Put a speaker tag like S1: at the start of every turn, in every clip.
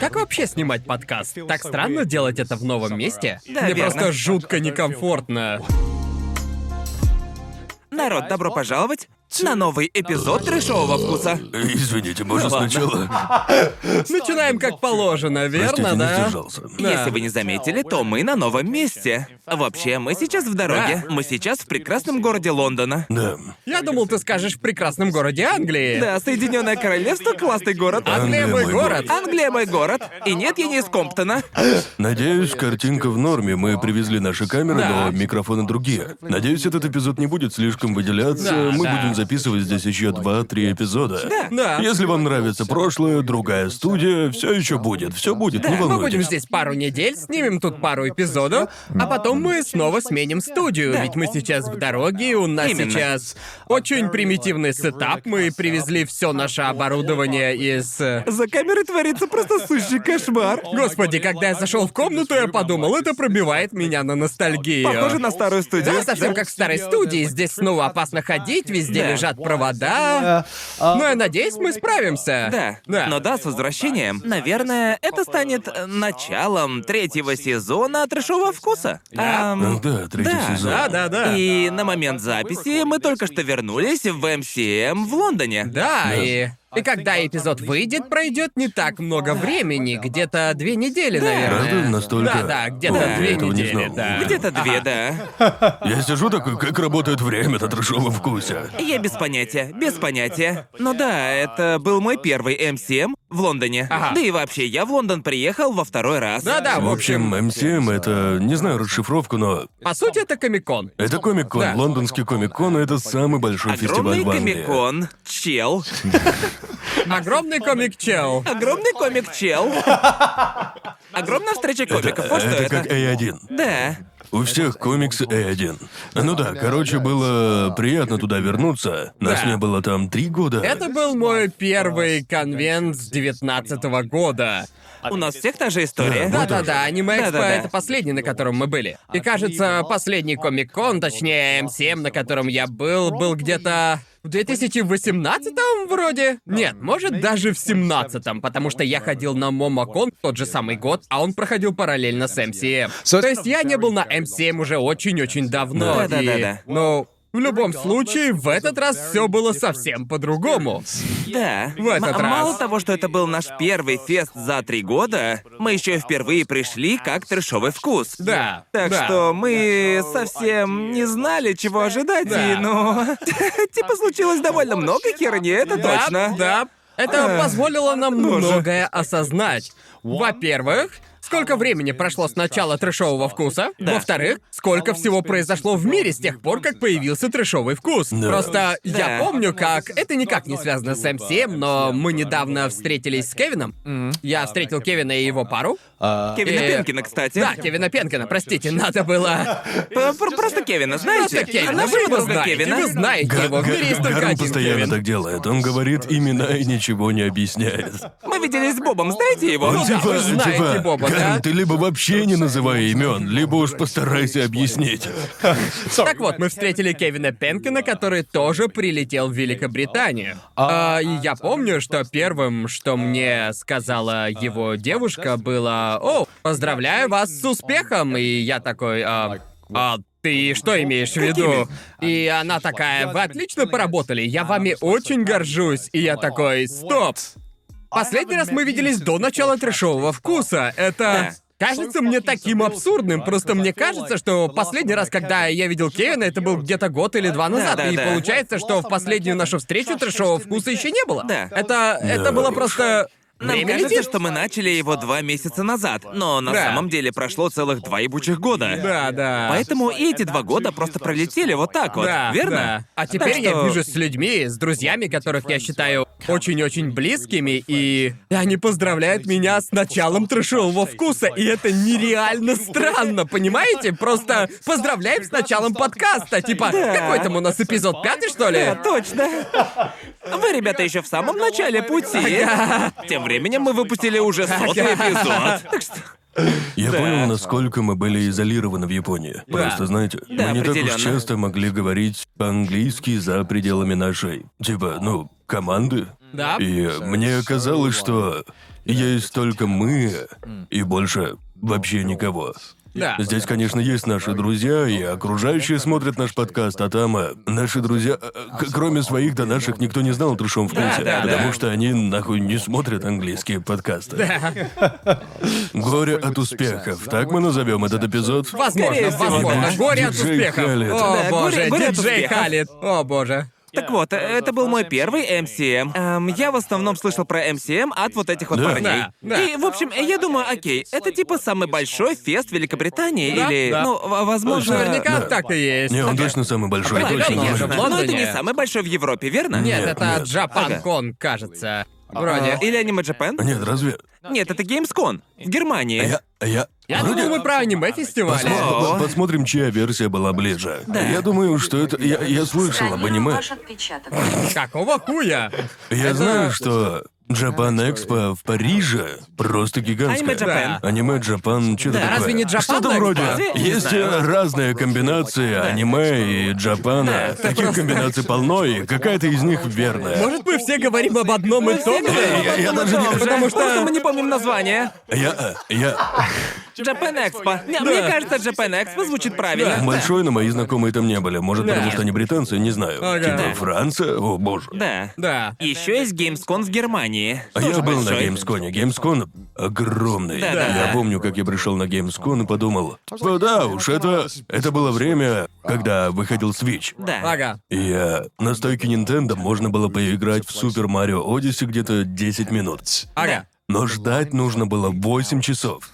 S1: Как вообще снимать подкаст? Так странно делать это в новом месте?
S2: Да,
S1: Мне
S2: верно.
S1: просто жутко некомфортно.
S2: Народ, добро пожаловать на новый эпизод трешового вкуса.
S3: Извините, можно
S2: ладно.
S3: сначала?
S1: Начинаем как положено, верно,
S3: Простите, не
S1: да?
S3: сдержался.
S1: Да.
S2: Если вы не заметили, то мы на новом месте. Вообще, мы сейчас в дороге. Мы сейчас в прекрасном городе Лондона.
S3: Да.
S1: Я думал, ты скажешь в прекрасном городе Англии.
S2: Да, Соединенное Королевство классный город.
S1: Англия мой город.
S2: Англия мой город. И нет, я не из Комптона.
S3: Надеюсь, картинка в норме. Мы привезли наши камеры,
S1: Да.
S3: но микрофоны другие. Надеюсь, этот эпизод не будет слишком выделяться.
S1: Да,
S3: Мы
S1: да.
S3: будем записывать здесь еще два-три эпизода.
S1: Да.
S3: Если вам нравится прошлое, другая студия, все еще будет. Все будет, не
S1: Мы будем
S3: волнуйтесь.
S1: здесь пару недель, снимем тут пару эпизодов, а потом мы снова сменим студию, ведь мы сейчас в дороге, у нас
S2: Именно.
S1: сейчас очень примитивный сетап, мы привезли все наше оборудование из... э,
S2: За камерой творится просто сущий кошмар.
S1: Господи, когда я зашел в комнату, я подумал, это пробивает меня на ностальгию.
S2: Похоже на старую студию.
S1: Да, совсем как в старой студии. Здесь снова опасно ходить, везде
S2: Да.
S1: Лежат провода. Но я надеюсь, мы справимся.
S2: Да.
S1: Да.
S2: Но да, с возвращением. Наверное, это станет э, началом третьего сезона трешового вкуса.
S1: Да.
S3: Ну да, третий
S2: Да.
S3: сезон.
S1: Да, да, да.
S2: И на момент записи мы только что вернулись в MCM в Лондоне.
S1: Да, и... И когда эпизод выйдет, пройдет не так много времени, где-то две недели, наверное.
S3: Правда? Настолько?
S1: Да, да, где-то
S3: О,
S1: две
S3: этого не
S1: недели,
S3: знал.
S1: да.
S2: Где-то две, да.
S3: Я сижу такой, как работает время на трешовом вкусе.
S2: Я без понятия, без понятия. Но да, это был мой первый MCM в Лондоне.
S1: Ага.
S2: Да и вообще, я в Лондон приехал во второй раз.
S1: Да-да,
S3: В общем, MCM — это, не знаю расшифровку, но
S1: По сути, это Комикон.
S3: это комик-кон.
S1: Да.
S3: Лондонский комик-кон — это самый большой
S2: Огромный
S3: фестиваль в Англии.
S2: комик-кон. Чел.
S1: Огромный комик-чел.
S2: Огромный комик-чел. Огромная встреча комиков. Вот что
S3: это
S2: это.
S3: как A1.
S2: Да.
S3: У всех комиксы A1. Ну да, короче, было приятно туда вернуться. Нас
S1: Да.
S3: не было там три года.
S1: Это был мой первый конвент с девятнадцатого года.
S2: У нас всех та же история.
S3: Да,
S1: Да-да-да, аниме Экспо
S2: Да-да-да.
S1: это последний, на котором мы были. И кажется, последний комик-кон, точнее М7, на котором я был, был где-то в 2018 вроде? Нет, может даже в 17 потому что я ходил на Момокон в тот же самый год, а он проходил параллельно с МСМ. То есть я не был на МСМ уже очень-очень давно. и-
S2: Да-да-да-да.
S1: Ну, в любом случае, в этот раз все было совсем по-другому.
S2: Да.
S1: В этот
S2: М-
S1: раз.
S2: Мало того, что это был наш первый фест за три года, мы еще и впервые пришли как трешовый вкус.
S1: Да.
S2: Так
S1: да.
S2: что мы совсем не знали, чего ожидать,
S1: Да.
S2: и, ну... Типа случилось довольно много херни, это
S1: Да,
S2: точно.
S1: Да. Это
S2: А,
S1: позволило нам
S2: боже.
S1: многое осознать. Во-первых, сколько времени прошло с начала трэшового вкуса. Во-вторых, сколько всего произошло в мире с тех пор, как появился трэшовый вкус.
S3: Да.
S1: Просто я
S2: Да.
S1: помню, как... Это никак не связано с МСМ, но мы недавно встретились с Кевином. Я встретил Кевина и его пару.
S2: Кевина
S1: Э,
S2: Пенкина, кстати.
S1: Да, Кевина Пенкина, простите, надо было...
S2: Просто Кевина, знаете?
S1: Просто Кевина, вы его знаете,
S2: Кевина.
S1: вы знаете его, в мире есть только один
S3: постоянно так делает. Он говорит имена и ничего не объясняет.
S2: Мы виделись с Бобом, знаете его?
S1: Ну да, вы знаете Боба, Да?
S3: ты либо вообще не называй имен, либо уж постарайся объяснить.
S1: Так вот, мы встретили Кевина Пенкина, который тоже прилетел в Великобританию. А, и я помню, что первым, что мне сказала его девушка, было «О, поздравляю вас с успехом!» И я такой «А, а ты что имеешь в виду?» И она такая «Вы отлично поработали, я вами очень горжусь!» И я такой «Стоп!» Последний раз мы виделись до начала трешового вкуса. Это... Кажется мне таким абсурдным, просто мне кажется, что последний раз, когда я видел Кевина, это был где-то год или два назад, и
S2: Да-да-да.
S1: получается, что в последнюю нашу встречу трешового вкуса еще не было.
S2: Да.
S1: Это, это было просто...
S2: Нам
S1: Время
S2: кажется,
S1: летит.
S2: что мы начали его два месяца назад, но на
S1: Да.
S2: самом деле прошло целых два ебучих года.
S1: Да, да.
S2: Поэтому и эти два года просто пролетели вот так вот,
S1: Да,
S2: верно?
S1: да. А теперь я
S2: что-
S1: вижусь с людьми, с друзьями, которых я считаю очень-очень близкими, и они поздравляют меня с началом трешового вкуса, и это нереально странно, понимаете? Просто поздравляем с началом подкаста, типа, какой там у нас эпизод пятый, что ли?
S2: Да, точно. Вы, ребята, еще в самом начале пути. Тем временем мы выпустили уже сотый эпизод. Так что...
S3: Я
S2: Да.
S3: понял, насколько мы были изолированы в Японии. Просто, знаете,
S2: Да,
S3: мы не так уж часто могли говорить по-английски за пределами нашей, типа, ну, команды.
S1: Да.
S3: И мне казалось, что есть только мы и больше вообще никого.
S1: Да.
S3: Здесь, конечно, есть наши друзья, и окружающие смотрят наш подкаст, а там э, наши друзья, э, к- кроме своих до наших, никто не знал о трешовом вкусе,
S2: да,
S3: потому
S1: да.
S3: что они нахуй не смотрят английские подкасты. Горе от успехов, так мы назовем этот эпизод.
S1: Возможно,
S2: Скорее всего,
S1: возможно.
S3: да.
S1: Горе от
S3: Диджей
S1: успехов. О,
S2: Да,
S1: боже,
S2: горе- от
S1: диджей
S2: успехов.
S1: Халид. О, боже.
S2: Так вот, э, это был мой первый MCM. Эм, я в основном слышал про MCM от вот этих вот
S3: Да.
S2: парней.
S1: Да, да.
S2: И, в общем, я думаю, окей, это типа самый большой фест Великобритании,
S1: Да,
S2: или,
S1: да.
S2: ну, в- возможно...
S1: Наверняка
S3: Да.
S1: так и есть.
S3: Не, он
S2: Ага.
S3: точно самый большой,
S2: Да,
S3: точно.
S2: конечно.
S1: в
S2: Но это
S1: Лондоне.
S2: не самый большой в Европе, верно?
S1: Нет,
S3: Нет,
S1: это. Джапан-кон, кажется. Вроде.
S2: Или Anime Japan?
S3: Нет, разве...
S2: Нет, это Gamescom в Германии.
S3: Я... Я...
S1: Я
S3: вроде-
S1: думал, мы про аниме-фестивале.
S3: Посмо-
S2: О.
S3: Посмотрим, чья версия была ближе. Я думаю, что это... Я, я слышал об аниме.
S4: Ваш отпечаток.
S1: Какого хуя?
S3: Я знаю, что Джапан Экспо в Париже просто гигантская.
S2: Аниме Japan.
S3: Аниме Джапан, что-то
S2: Да.
S3: такое.
S1: Разве не Japan
S3: Что-то
S1: Expo?
S3: вроде.
S2: Не
S3: Есть
S2: знаю.
S3: э, разные комбинации аниме и Джапана. Таких комбинаций полно, и какая-то из них верная.
S1: Может, мы все говорим об одном и том же?
S3: Я- я даже не-
S1: Потому что-
S2: Просто мы не помним название.
S3: Я... э, Я...
S2: Japan Expo. Не, Мне кажется, Japan Expo звучит правильно.
S3: Большой, но мои знакомые там не были. Может,
S1: Да.
S3: потому что они британцы, не знаю.
S1: Ага.
S3: Типа
S1: Да.
S3: Франция? О, боже.
S2: Да.
S1: Да.
S2: Еще есть Gamescom в Германии.
S3: А я был на. Геймсконе. Геймскон огромный.
S2: Да, да,
S3: я помню, как я пришел на Геймскон и подумал, «О, да уж, это... Это было время, когда выходил Switch.
S2: Да.
S1: Ага.
S3: И я... На стойке Nintendo можно было поиграть в Супер Марио Одиссе где-то 10 минут.
S1: Ага.
S3: Но ждать нужно было 8 часов.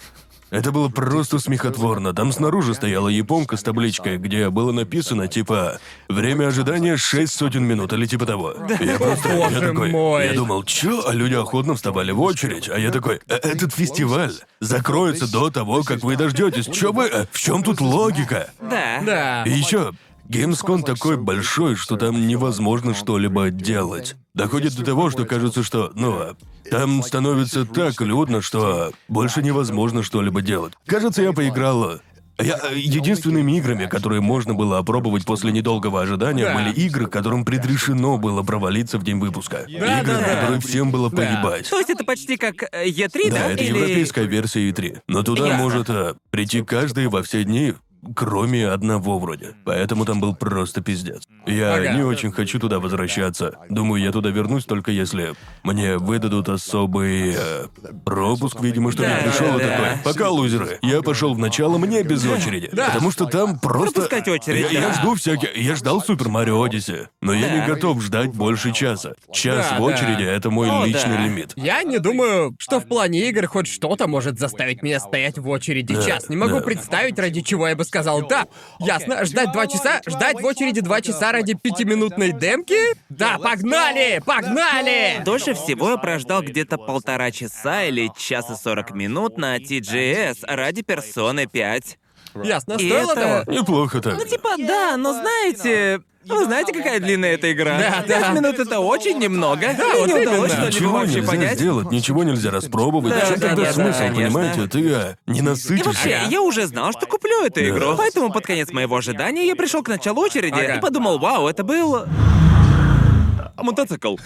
S3: Это было просто смехотворно. Там снаружи стояла японка с табличкой, где было написано типа «Время ожидания 6 сотен минут» или типа того. Я просто, я такой,
S1: мой.
S3: я думал, чё? А люди охотно вставали в очередь, а я такой, «Э, этот фестиваль закроется до того, как вы дождетесь. Чё вы? э, В чем тут логика?
S2: Да.
S1: Да.
S3: И еще, Gamescom такой большой, что там невозможно что-либо делать. Доходит до того, что кажется, что, ну, а, там становится так людно, что больше невозможно что-либо делать. Кажется, я поиграл. Я, э, единственными играми, которые можно было опробовать после недолгого ожидания,
S1: Да.
S3: были игры, которым предрешено было провалиться в день выпуска.
S1: Да,
S3: игры,
S1: да, да.
S3: которые всем было
S1: Да.
S3: поебать.
S2: То есть это почти как э, E3, да?
S3: Да, это
S2: Или...
S3: европейская версия E3. Но туда
S2: Ясно.
S3: может э, прийти каждый во все дни, кроме одного вроде. Поэтому там был просто пиздец. Я
S1: Ага.
S3: не очень хочу туда возвращаться. Думаю, я туда вернусь только если мне выдадут особый э, пропуск, видимо, что я пришел
S2: да,
S3: такой. Пока, лузеры. Я пошел в начало, мне без очереди.
S1: Да.
S3: Потому что там просто.
S2: Пропускать очередь,
S3: Я, я
S2: да.
S3: жду всякие. Я ждал Супер Марио Одиссе, но я не готов ждать больше часа. Час
S1: Да,
S3: в очереди
S1: да.
S3: это мой
S2: О,
S3: личный
S2: да.
S3: лимит.
S1: Я не думаю, что в плане игр хоть что-то может заставить меня стоять в очереди
S3: Да,
S1: час. Не могу
S3: да.
S1: представить, ради чего я бы сказал «да». Ясно? Ждать два часа? Ждать в очереди два часа ради пятиминутной демки? Да, погнали! Погнали!
S2: Дольше всего я прождал где-то полтора часа или час и сорок минут на TGS ради персоны 5.
S1: Ясно,
S2: И
S1: стоило
S2: это-
S1: того?
S3: Неплохо так.
S2: Ну, типа, да, но знаете... Вы знаете, какая длинная эта игра?
S1: Да,
S2: Пять
S1: да.
S2: минут это очень немного.
S1: Да, вот
S2: не удалось
S1: именно.
S2: что-либо
S3: Ничего
S2: вообще
S3: нельзя
S2: понять.
S3: сделать, ничего нельзя распробовать.
S2: Да,
S3: чем
S2: да,
S3: тогда
S2: да,
S3: смысл,
S2: конечно.
S3: понимаете? Ты а, не
S2: И
S3: насытишься.
S2: вообще, я уже знал, что куплю эту игру. Поэтому под конец моего ожидания я пришел к началу очереди
S1: Ага.
S2: и подумал, вау, это был... Мотоцикл.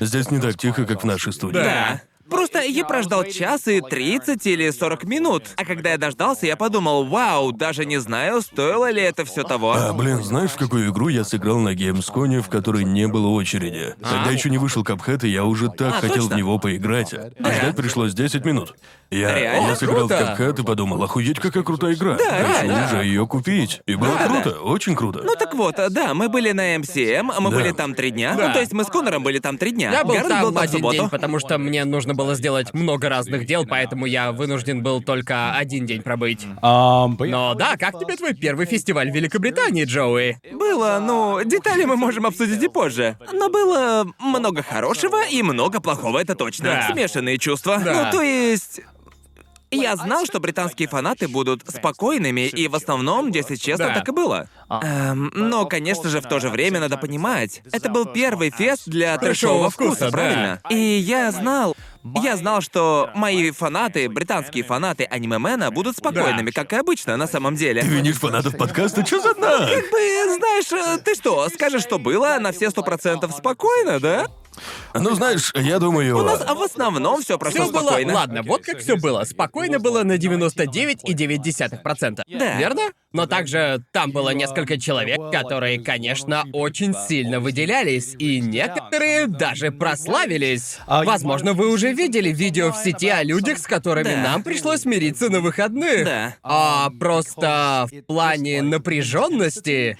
S3: Здесь не так тихо, как в нашей студии.
S2: Да. Просто я прождал час и 30 или 40 минут. А когда я дождался, я подумал, вау, даже не знаю, стоило ли это все того.
S3: А, блин, знаешь, в какую игру я сыграл на Геймсконе, в которой не было очереди? Тогда еще не вышел Капхэт, и я уже так
S2: А,
S3: хотел
S2: точно?
S3: в него поиграть. А ждать пришлось 10 минут. Я,
S2: Реально?
S3: я сыграл в
S1: Круто.
S3: Капхэт и подумал, охуеть, какая крутая игра.
S2: Да,
S3: Хочу
S2: реально.
S3: уже ее купить. И было
S2: Да,
S3: круто, очень круто.
S2: Ну так вот, да, мы были на МСМ, мы
S3: Да.
S2: были там три дня.
S1: Да.
S2: Ну, то есть мы с Конором были там три дня.
S1: Я был
S2: Гаррет
S1: там
S2: был там в
S1: один
S2: субботу.
S1: день, потому что мне нужно было сделать много разных дел, поэтому я вынужден был только один день пробыть.
S5: Um.
S1: Но да, как тебе твой первый фестиваль в Великобритании, Джоуи?
S2: Было, ну, детали мы можем обсудить и позже. Но было много хорошего и много плохого, это точно.
S1: Да.
S2: Смешанные чувства.
S1: Да.
S2: Ну, то есть... Я знал, что британские фанаты будут спокойными, и в основном, если честно,
S1: Да.
S2: так и было. Эм, но, конечно же, в то же время надо понимать, это был первый фест для трэшового вкуса,
S1: вкуса, да.
S2: правильно? И я знал, я знал, что мои фанаты, британские фанаты аниме-мена будут спокойными, как и обычно, на самом деле.
S3: Ты винишь фанатов подкаста? Чё за дна?
S2: Как бы, знаешь, э, ты что, скажешь, что было на все сто процентов спокойно, да?
S3: Ну, знаешь, я думаю...
S2: У нас а в основном все прошло
S1: Все было,
S2: спокойно.
S1: ладно, вот как все было. Спокойно было на 99,9%.
S2: Да.
S1: Верно? Но также там было несколько человек, которые, конечно, очень сильно выделялись, и некоторые даже прославились. Возможно, вы уже видели видео в сети о людях, с которыми
S2: Да.
S1: нам пришлось мириться на выходных.
S2: Да.
S1: А просто в плане напряженности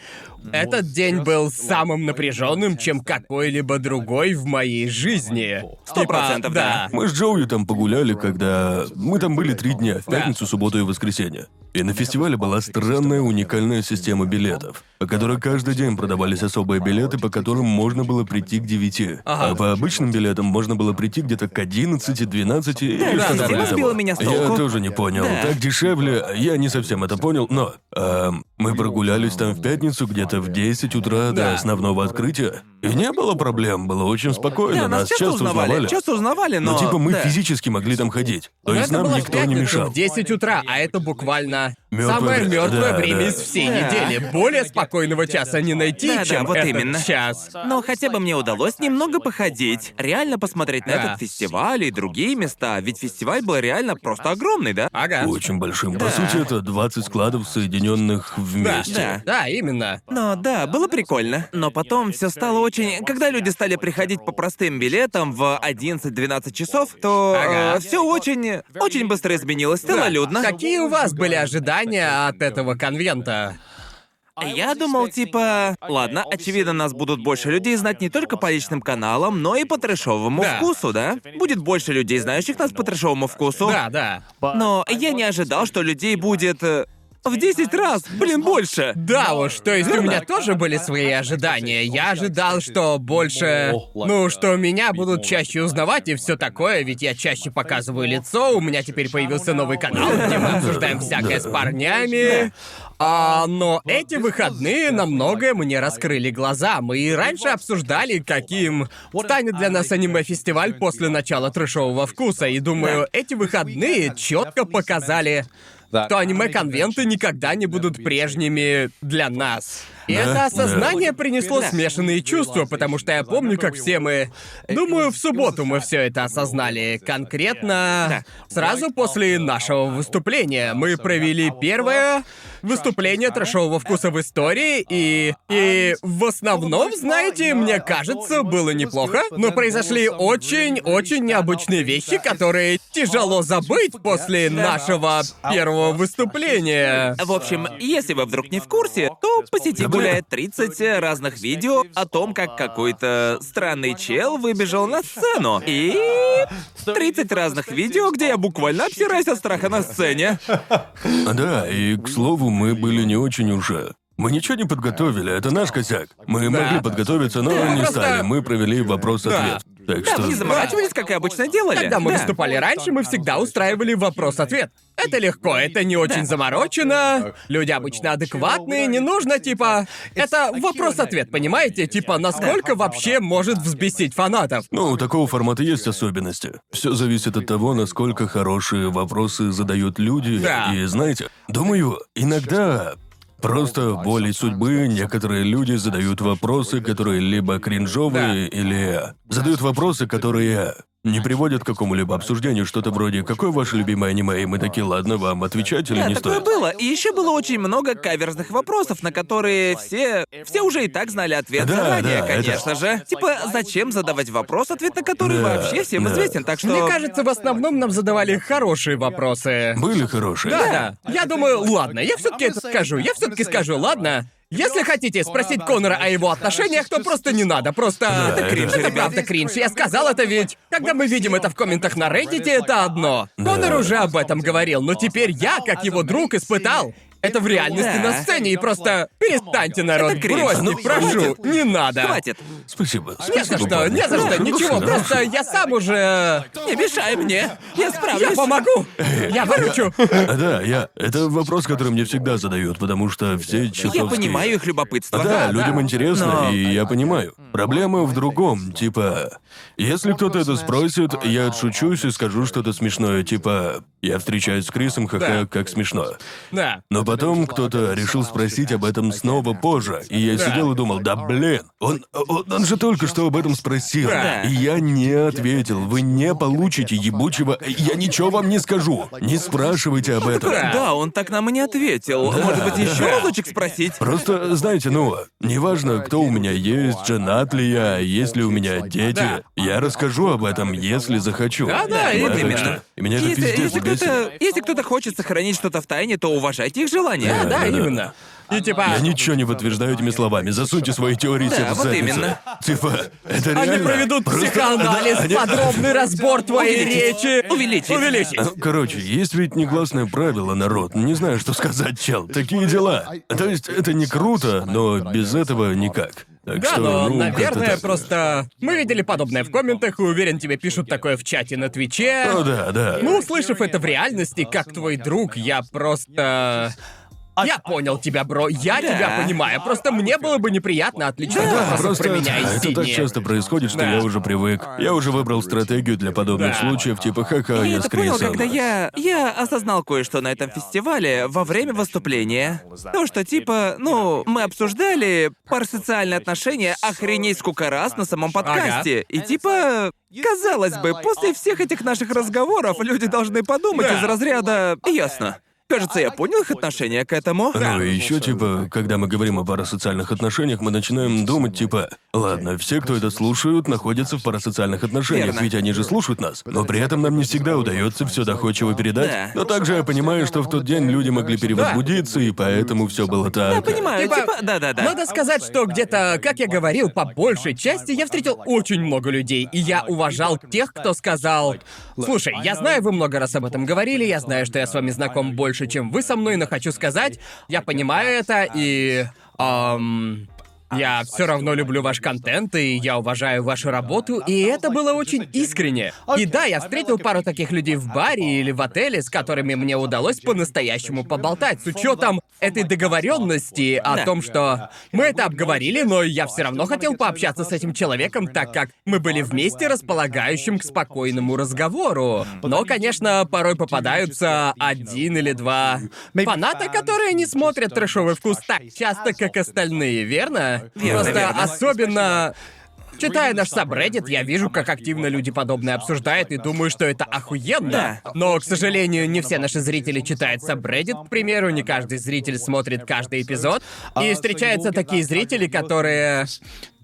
S1: этот день был самым напряженным, чем какой-либо другой в моей жизни.
S2: Сто
S1: Типа,
S2: процентов, да.
S3: Мы с Джоуи там погуляли, когда... Мы там были три дня, в пятницу, субботу и воскресенье. И на фестивале была странная уникальная система билетов, по которой каждый день продавались особые билеты, по которым можно было прийти к 9.
S1: Ага.
S3: А по обычным билетам можно было прийти где-то к 11, 12 или
S2: да,
S3: что-то
S2: да,
S3: вроде того.
S2: Меня с
S3: Я тоже не понял.
S2: Да.
S3: Так дешевле, я не совсем это понял, но... эм, мы прогулялись там в пятницу где-то в 10 утра
S1: Да.
S3: до основного открытия. И не было проблем, было очень спокойно,
S2: Да, нас часто узнавали, часто узнавали, но...
S3: ну, типа, мы
S2: да.
S3: физически могли там ходить. То
S1: Но
S3: есть
S1: это
S3: нам
S1: было в
S3: никто не
S1: пятницу
S3: мешал.
S1: в 10 утра, а это буквально
S3: Мёртвое
S1: самое
S3: время.
S1: мертвое
S3: Да,
S1: время
S3: да.
S1: из всей
S2: Да.
S1: недели. Более спокойного часа не найти,
S2: Да, да,
S1: чем
S2: вот
S1: этот
S2: именно.
S1: час.
S2: Но хотя бы мне удалось немного походить, реально посмотреть на
S1: Да.
S2: этот фестиваль и другие места, ведь фестиваль был реально просто огромный, да?
S1: Ага.
S3: Очень большим. По сути, это 20 складов, соединенных
S1: Да,
S3: вместе.
S2: да.
S1: да, именно.
S2: Но да, было прикольно. Но потом все стало очень... Когда люди стали приходить по простым билетам в 11-12 часов, то
S1: Ага.
S2: все очень... Очень быстро изменилось, стало
S1: Да.
S2: людно.
S1: Какие у вас были ожидания от этого конвента?
S2: Я думал, типа... Ладно, очевидно, нас будут больше людей знать не только по личным каналам, но и по трэшовому
S1: Да.
S2: вкусу, да? Будет больше людей, знающих нас по трэшовому вкусу.
S1: Да, да.
S2: Но я не ожидал, что людей будет... В 10 раз, блин, больше.
S1: Да уж, то есть у меня тоже были свои ожидания. Я ожидал, что больше... Ну, что меня будут чаще узнавать и все такое, ведь я чаще показываю лицо, у меня теперь появился новый канал, где мы обсуждаем всякое с парнями. А, но эти выходные на многое мне раскрыли глаза. Мы и раньше обсуждали, каким станет для нас аниме-фестиваль после начала трэшового вкуса. И думаю, эти выходные четко показали, что аниме-конвенты никогда не будут прежними для нас. И
S3: Да,
S1: это осознание
S2: да.
S1: принесло смешанные чувства, потому что я помню, как все мы... Думаю, в субботу мы все это осознали. Конкретно сразу после нашего выступления. Мы провели первое выступление трэшового вкуса в истории, и... И в основном, знаете, мне кажется, было неплохо, но произошли очень-очень необычные вещи, которые тяжело забыть после нашего первого выступления.
S2: В общем, если вы вдруг не в курсе, то по сети гуляет 30 разных видео о том, как какой-то странный чел выбежал на сцену. И 30 разных видео, где я буквально обсираюсь от страха на сцене.
S3: Да, и, к слову, мы были не очень уже. Мы ничего не подготовили, это наш косяк. Мы могли подготовиться, но не стали. Мы провели вопрос-ответ. Так
S2: Да,
S3: что...
S2: мы не заморачивались, как и обычно делали.
S1: Когда мы
S2: Да.
S1: выступали раньше, мы всегда устраивали вопрос-ответ. Это легко, это не очень заморочено. Люди обычно адекватные, не нужно, типа... Это вопрос-ответ, понимаете? Типа, насколько вообще может взбесить фанатов?
S3: Ну, у такого формата есть особенности. Все зависит от того, насколько хорошие вопросы задают люди.
S1: Да.
S3: И знаете, думаю, иногда просто волей судьбы некоторые люди задают вопросы, которые либо кринжовые, или задают вопросы, которые не приводят к какому-либо обсуждению, что-то вроде «Какое ваше любимое аниме?» И мы такие «Ладно, вам отвечать или
S2: Да,
S3: не
S2: такое
S3: стоит?»
S2: было. И еще было очень много каверзных вопросов, на которые все. Все уже и так знали ответ
S3: Да,
S2: заранее,
S3: да,
S2: конечно же. Типа, зачем задавать вопрос, ответ на который
S3: Да,
S2: вообще всем
S3: да.
S2: известен, так что.
S1: Мне кажется, в основном нам задавали хорошие вопросы.
S3: Были хорошие.
S1: Да, да. Я думаю, ладно, я все-таки это скажу. Я все-таки скажу, ладно. Если хотите спросить Конора о его отношениях, то просто не надо, просто...
S3: это кринж,
S1: это правда кринж. Я сказал это ведь... Когда мы видим это в комментах на Reddit, это одно. Конор уже об этом говорил, но теперь я, как его друг, испытал это в реальности
S2: Да.
S1: на сцене, и просто перестаньте, народ,
S2: Это кринж.
S1: бросьте,
S2: Ну,
S1: прошу,
S2: хватит.
S1: не надо.
S2: Хватит.
S3: Спасибо.
S1: Не за
S3: Спасибо,
S1: что,
S3: парни.
S1: не за что,
S3: Да,
S1: ничего,
S3: хорошо,
S1: просто я сам уже...
S2: Не мешай мне. Я
S1: Я
S2: справлюсь.
S1: помогу! Я выручу!
S3: А, да, я... Это вопрос, который мне всегда задают, потому что все часовские...
S2: Я понимаю их любопытство.
S3: Да, людям интересно,
S2: Но-
S3: и я понимаю. Проблема в другом, типа... Если кто-то это спросит, я отшучусь и скажу что-то смешное, типа «Я встречаюсь с Крисом, ха-ха, как смешно».
S1: Да.
S3: Но потом кто-то решил спросить об этом снова позже, и я сидел и думал, да блин, он, он, он же только что об этом спросил.
S2: Да.
S3: И я не ответил, вы не получите ебучего, я ничего вам не скажу, не спрашивайте об этом.
S1: Да.
S2: Да, он так нам и не ответил. Может быть, еще разочек спросить?
S3: Просто, знаете, ну, неважно, кто у меня есть, женат ли я, есть ли у меня дети,
S1: Да.
S3: я расскажу об этом, если захочу.
S1: Да, да, именно.
S3: что- меня это
S2: Если,
S3: пиздец
S2: если кто-то, если кто-то хочет сохранить что-то в тайне, то уважайте их желания.
S1: Да, да,
S3: да, да.
S1: именно. И типа...
S3: Я ничего не подтверждаю этими словами. Засуньте свои теории
S2: Да,
S3: в
S2: вот
S3: задницу.
S2: именно.
S3: Типа, это реально.
S1: Они проведут
S3: Просто-
S1: психоанализ,
S3: они-
S1: подробный разбор твоей
S2: Увеличить.
S1: речи.
S2: Увеличить.
S1: Увеличить.
S3: Ну, короче, есть ведь негласное правило, народ. Не знаю, что сказать, чел. Такие дела. То есть, это не круто, но без этого никак. Так
S1: Да,
S3: что,
S1: но,
S3: ну,
S1: наверное, просто... Мы видели подобное в комментах, и уверен, тебе пишут такое в чате на Твиче.
S3: Ну да, да.
S1: Ну, услышав это в реальности, как твой друг, я просто... Я понял тебя, бро, я
S2: Да.
S1: тебя понимаю. Просто мне было бы неприятно отличать
S3: Да, просто
S1: про меня
S3: это,
S1: и
S3: это так
S1: Сидни.
S3: часто происходит, что
S1: Да.
S3: я уже привык. Я уже выбрал стратегию для подобных
S1: Да.
S3: случаев, типа ха-ха,
S2: Я
S3: я
S2: это
S3: с
S2: понял, когда я... Я осознал кое-что на этом фестивале во время выступления. То, что типа, ну, мы обсуждали парасоциальные отношения охренеть сколько раз на самом подкасте. И типа... Казалось бы, после всех этих наших разговоров люди должны подумать
S1: Да.
S2: из разряда «Ясно». Кажется, я понял их отношение к этому.
S3: Ну и еще, типа, когда мы говорим о парасоциальных отношениях, мы начинаем думать, типа, ладно, все, кто это слушают, находятся в парасоциальных отношениях,
S2: Верно.
S3: ведь они же слушают нас. Но при этом нам не всегда удается все доходчиво передать.
S2: Да.
S3: Но также я понимаю, что в тот день люди могли перевозбудиться, и поэтому все было так.
S2: Я понимаю,
S1: Типа,
S2: типа, да-да-да.
S1: Надо сказать, что где-то, как я говорил, по большей части я встретил очень много людей, и я уважал тех, кто сказал... Слушай, я знаю, вы много раз об этом говорили, я знаю, что я с вами знаком больше, чем вы со мной, но хочу сказать, я понимаю это, и... ам, я все равно люблю ваш контент, и я уважаю вашу работу, и это было очень искренне. И да, я встретил пару таких людей в баре или в отеле, с которыми мне удалось по-настоящему поболтать, с учетом этой договоренности о
S2: Да.
S1: том, что мы это обговорили, но я все равно хотел пообщаться с этим человеком, так как мы были вместе располагающим к спокойному разговору. Но, конечно, порой попадаются один или два фаната, которые не смотрят трэшовый вкус так часто, как остальные, верно?
S2: Верно,
S1: Просто
S2: верно.
S1: особенно Читая наш сабреддит, я вижу, как активно люди подобное обсуждают и думаю, что это охуенно.
S2: Да.
S1: Но, к сожалению, не все наши зрители читают сабреддит, к примеру, не каждый зритель смотрит каждый эпизод. И встречаются такие зрители, которые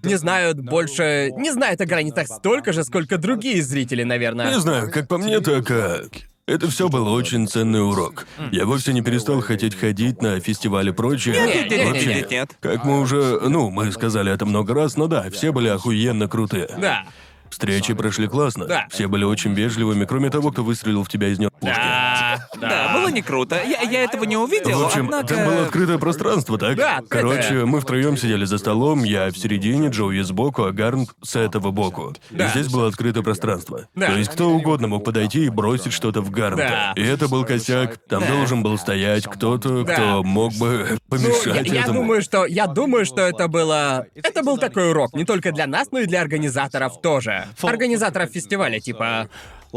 S1: не знают больше... Не знают о границах столько же, сколько другие зрители, наверное.
S3: Не знаю, как по мне, так а, это все был очень ценный урок. Я вовсе не перестал хотеть ходить на фестивали и прочее.
S1: Нет,
S2: Нет, нет,
S3: Вообще
S2: нет, нет, нет.
S3: Как мы уже, ну, мы сказали это много раз, но да, все были охуенно крутые.
S1: Да.
S3: Встречи прошли классно.
S1: Да.
S3: Все были очень вежливыми, кроме того, кто выстрелил в тебя из него.
S1: Да.
S2: Да, было не круто. Я, я этого не увидел,
S3: В общем,
S2: однако...
S3: там было открытое пространство, так?
S1: Да.
S3: Короче, мы втроем сидели за столом, я в середине, Джоуи сбоку, а Гарн с этого боку.
S1: Да.
S3: И здесь было открытое пространство.
S1: Да.
S3: То есть кто угодно мог подойти и бросить что-то в Гарнта.
S1: Да.
S3: И это был косяк. Там
S2: Да.
S3: должен был стоять кто-то,
S1: Да.
S3: кто мог бы
S1: Ну,
S3: помешать
S1: я, я
S3: этому.
S1: думаю, что я думаю, что это было. Это был такой урок не только для нас, но и для организаторов тоже. Организаторов фестиваля, типа.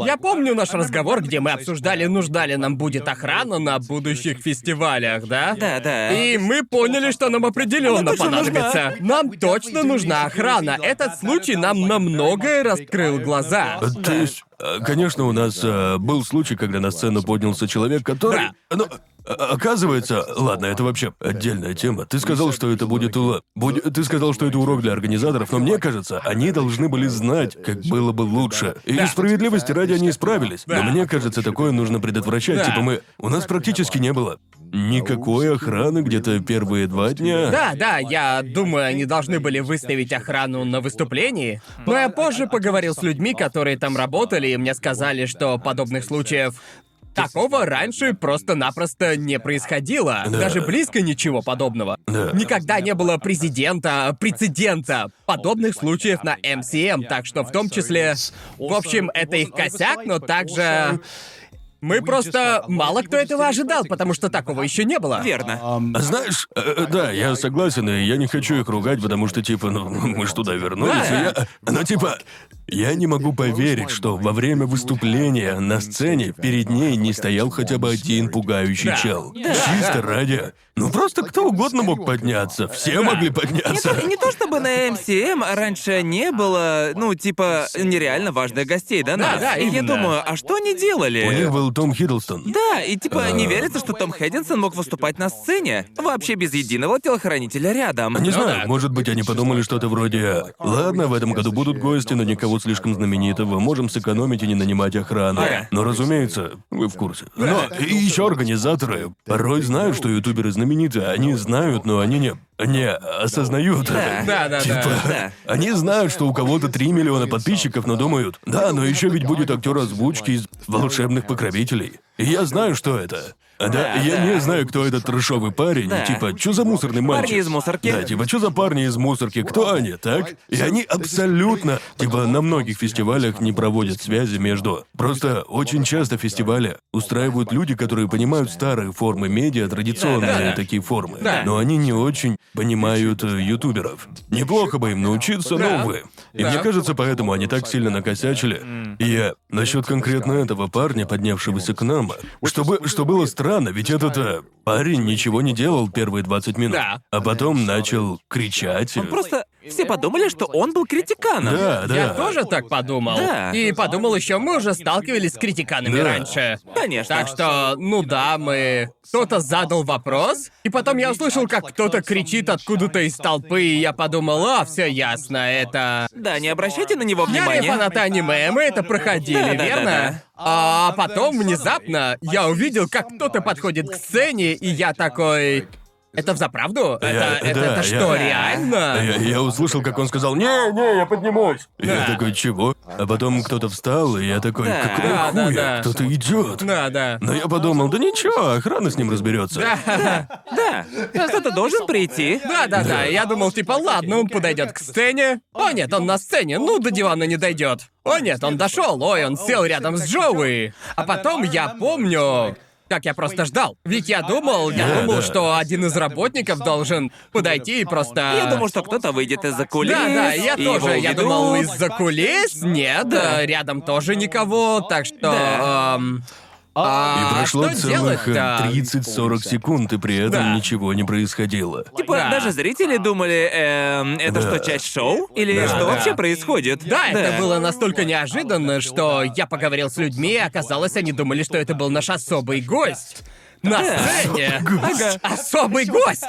S1: Я помню наш разговор, где мы обсуждали, нужна ли нам будет охрана на будущих фестивалях, да?
S2: Да, да.
S1: И мы поняли, что нам определенно понадобится. Нам точно нужна охрана. Этот случай нам на многое раскрыл глаза.
S3: То есть, э, конечно, у нас э, был случай, когда на сцену поднялся человек, который... Ну, э, оказывается... Ладно, это вообще отдельная тема. Ты сказал, что это будет ула... Будь- Ты сказал, что это урок для организаторов, но мне кажется, они должны были знать, как было бы лучше. И
S1: Да.
S3: справедливости ради они справились. Но мне кажется, такое нужно предотвращать.
S1: Да.
S3: Типа мы... У нас практически не было никакой охраны где-то первые два дня.
S1: Да, да, я думаю, они должны были выставить охрану на выступлении. Но я позже поговорил с людьми, которые там работали, и мне сказали, что подобных случаев Такого раньше просто-напросто не происходило.
S3: Да.
S1: Даже близко ничего подобного.
S3: Да.
S1: Никогда не было президента, прецедента подобных случаев на МСМ, так что в том числе... В общем, это их косяк, но также... Мы просто... Мало кто этого ожидал, потому что такого еще не было.
S2: Верно.
S3: Знаешь, э, э, да, я согласен, и я не хочу их ругать, потому что, типа, ну, мы ж туда вернулись,
S1: Да.
S3: и я... Но, типа, Я не могу поверить, что во время выступления на сцене перед ней не стоял хотя бы один пугающий
S1: Да.
S3: чел.
S2: Да.
S3: Чисто ради. Ну просто кто угодно мог подняться. Все могли
S2: Не
S3: подняться.
S2: то, не то чтобы на МСМ раньше не было, ну, типа, нереально важных гостей, да,
S1: Да,
S2: нас?
S1: да,
S2: И я думаю, а что они делали?
S3: У них был Том Хиддлстон.
S2: Да, и типа не
S3: А.
S2: верится, что Том Хэддинсон мог выступать на сцене, вообще без единого телохранителя рядом.
S3: Не знаю,
S1: да.
S3: может быть, они подумали что-то вроде «Ладно, в этом году будут гости, но никого слишком знаменитого, можем сэкономить и не нанимать охрану». Но, разумеется, вы в курсе. Но и еще организаторы порой знают, что ютуберы знамениты. Они знают, но они не, не осознают это.
S1: Да, да,
S3: Типа.
S1: Да.
S3: Они знают, что у кого-то 3 миллиона подписчиков, но думают, да, но еще ведь будет актер озвучки из волшебных покровителей. И я знаю, что это. А да,
S2: Да,
S3: я
S2: да.
S3: не знаю, кто этот трешовый парень.
S2: Да.
S3: Типа, что за мусорный мальчик?
S2: Парни из мусорки.
S3: Да, типа, что за парни из мусорки? Кто они, так? И они абсолютно... Типа, на многих фестивалях не проводят связи между... Просто очень часто фестивали устраивают люди, которые понимают старые формы медиа, традиционные
S1: Да, да, да.
S3: такие формы.
S1: Да.
S3: Но они не очень понимают э, ютуберов. Неплохо бы им научиться,
S1: Да.
S3: но, увы. И
S1: Да.
S3: мне кажется, поэтому они так сильно накосячили. И я насчет конкретно этого парня, поднявшегося к нам, чтобы, что было странно, ведь этот э, парень ничего не делал первые 20 минут,
S1: Да.
S3: а потом начал кричать.
S2: Он просто... Все подумали, что он был критиканом.
S3: Да, да.
S1: Я тоже так подумал.
S2: Да.
S1: И подумал еще, мы уже сталкивались с критиканами
S3: Да.
S1: раньше.
S2: Конечно.
S1: Так что, ну да, мы... Кто-то задал вопрос, и потом я услышал, как кто-то кричит откуда-то из толпы, и я подумал, а, все ясно, это...
S2: Да, не обращайте на него
S1: Я не
S2: внимания.
S1: фанаты аниме, мы это проходили,
S2: Да, да, да,
S1: верно?
S2: да.
S1: А потом внезапно я увидел, как кто-то подходит к сцене, и я такой... Это взаправду? Это,
S3: Я-
S1: это,
S3: да,
S1: это
S3: я-
S1: что,
S2: Да.
S1: реально?
S3: Я, я услышал, как он сказал «Не, не, я поднимусь». Я
S1: Да.
S3: такой «Чего?». А потом кто-то встал, и я такой
S2: Да.
S3: «Какого
S1: Да, да,
S3: хуя?
S1: да.
S3: Кто-то идет».
S1: Да, да.
S3: Но я подумал, да ничего, охрана с ним разберется.
S2: Да. Кто-то должен прийти.
S1: Да, да, да. Я думал, типа, ладно, он подойдет к сцене. О нет, он на сцене, ну до дивана не дойдет. О нет, он дошел, ой, он сел рядом с Джоуи. А потом я помню. Как я просто ждал. Ведь я думал, я
S3: Да,
S1: думал,
S3: да.
S1: что один из работников должен подойти и просто.
S2: Я думал, что кто-то выйдет из-за кулис.
S1: Да, да, я
S2: и
S1: тоже. Я
S2: уведут.
S1: думал, из-за кулис нет,
S2: Да.
S1: э, рядом тоже никого, так что.
S2: Да.
S1: эм,
S3: И
S1: а
S3: прошло
S1: что
S3: целых
S1: делать-то?
S3: 30-40 секунд, и при этом
S1: Да.
S3: ничего не происходило.
S2: Типа,
S1: Да.
S2: даже зрители думали, эм, это
S3: Да.
S2: что, часть шоу? Или
S3: Да,
S2: что
S3: да.
S2: вообще происходит?
S1: Да, это было настолько неожиданно, что я поговорил с людьми, и оказалось, они думали, что это был наш особый гость. На сцене. Особый гость.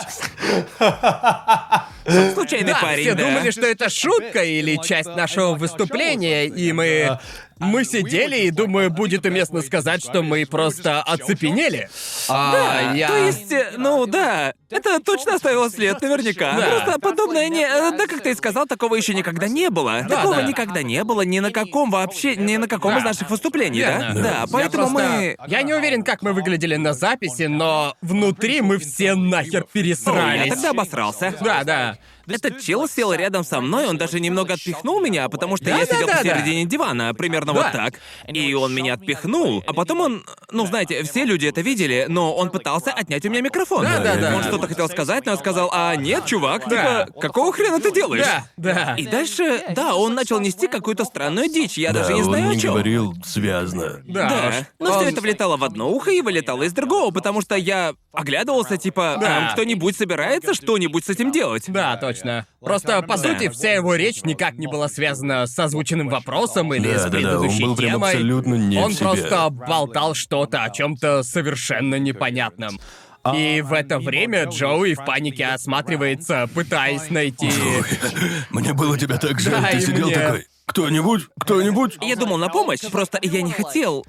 S2: Случайный
S1: Да,
S2: парень,
S1: все
S2: да.
S1: думали, что это шутка или часть нашего выступления, и мы... Мы сидели, и думаю, будет уместно сказать, что мы просто оцепенели. А, я...
S2: То есть, э, ну да, это точно оставило след, наверняка.
S1: Да.
S2: Просто подобное не... э, Да, как ты и сказал, такого еще никогда не было.
S1: Да,
S2: такого
S1: да.
S2: никогда не было ни на каком вообще, ни на каком
S1: Да.
S2: из наших выступлений, да? Да,
S1: Я
S2: поэтому
S1: просто-
S2: мы...
S1: Я не уверен, как мы выглядели на записи, но внутри мы все нахер
S2: О,
S1: пересрались.
S2: я тогда обосрался.
S1: Да, да.
S2: Этот чел сел рядом со мной, он даже немного отпихнул меня, потому что я
S1: Да-да-да-да.
S2: сидел посередине дивана, примерно
S1: Да.
S2: вот так. И он меня отпихнул, а потом он... Ну, знаете, все люди это видели, но он пытался отнять у меня микрофон.
S1: Да-да-да.
S2: Он что-то хотел сказать, но я сказал, а нет, чувак,
S1: Да.
S2: типа, какого хрена ты делаешь?
S1: Да, да.
S2: И дальше, да, он начал нести какую-то странную дичь, я
S3: да,
S2: даже не
S3: он
S2: знаю
S3: не
S2: о чем.
S3: говорил связно.
S1: Да.
S2: Да. Но
S1: Он-
S2: все это влетало в одно ухо и вылетало из другого, потому что я оглядывался, типа,
S1: Да.
S2: «Ам, кто-нибудь собирается что-нибудь с этим делать?
S1: Да, точно. Просто, по сути, вся его речь никак не была связана с озвученным вопросом или
S3: Да,
S1: с
S3: да, да, он
S1: предыдущей
S3: был прям
S1: темой.
S3: абсолютно не
S1: Он
S3: в себе.
S1: просто болтал что-то о чем-то совершенно непонятном. И в это время Джоуи в панике осматривается, пытаясь найти...
S3: Мне было тебя так жаль,
S1: Да,
S3: ты сидел
S1: мне.
S3: такой. Кто-нибудь? Кто-нибудь?
S2: Я думал на помощь, просто я не хотел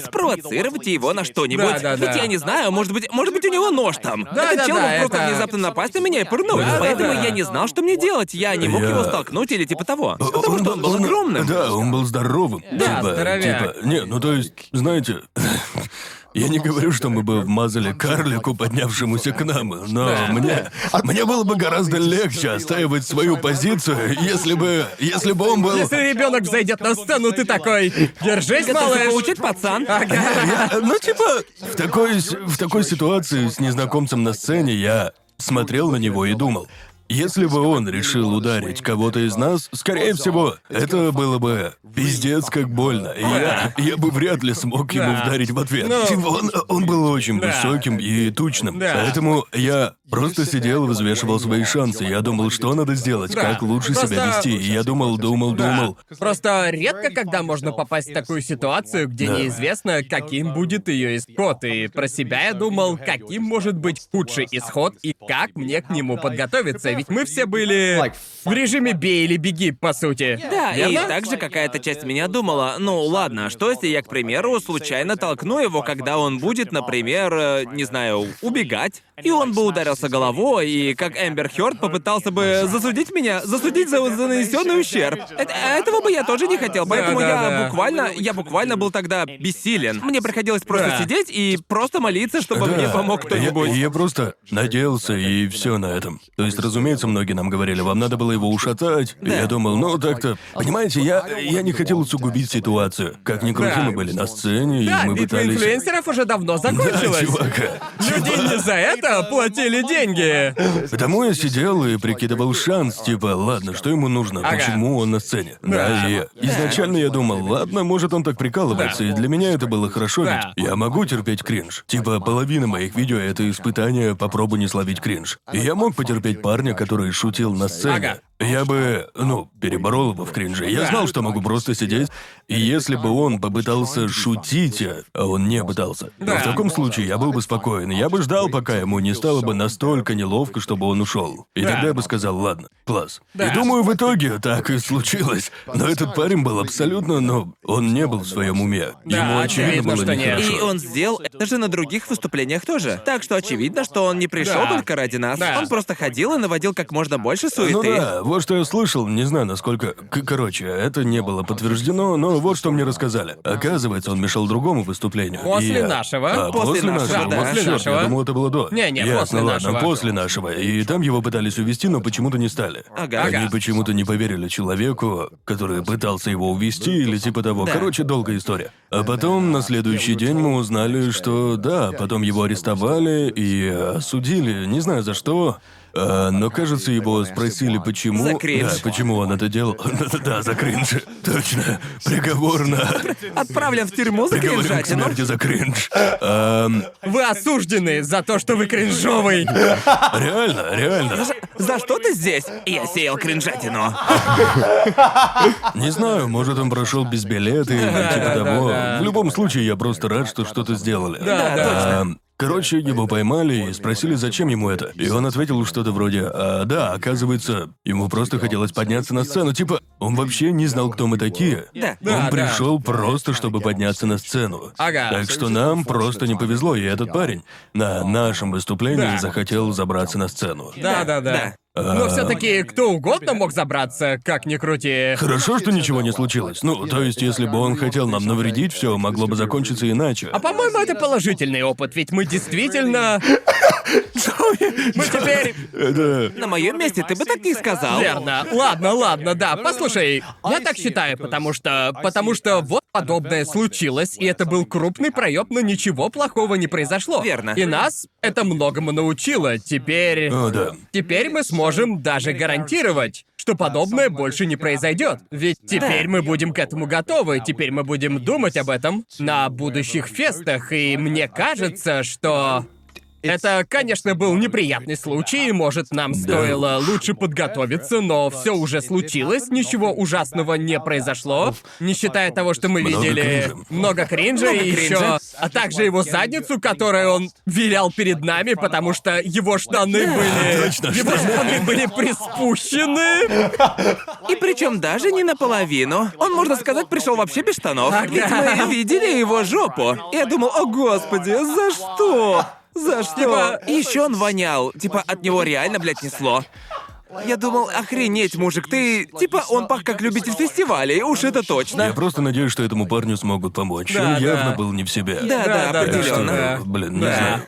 S2: спровоцировать его на что-нибудь.
S1: Да, да, да.
S2: Ведь я не знаю, может быть, может быть у него нож там.
S1: Да,
S2: Этот
S1: да,
S2: чел
S1: да,
S2: мог просто
S1: это-
S2: внезапно напасть на меня и пырнуть.
S1: Да, да,
S2: Поэтому
S1: да.
S2: я не знал, что мне делать. Я не мог
S3: Я-
S2: его столкнуть или типа того. Потому что он был огромным.
S3: Да, он был здоровым.
S1: Да,
S3: типа,
S1: здоровяк.
S3: типа, не, ну то есть, знаете, я не говорю, что мы бы вмазали карлику, поднявшемуся к нам, но мне, мне было бы гораздо легче отстаивать свою позицию, если бы, если бы он был...
S1: Если ребенок зайдет на сцену, ты такой, держись, малыш.
S2: получить пацан.
S3: Я- ну, типа, в такой, в такой ситуации с незнакомцем на сцене я смотрел на него и думал, Если бы он решил ударить кого-то из нас, скорее всего, это было бы пиздец как больно. И я, я бы вряд ли смог ему
S1: Да.
S3: ударить в ответ.
S1: Ну.
S3: Типа он, он был очень высоким и тучным. Поэтому я просто сидел и взвешивал свои шансы. Я думал, что надо сделать, как лучше себя вести. И я думал, думал, думал.
S1: Просто редко когда можно попасть в такую ситуацию, где
S3: Да.
S1: неизвестно, каким будет ее исход. И про себя я думал, каким может быть худший исход и как мне к нему подготовиться. Ведь мы все были в режиме бей или беги, по сути.
S2: Да, и также какая-то часть меня думала, ну ладно, что если я, к примеру, случайно толкну его, когда он будет, например, э, не знаю, убегать, и он бы ударился головой, и как Эмбер Хёрд попытался бы засудить меня, засудить за, за нанесенный ущерб. Это- этого бы я тоже не хотел, поэтому
S1: да,
S2: я
S1: да.
S2: буквально, я буквально был тогда бессилен. Мне приходилось просто
S1: Да.
S2: сидеть и просто молиться, чтобы мне
S3: Да.
S2: помог кто-нибудь.
S3: Я, я просто надеялся, и все на этом. То есть, разумеется, многие нам говорили, вам надо было его ушатать. И я думал, ну так-то. Понимаете, я, я не хотел усугубить ситуацию. Как ни крути,
S1: Да.
S3: мы были на сцене,
S1: Да,
S3: и мы
S1: битва
S3: пытались.
S1: инфлюенсеров уже давно
S3: Да,
S1: закончилась.
S3: чувак.
S1: Люди не за это платили деньги.
S3: Потому я сидел и прикидывал шанс, типа, ладно, что ему нужно,
S1: Ага.
S3: почему он на сцене. Да, и изначально я думал, ладно, может он так прикалывается,
S1: Да.
S3: и для меня это было хорошо,
S1: Да.
S3: ведь я могу терпеть кринж. Типа, половина моих видео — это испытание «попробуй не словить кринж». И я мог потерпеть парня, который шутил на сцене.
S1: Ага.
S3: Я бы, ну, переборол его в кринже. Я знал, что могу просто сидеть, и если бы он попытался шутить, а он не пытался, то в таком случае я был бы спокоен. Я бы ждал, пока ему не стало бы настолько неловко, чтобы он ушел. И
S1: Да.
S3: тогда я бы сказал, ладно, класс. И думаю, в итоге так и случилось. Но этот парень был абсолютно, ну, он не был в своем уме.
S1: Да,
S3: Ему очевидно было нехорошо.
S2: И он сделал это же на других выступлениях тоже. Так что очевидно, что он не пришел только ради нас. Он просто ходил и наводил как можно больше суеты.
S3: Ну да, вот что я слышал, не знаю насколько... К- короче, это не было подтверждено, но вот что мне рассказали. Оказывается, он мешал другому выступлению.
S1: После
S3: и-
S1: нашего.
S3: А,
S2: После
S3: после,
S2: нашего,
S3: нашего.
S2: да.
S3: Вот
S1: После
S3: чёрт,
S1: нашего.
S3: Я думал, это было до.
S1: Не-не,
S3: Ясно,
S1: после
S3: ладно,
S1: нашего.
S3: после нашего. И там его пытались увести, но почему-то не стали.
S2: Ага.
S3: Они
S1: Ага.
S3: почему-то не поверили человеку, который пытался его увести или типа того.
S2: Да.
S3: Короче, долгая история. А потом на следующий день мы узнали, что да, потом его арестовали и осудили, не знаю за что. А, но, кажется, его спросили, почему...
S2: За кринж.
S3: Да, почему он это делал. Да, за кринж. Точно. Приговор на...
S2: Отправлен в тюрьму за
S3: Приговорен к
S2: кринжатину.
S3: смерти за кринж. Ам,
S1: Вы осуждены за то, что вы кринжовый.
S3: реально, реально.
S2: За что ты здесь? Я сеял кринжатину.
S3: Не знаю, может, он прошел без билета или типа того. В любом случае, я просто рад, что что-то сделали.
S1: Да, да.
S3: Ам, Короче, его поймали и спросили, зачем ему это. И он ответил что-то вроде, а, да, оказывается, ему просто хотелось подняться на сцену. Типа, он вообще не знал, кто мы такие.
S2: Да.
S3: Он
S1: да.
S3: пришел просто, чтобы подняться на сцену.
S1: Ага.
S3: Так что нам просто не повезло, и этот парень на нашем выступлении
S1: Да.
S3: захотел забраться на сцену.
S1: Да, да, да.
S2: Да.
S1: Но все-таки кто угодно мог забраться, как ни крути.
S3: Хорошо, что ничего не случилось. Ну, то есть, если бы он хотел нам навредить, все могло бы закончиться иначе.
S1: А по-моему, это положительный опыт, ведь мы действительно. Мы теперь.
S2: На моем месте ты бы так не сказал.
S1: Верно. Ладно, ладно, да. Послушай, я так считаю, потому что. Потому что вот подобное случилось, и это был крупный проеб, но ничего плохого не произошло.
S2: Верно.
S1: И нас это многому научило. Теперь.
S3: О, да.
S1: Теперь мы сможем даже гарантировать, что подобное больше не произойдет. Ведь теперь мы будем к этому готовы, теперь мы будем думать об этом на будущих фестах, и мне кажется, что... Это, конечно, был неприятный случай, и, может, нам стоило лучше подготовиться, но все уже случилось, ничего ужасного не произошло, не считая того, что мы
S3: Много
S1: видели
S3: кринжа.
S1: много кринжа
S2: Много
S1: и еще, а также его задницу, которую он вилял перед нами, потому что его штаны были,
S3: точно,
S1: его штаны были приспущены.
S2: И причем даже не наполовину. Он, можно сказать, пришел вообще без штанов.
S1: Ага.
S2: Ведь мы видели его жопу. Я думал, о господи, за что? За что?
S1: Типа-
S2: Еще он вонял. Типа от него реально, блядь, несло. Я думал, охренеть, мужик, ты... Типа, он пах как любитель фестивалей, уж это точно.
S3: Я просто надеюсь, что этому парню смогут помочь.
S1: Да,
S3: он явно
S1: да.
S3: был не в себе.
S2: Да, да,
S1: Да, да,
S3: Так что,
S2: определенно.
S3: блин, не
S1: Да.
S3: знаю.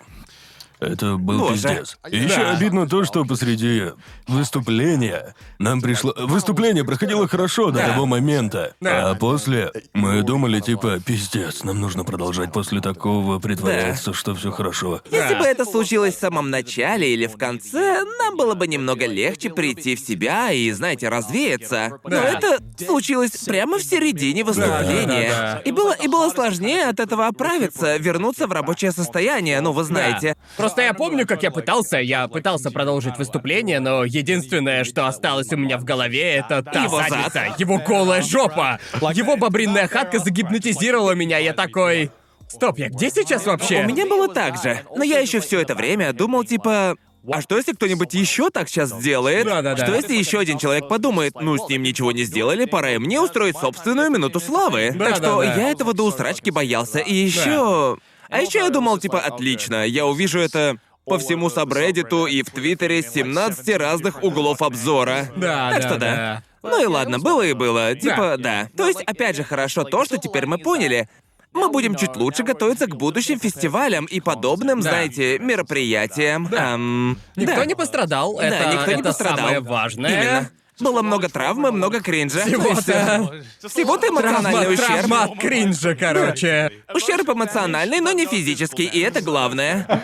S3: Это был
S2: Боже.
S3: пиздец. И еще
S1: Да.
S3: обидно то, что посреди выступления нам пришло... Выступление проходило хорошо до
S1: Да.
S3: того момента.
S1: Да.
S3: А после мы думали, типа, пиздец, нам нужно продолжать после такого притворяться, что все хорошо.
S2: Если
S1: Да.
S2: бы это случилось в самом начале или в конце, нам было бы немного легче прийти в себя и, знаете, развеяться. Но
S1: Да.
S2: это случилось прямо в середине выступления.
S1: Да.
S2: И было и было сложнее от этого оправиться, вернуться в рабочее состояние, ну вы знаете.
S1: Да. Просто я помню, как я пытался, я пытался продолжить выступление, но единственное, что осталось у меня в голове, это та
S2: Его зад.
S1: задница, его голая жопа. Его бобринная хатка загипнотизировала меня, я такой... Стоп, я где сейчас вообще?
S2: У меня было так же. Но я еще все это время думал, типа. А что если кто-нибудь еще так сейчас сделает?
S1: Да-да-да.
S2: Что если еще один человек подумает, ну с ним ничего не сделали, пора и мне устроить собственную минуту славы. так что
S1: Да-да-да.
S2: я этого до усрачки боялся. И еще. А еще я думал, типа, отлично, я увижу это по всему сабреддиту и в Твиттере с 17 разных углов обзора.
S1: Да,
S2: так
S1: да,
S2: что да.
S1: да.
S2: Ну и ладно, было и было. Типа, да. То есть, опять же, хорошо то, что теперь мы поняли. Мы будем чуть лучше готовиться к будущим фестивалям и подобным,
S1: Да.
S2: знаете, мероприятиям.
S1: Да.
S2: Эм,
S1: Никто
S2: да.
S1: не пострадал,
S2: Да,
S1: это,
S2: никто не
S1: это
S2: пострадал.
S1: самое важное.
S2: Именно. Было много травмы, много кринжа. Есть,
S1: Всего-то...
S2: э, Всего-то эмоциональный ущерб.
S1: травма от кринжа, короче.
S2: Ущерб эмоциональный, но не физический, и это главное.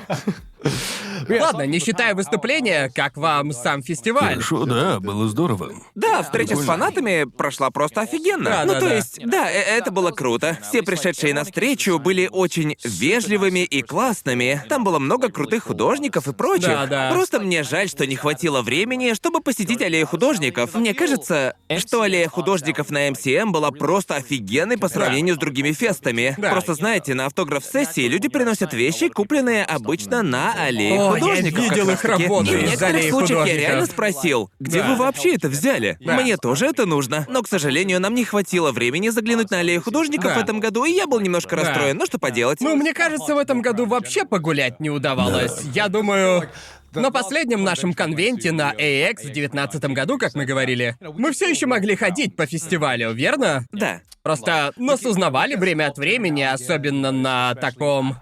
S1: Ладно, не считая выступления, как вам сам фестиваль?
S3: Хорошо, да, было здорово.
S2: Да, встреча с фанатами прошла просто офигенно.
S1: Да,
S2: ну,
S1: да,
S2: то
S1: да.
S2: есть, да, э- это было круто. Все пришедшие на встречу были очень вежливыми и классными. Там было много крутых художников и прочих.
S1: Да, да.
S2: Просто мне жаль, что не хватило времени, чтобы посетить аллею художников. Мне кажется, что аллея художников на МСМ была просто офигенной по сравнению с другими фестами. Просто знаете, на автограф-сессии люди приносят вещи, купленные обычно на аллее
S1: О, я
S2: художников. как
S1: видел их работы
S2: И в некоторых случаях я реально спросил, где
S1: Да.
S2: вы вообще это взяли?
S1: Да.
S2: Мне тоже это нужно. Но, к сожалению, нам не хватило времени заглянуть на аллею художников
S1: Да.
S2: в этом году, и я был немножко
S1: Да.
S2: расстроен. Ну что поделать?
S1: Ну, мне кажется, в этом году вообще погулять не удавалось. Я думаю, на последнем нашем конвенте на AX в девятнадцатом году, как мы говорили, мы все еще могли ходить по фестивалю, верно?
S2: Да.
S1: Просто нас узнавали время от времени, особенно на таком...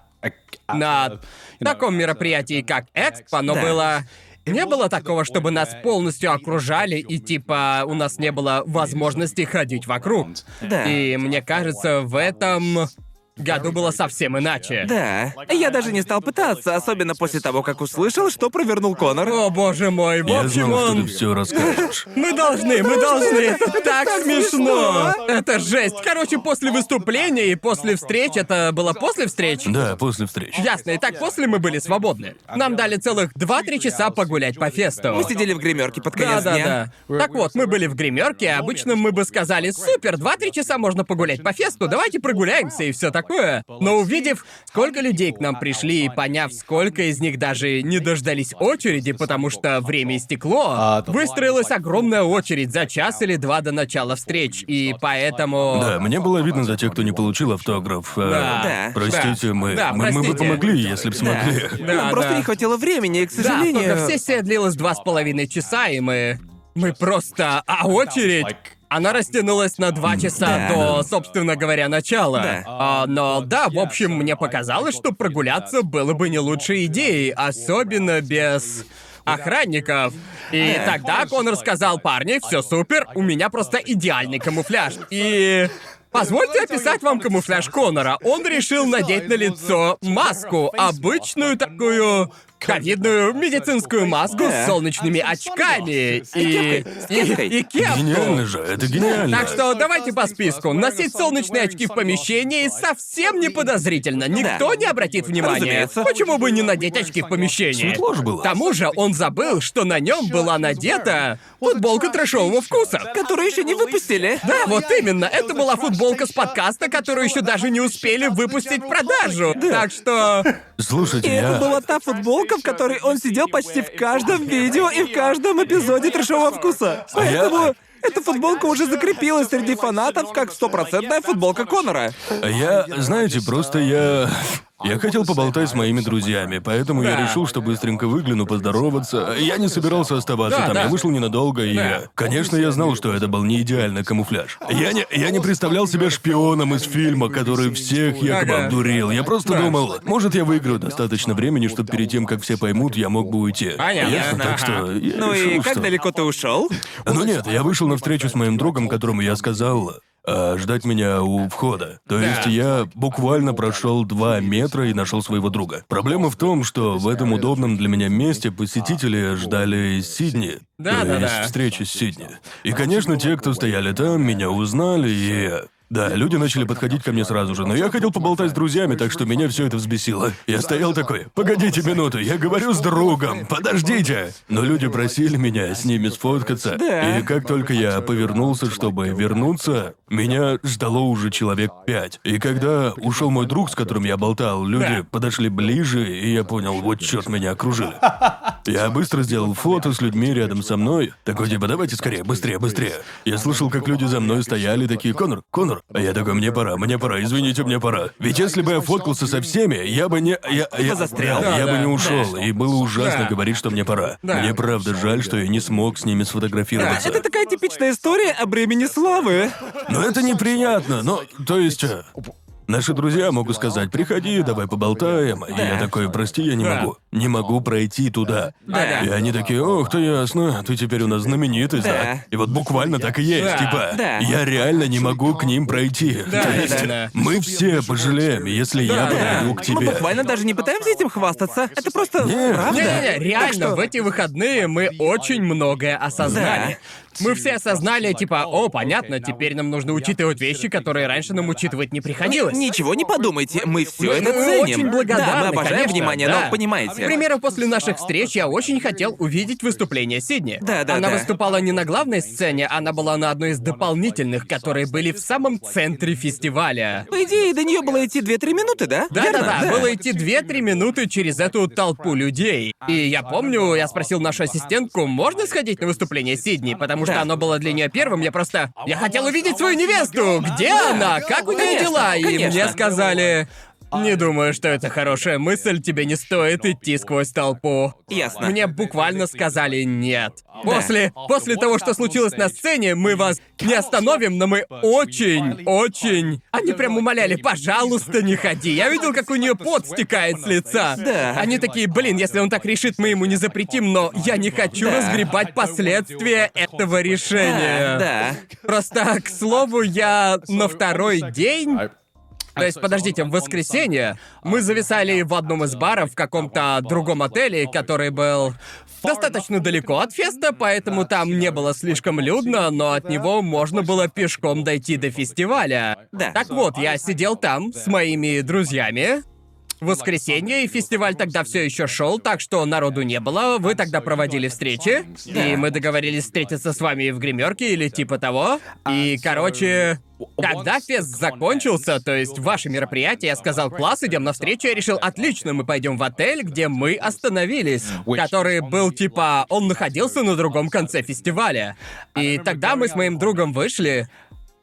S1: на таком мероприятии, как Экспо, но
S2: Да.
S1: было... Не было такого, чтобы нас полностью окружали и типа у нас не было возможности ходить вокруг.
S2: Да.
S1: И мне кажется, в этом году было совсем иначе.
S2: Да. Я даже не стал пытаться, особенно после того, как услышал, что провернул Конор.
S1: О боже мой, в
S3: Я
S1: общем
S3: знал, что
S1: он...
S3: ты все расскажешь.
S1: Мы должны, мы должны, это так смешно. Это жесть. Короче, после выступления и после встреч, это было после встреч?
S3: Да, после встречи.
S1: Ясно, и так после мы были свободны. Нам дали целых 2-3 часа погулять по фесту.
S2: Мы сидели в гримерке под конец
S1: да,
S2: дня.
S1: да. Так вот, мы были в гримерке, а обычно мы бы сказали, супер, 2-3 часа можно погулять по фесту, давайте прогуляемся и все такое. Но увидев, сколько людей к нам пришли и поняв, сколько из них даже не дождались очереди, потому что время истекло, выстроилась огромная очередь за час или два до начала встреч, и поэтому...
S3: Да, мне было видно за тех, кто не получил автограф. А,
S1: Да.
S2: Да.
S3: Простите,
S1: Да.
S3: мы,
S1: Да,
S3: мы, мы бы
S1: простите.
S3: помогли, если бы смогли.
S1: Да,
S2: Нам просто
S1: да.
S2: не хватило времени, и, к
S1: Да,
S2: сожалению...
S1: автограф-сессия длилась два с половиной часа, и мы... Мы просто... А очередь... Она растянулась на два часа
S2: Да.
S1: до, собственно говоря, начала.
S2: Да.
S1: А, но да, в общем, мне показалось, что прогуляться было бы не лучшей идеей, особенно без охранников. И
S2: Да.
S1: тогда Конор сказал, парни, все супер, у меня просто идеальный камуфляж. И... Позвольте описать вам камуфляж Конора. Он решил надеть на лицо маску, обычную такую ковидную медицинскую маску с солнечными очками и и, и кепку.
S3: Гениально же, это гениально.
S1: Так что давайте по списку. Носить солнечные очки в помещении совсем не подозрительно. Никто
S2: Да.
S1: не обратит внимания.
S2: Разумеется.
S1: Почему бы не надеть очки в помещении?
S3: Светло ж было.
S1: К тому же он забыл, что на нем была надета футболка трэшового вкуса.
S2: Которую еще не выпустили.
S1: Да, вот именно. Это была футболка с подкаста, которую еще даже не успели выпустить в продажу. Так что...
S3: Слушайте,
S2: И это
S3: я...
S2: была та футболка, в которой он сидел почти в каждом видео и в каждом эпизоде трешового вкуса.
S3: А
S2: Поэтому эта футболка уже закрепилась среди фанатов как стопроцентная футболка Конора.
S3: Я, знаете, просто я... Я хотел поболтать с моими друзьями, поэтому я решил, что быстренько выгляну, поздороваться. Я не собирался оставаться там, я вышел ненадолго, и... Конечно, я знал, что это был не идеальный камуфляж. Я не, я не представлял себя шпионом из фильма, который всех якобы обдурил. Я просто думал, может, я выиграю достаточно времени, чтобы перед тем, как все поймут, я мог бы уйти.
S1: Понятно.
S3: Ясно, так что я
S2: Ну и
S3: решил,
S2: как
S3: что-
S2: далеко ты ушел?
S3: ну нет, я вышел на встречу с моим другом, которому я сказал а, ждать меня у входа. То есть я буквально прошел два метра и нашел своего друга. Проблема в том, что в этом удобном для меня месте посетители ждали Сидни.
S1: Да,
S3: то
S1: да,
S3: есть
S1: да.
S3: встречи с Сидни. И, конечно, те, кто стояли там, меня узнали и... Да, люди начали подходить ко мне сразу же, но я хотел поболтать с друзьями, так что меня все это взбесило. Я стоял такой, погодите минуту, я говорю с другом, подождите. Но люди просили меня с ними сфоткаться.
S2: Да.
S3: И как только я повернулся, чтобы вернуться, меня ждало уже человек пять. И когда ушел мой друг, с которым я болтал, люди
S1: Да.
S3: подошли ближе, и я понял, вот черт меня окружили. Я быстро сделал фото с людьми рядом со мной. Такой типа, давайте скорее, быстрее, быстрее. Я слышал, как люди за мной стояли, такие, Конор, Конор. А я такой, мне пора, мне пора, извините, мне пора. Ведь если бы я фоткался со всеми, я бы не... Я, я,
S2: застрял.
S3: Да, я
S1: Да,
S3: бы не
S1: да.
S3: ушел, и было ужасно говорить, что мне пора. Мне правда жаль, что я не смог с ними сфотографироваться.
S2: Это такая типичная история о бремени славы.
S3: Но это неприятно, но... То есть... Наши друзья могут сказать, приходи, давай поболтаем. И я такой, прости, я не
S1: Да.
S3: могу. Не могу пройти туда.
S2: Да.
S3: И они такие, ох, ты ясно, ты теперь у нас знаменитый, да.
S2: Да.
S3: И вот буквально так и есть,
S1: Да.
S3: типа,
S2: Да.
S3: я реально не могу к ним пройти.
S1: Да,
S3: То
S1: да,
S3: есть,
S1: да, да.
S3: мы все пожалеем, если я
S1: Да.
S3: подойду к
S2: Мы
S3: тебе.
S2: буквально даже не пытаемся этим хвастаться. Это просто
S3: Нет.
S2: правда.
S1: Не-не-не, реально,
S2: что-
S1: в эти выходные мы очень многое осознали. Мы все осознали, типа, о, понятно, теперь нам нужно учитывать вещи, которые раньше нам учитывать не приходилось.
S2: Ничего не подумайте, мы все это
S1: Мы
S2: ценим.
S1: очень благодарны,
S2: Да, мы обожаем
S1: конечно,
S2: внимание,
S1: да.
S2: но понимаете.
S1: К примеру, после наших встреч я очень хотел увидеть выступление Сидни.
S2: Да, да,
S1: Она
S2: да.
S1: выступала не на главной сцене, она была на одной из дополнительных, которые были в самом центре фестиваля.
S2: По идее, до нее было идти 2-3 минуты, да?
S1: Да,
S2: Верно?
S1: да, да, было идти 2-3 минуты через эту толпу людей. И я помню, я спросил нашу ассистентку, можно сходить на выступление Сидни, потому что
S2: Да.
S1: оно было для нее первым. Я просто. Я хотел увидеть свою невесту! Где она? Как у нее
S2: Конечно,
S1: дела? И
S2: конечно.
S1: мне сказали. Не думаю, что это хорошая мысль, тебе не стоит идти сквозь толпу.
S2: Ясно.
S1: Мне буквально сказали нет. После, после того, что случилось на сцене, мы вас не остановим, но мы очень, очень... Они прям умоляли, пожалуйста, не ходи. Я видел, как у нее пот стекает с лица.
S2: Да.
S1: Они такие, блин, если он так решит, мы ему не запретим, но я не хочу
S2: Да.
S1: разгребать последствия этого решения.
S2: Да.
S1: Просто, к слову, я на второй день то есть, подождите, в воскресенье мы зависали в одном из баров в каком-то другом отеле, который был достаточно далеко от феста, поэтому там не было слишком людно, но от него можно было пешком дойти до фестиваля.
S2: Да.
S1: Так вот, я сидел там с моими друзьями. В воскресенье, и фестиваль тогда все еще шел, так что народу не было. Вы тогда проводили встречи, и мы договорились встретиться с вами в гримерке или типа того. И, короче, когда фест закончился, то есть ваше мероприятие, я сказал, класс, идем на встречу, я решил, отлично, мы пойдем в отель, где мы остановились, который был типа, он находился на другом конце фестиваля. И тогда мы с моим другом вышли,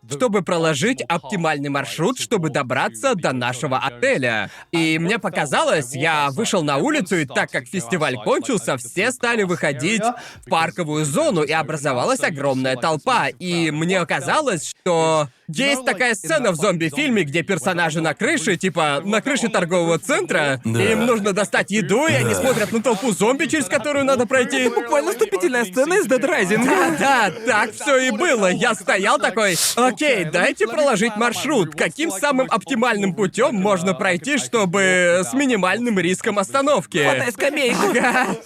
S1: чтобы проложить оптимальный маршрут, чтобы добраться до нашего отеля. И мне показалось, я вышел на улицу, и так как фестиваль кончился, все стали выходить в парковую зону, и образовалась огромная толпа. И мне казалось, что есть такая сцена в зомби-фильме, где персонажи на крыше, типа на крыше торгового центра,
S3: Да.
S1: им нужно достать еду, и они смотрят на толпу зомби, через которую надо пройти.
S2: Буквально вступительная сцена из Dead Rising.
S1: Да, да, так все и было. Я стоял такой, окей, дайте проложить маршрут. Каким самым оптимальным путем можно пройти, чтобы с минимальным риском остановки?
S2: Хватай скамейку.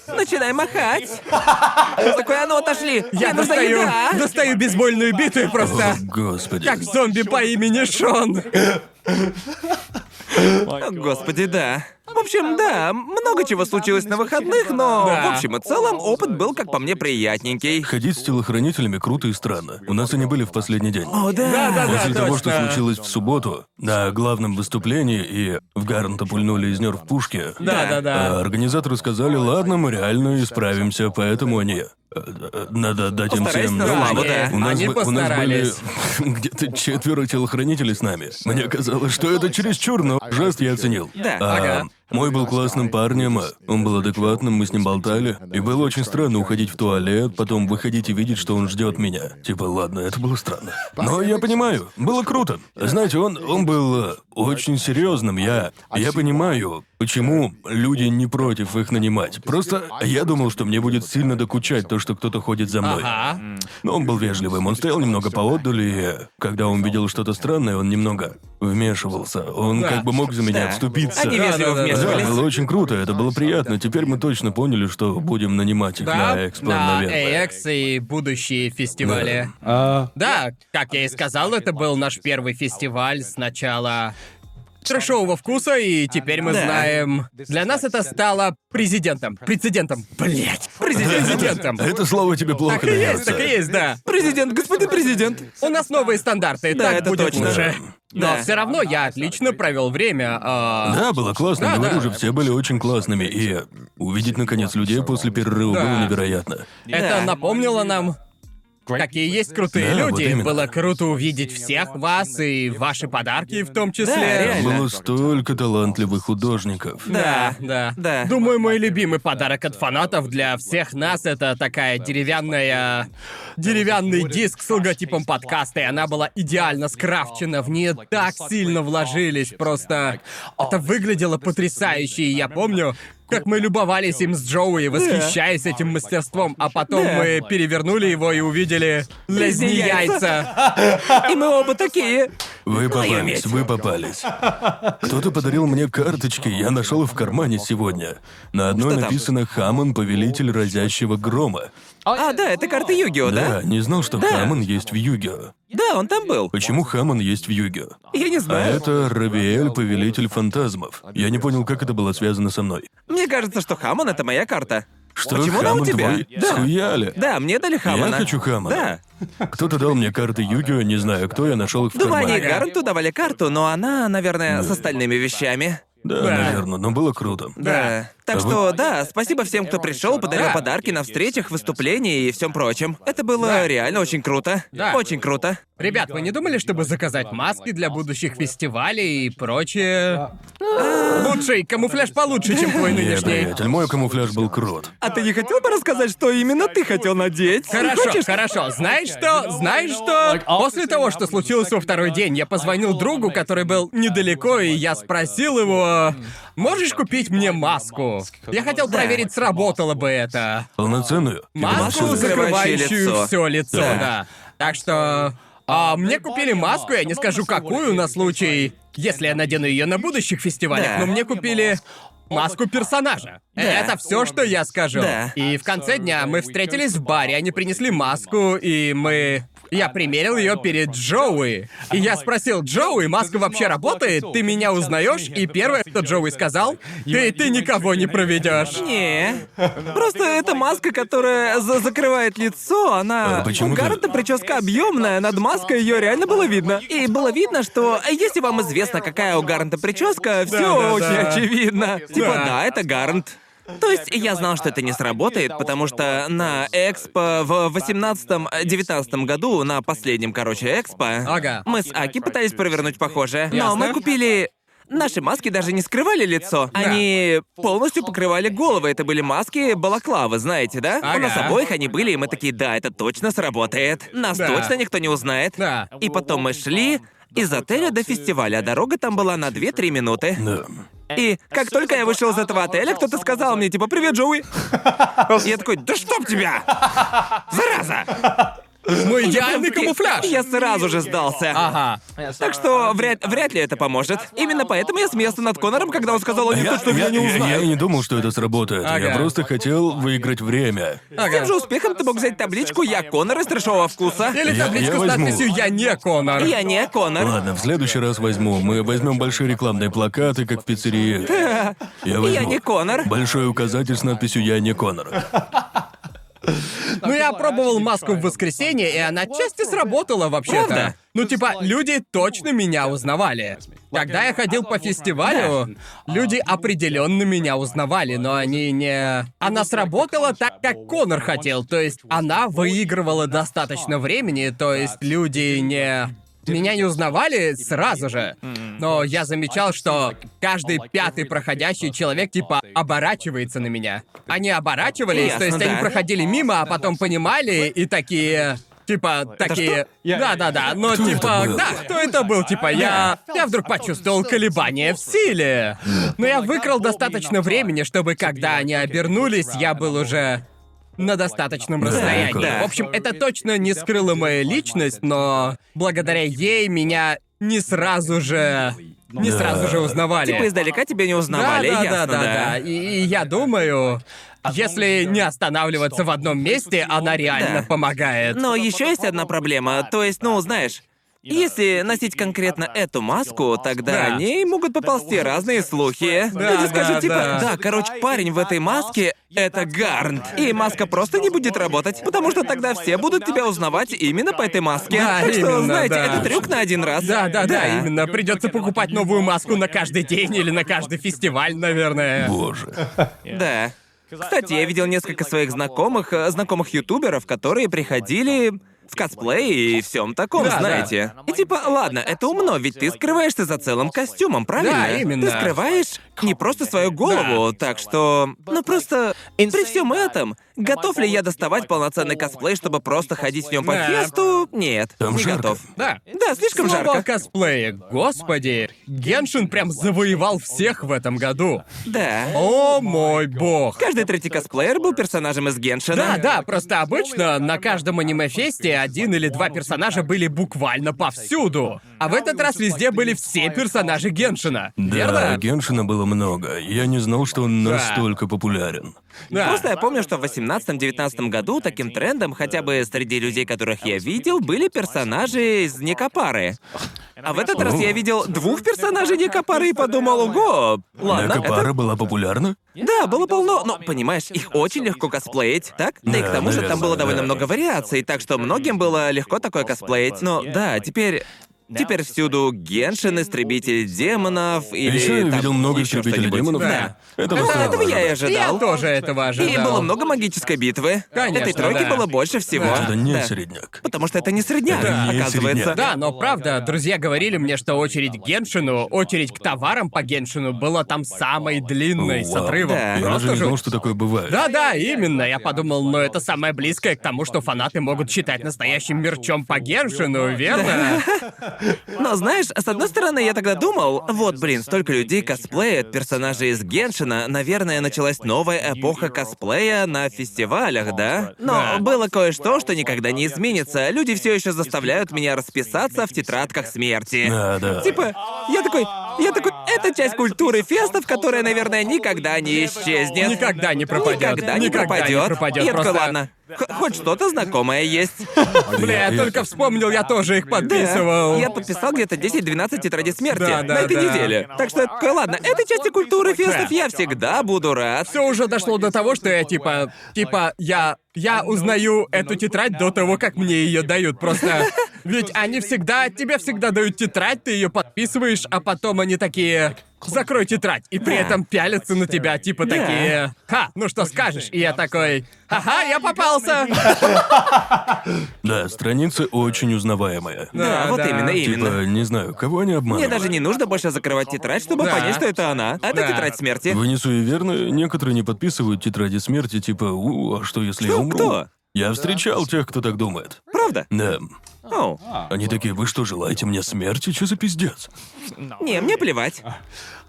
S2: Начинай махать. Такой, а ну отошли.
S1: Я достаю, достаю бейсбольную биту и просто...
S3: О, Господи.
S1: Как зомби по имени Шон.
S2: О, Господи, да. В общем, да, много чего случилось на выходных, но
S1: Да.
S2: в общем и целом опыт был, как по мне, приятненький.
S3: Ходить с телохранителями круто и странно. У нас они были в последний день.
S2: О, да.
S1: Да-да-да.
S3: После того, что
S1: точно.
S3: случилось в субботу, на главном выступлении, и в Гарнта пульнули из нерв пушки.
S1: Да, да, да.
S3: А организаторы сказали, ладно, мы реально исправимся, поэтому они... э, э, Надо дать им
S2: Постарайся
S3: всем...
S2: на славу,
S1: Они-
S2: да.
S3: У нас,
S1: они
S3: бы- у нас были
S1: постарались.
S3: где-то четверо телохранителей с нами. Мне казалось, что это чересчур, но жест я оценил.
S2: Да.
S3: А,
S1: Ага.
S3: Мой был классным парнем, он был адекватным, мы с ним болтали. И было очень странно уходить в туалет, потом выходить и видеть, что он ждет меня. Типа, ладно, это было странно. Но я понимаю, было круто. Знаете, он, он был э, очень серьезным. Я, я понимаю, почему люди не против их нанимать. Просто я думал, что мне будет сильно докучать то, что кто-то ходит за мной.
S1: Ага.
S3: Но он был вежливым, он стоял немного поотдаль, и когда он видел что-то странное, он немного вмешивался. Он
S1: Да.
S3: как бы мог за меня
S2: Да.
S3: вступиться.
S2: Они вежливо
S1: Да-да-да.
S3: Да,
S2: вмешивались.
S3: было очень круто, это было приятно. Теперь мы точно поняли, что будем нанимать их
S1: Да,
S3: на Экспо,
S1: на
S3: наверное.
S1: AX и будущие фестивали.
S4: А,
S1: Да, как я и сказал, это был наш первый фестиваль с начала трэшового вкуса, и теперь мы
S2: Да.
S1: знаем... Для нас это стало президентом. Прецедентом. Блять. Президентом.
S3: Это слово тебе плохо
S1: Так и есть,
S3: дается.
S1: так и есть, да.
S2: Президент, господин президент.
S1: У нас новые стандарты,
S2: Да,
S1: так
S2: это
S1: будет
S2: точно.
S1: лучше. Но
S2: Да.
S1: все равно я отлично провел время. а,
S3: Да, было классно,
S1: Да,
S3: говорю
S1: да.
S3: же, все были очень классными, и увидеть наконец людей после перерыва
S1: Да.
S3: было невероятно.
S1: Это
S2: Да.
S1: напомнило нам, какие есть крутые
S3: Да, вот
S1: люди.
S3: именно.
S1: Было круто увидеть всех вас и ваши подарки в том числе.
S2: Да, реально.
S3: Было столько талантливых художников.
S1: Да, да.
S2: Да.
S1: Думаю, мой любимый подарок от фанатов для всех нас это такая деревянная... Деревянный диск с логотипом подкаста, и она была идеально скрафчена, в нее так сильно вложились, просто... Это выглядело потрясающе, и я помню, как мы любовались им с Джоуи, восхищаясь этим мастерством, а потом
S2: Да.
S1: мы перевернули его и увидели лезни яйца.
S2: И мы оба такие.
S3: Вы попались, вы попались. Кто-то подарил мне карточки, я нашел их в кармане сегодня. На одной написано Хамон, повелитель разящего грома.
S2: А, да, это карта Yu-Gi-Oh, да?
S3: Да, не знал, что
S2: Да.
S3: Хамон есть в Yu-Gi-Oh.
S2: Да, он там был.
S3: Почему Хамон есть в Yu-Gi-Oh?
S2: Я не
S3: А
S2: знаю.
S3: это Равиэль, повелитель фантазмов. Я не понял, как это было связано со мной.
S2: Мне кажется, что Хамон это моя карта.
S3: Что,
S2: Почему она у
S3: Хамон
S2: тебя?
S3: твой?
S2: Да.
S3: Схуяли?
S2: Да, мне дали Хамона.
S3: Я хочу Хамона.
S2: Да.
S3: Кто-то дал мне карты Югио, не знаю кто, я нашел их в
S2: Дуване и
S3: кармане.
S2: Гаранту давали карту, но она, наверное, с остальными вещами.
S3: Да,
S1: Да.
S3: наверное, но было круто.
S2: Да. Так
S3: А
S2: что, да, спасибо всем, кто пришел, подарил
S1: Да.
S2: подарки на встречах, выступлениях и всем прочем. Это было
S1: Да.
S2: реально очень круто.
S1: Да.
S2: Очень круто.
S1: Ребят, вы не думали, чтобы заказать маски для будущих фестивалей и прочее? Лучший камуфляж получше, чем твой
S3: Не,
S1: нынешний.
S3: приятель, мой камуфляж был крут.
S2: А ты не хотел бы рассказать, что именно ты хотел надеть?
S1: Хорошо, хорошо. Знаешь что? Знаешь что? После того, что случилось во второй день, я позвонил другу, который был недалеко, и я спросил его, можешь купить мне маску? Я хотел проверить, сработало бы это.
S3: Полноценную?
S1: Маску,
S2: Маску, закрывающую
S1: все лицо,
S3: да.
S1: Так что. А мне купили маску, я не скажу какую на случай, если я надену ее на будущих фестивалях,
S2: Да.
S1: но мне купили маску персонажа. Это все, что я скажу.
S2: Да.
S1: И в конце дня мы встретились в баре, они принесли маску, и мы. Я примерил ее перед Джоуи. И я спросил, Джоуи, маска вообще работает? Ты меня узнаешь? И первое, что Джоуи сказал, ты, ты никого не проведешь.
S2: Не. Просто эта маска, которая за- закрывает лицо, она.
S3: А почему
S2: У
S3: ты-
S2: Гаррета прическа объемная, над маской ее реально было видно. И было видно, что а если вам известно, какая у Гаррента прическа, все
S1: Да-да-да.
S2: очень очевидно. Типа,
S1: Да.
S2: да, это Гаррент. То есть я знал, что это не сработает, потому что на Экспо в 18-19 году, на последнем, короче, Экспо,
S1: Ага.
S2: мы с Аки пытались провернуть похожее. Но мы купили Наши маски даже не скрывали лицо.
S1: Да.
S2: Они полностью покрывали головы. Это были маски балаклавы, знаете, да?
S1: Ага.
S2: У нас обоих они были, и мы такие, да, это точно сработает. Нас
S1: Да.
S2: точно никто не узнает.
S1: Да.
S2: И потом мы шли из отеля до фестиваля, а дорога там была на 2-3 минуты.
S3: Да.
S2: И как только я вышел из этого отеля, кто-то сказал мне, типа, «Привет, Джоуи!» И я такой, «Да чтоб тебя! Зараза!»
S1: Мой идеальный камуфляж.
S2: Я сразу же сдался.
S1: Ага.
S2: Так что вряд, вряд ли это поможет. Именно поэтому я смеялся над Конором, когда он сказал, они
S3: Я,
S2: точно меня не
S3: я- я
S2: узнают.
S3: не думал, что это сработает. Я
S1: Ага.
S3: просто хотел выиграть время.
S2: С тем же успехом ты мог взять табличку «Я Конор из трэшового вкуса».
S1: Или
S3: Я-
S1: табличку
S3: я
S1: с
S3: возьму.
S1: надписью «Я не Конор».
S2: Я не Конор.
S3: Ладно, в следующий раз возьму. Мы возьмем большие рекламные плакаты, как в пиццерии. Я возьму.
S2: Я не Конор.
S3: Большой указатель с надписью «Я не Конор».
S1: Ну, я пробовал маску в воскресенье, и она отчасти сработала вообще-то.
S2: Правда?
S1: Ну, типа, люди точно меня узнавали. Когда я ходил по фестивалю, люди определенно меня узнавали, но они не... Она сработала так, как Конор хотел. То есть она выигрывала достаточно времени, то есть люди не... Меня не узнавали сразу же, но я замечал, что каждый пятый проходящий человек типа оборачивается на меня. Они оборачивались,
S2: Ясно,
S1: то есть они проходили мимо, а потом понимали и такие... Типа, такие... Да-да-да, но
S3: Кто это
S1: типа...
S3: был?
S1: Да, кто это был? Типа, я... Я вдруг почувствовал колебания в силе. Но я выкрал достаточно времени, чтобы когда они обернулись, я был уже на достаточном расстоянии.
S2: да.
S1: В общем, это точно не скрыло мою личность, но благодаря ей меня не сразу же... Не
S3: Да.
S1: сразу же узнавали.
S2: Типа издалека тебя не узнавали,
S1: да, да,
S2: ясно,
S1: да, да, да. И, и я думаю, если не останавливаться в одном месте, она реально
S2: Да.
S1: помогает.
S2: Но еще есть одна проблема. То есть, ну, знаешь, если носить конкретно эту маску, тогда
S1: Да.
S2: о ней могут поползти разные слухи.
S1: Да,
S2: Люди скажут,
S1: да,
S2: типа,
S1: да.
S2: да, короче, парень в этой маске — это Гарнт. И маска просто не будет работать, потому что тогда все будут тебя узнавать именно по этой маске.
S1: Да,
S2: так что,
S1: именно,
S2: знаете,
S1: да.
S2: это трюк на один раз.
S1: Да, да, да, именно. Придется покупать новую маску на каждый день или на каждый фестиваль, наверное.
S3: Боже.
S2: Да. Кстати, я видел несколько своих знакомых, э, знакомых ютуберов, которые приходили в косплей и всем таком,
S1: Да,
S2: знаете. И типа, ладно, это умно, ведь ты скрываешься за целым костюмом, правильно?
S1: Да, именно.
S2: Ты скрываешь не просто свою голову, так что... Ну просто при всем этом, готов ли я доставать полноценный косплей, чтобы просто ходить в нем по
S1: Да.
S2: фесту? Нет,
S3: Там
S2: не
S3: жарко.
S2: готов.
S1: Да.
S2: Да, слишком
S1: Слово
S2: жарко.
S1: о косплее. Господи, Геншин прям завоевал всех в этом году.
S2: Да.
S1: О мой бог.
S2: Каждый третий косплеер был персонажем из Геншина.
S1: Да, да, просто обычно на каждом аниме-фесте один или два персонажа были буквально повсюду. А в этот раз везде были все персонажи Геншина.
S3: Да,
S1: Верно?
S3: Геншина было много. Я не знал, что он
S1: Да.
S3: настолько популярен.
S1: Да.
S2: Просто я помню, что в 18-19 году таким трендом, хотя бы среди людей, которых я видел, были персонажи из Никопары. А в этот раз я видел двух персонажей Никопары и подумал, ого, ладно,
S3: Накопара была популярна?
S2: это... Да, было полно, но, понимаешь, их очень легко косплеить, так? Да, и к тому же там было довольно
S3: да.
S2: много вариаций, так что многим было легко такое косплеить. Но да, теперь... Теперь всюду Геншин, Истребитель демонов или...
S3: Еще я
S2: там
S3: видел много истребителей
S2: что-нибудь.
S3: демонов.
S1: Да.
S3: Этого
S2: Это-
S3: стоило
S2: этого я и ожидал.
S1: Я тоже этого ожидал.
S2: И было много магической битвы.
S1: Конечно,
S2: Этой тройки
S1: да.
S2: было больше всего.
S3: Это не
S2: Да.
S3: середняк.
S2: Потому что это не средняк,
S3: Это не
S2: оказывается.
S3: средняк.
S1: Да, но правда, друзья говорили мне, что очередь к Геншину, очередь к товарам по Геншину была там самой длинной, с
S3: Вау.
S1: отрывом.
S2: Да.
S3: Я
S1: Просто
S3: даже не
S1: жуть.
S3: знал, что такое бывает.
S1: Да-да, именно. Я подумал, но это самое близкое к тому, что фанаты могут считать настоящим мерчом по Геншину, верно?
S2: Но знаешь, с одной стороны, я тогда думал, вот, блин, столько людей косплеят персонажей из Геншина, наверное, началась новая эпоха косплея на фестивалях, да? Но было кое-что, что никогда не изменится. Люди все еще заставляют меня расписаться в тетрадках смерти.
S3: Да, да.
S2: Типа, я такой, я такой, это часть культуры фестов, которая, наверное, никогда не исчезнет.
S1: Никогда не пропадет.
S2: Никогда не
S1: Никогда не
S2: пропадет.
S1: пропадет,
S2: Я такой, ладно, х- хоть что-то знакомое есть.
S1: Бля, я только вспомнил, я тоже их подписывал.
S2: Я подписал где-то 10-12 тетрадей смерти
S1: Да,
S2: на этой
S1: да.
S2: неделе. Так что ладно, этой части культуры фестов я всегда буду рад.
S1: Все уже дошло до того, что я типа, типа, я, я узнаю эту тетрадь до того, как мне ее дают. Просто, ведь они всегда, тебе всегда дают тетрадь, ты ее подписываешь, а потом они такие, закрой тетрадь, и при этом пялятся на тебя, типа такие, ха, ну что скажешь? И я такой, ага, я попался.
S3: Да, страница очень узнаваемая.
S2: Да, вот
S1: да.
S2: именно, именно.
S3: Типа, не знаю, кого они
S2: Мне
S3: обманывают.
S2: даже не нужно больше закрывать тетрадь, чтобы
S1: Да.
S2: понять, что это она. Это
S1: Да.
S2: тетрадь смерти.
S3: Вы не суеверны? Некоторые не подписывают тетради смерти, типа, у, а что если я
S2: Кто?
S3: умру?
S2: Кто?
S3: Я встречал тех, кто так думает.
S2: Правда?
S3: Да.
S2: О,
S3: Они такие, вы что, желаете мне смерти? Что за пиздец?
S2: не, мне плевать.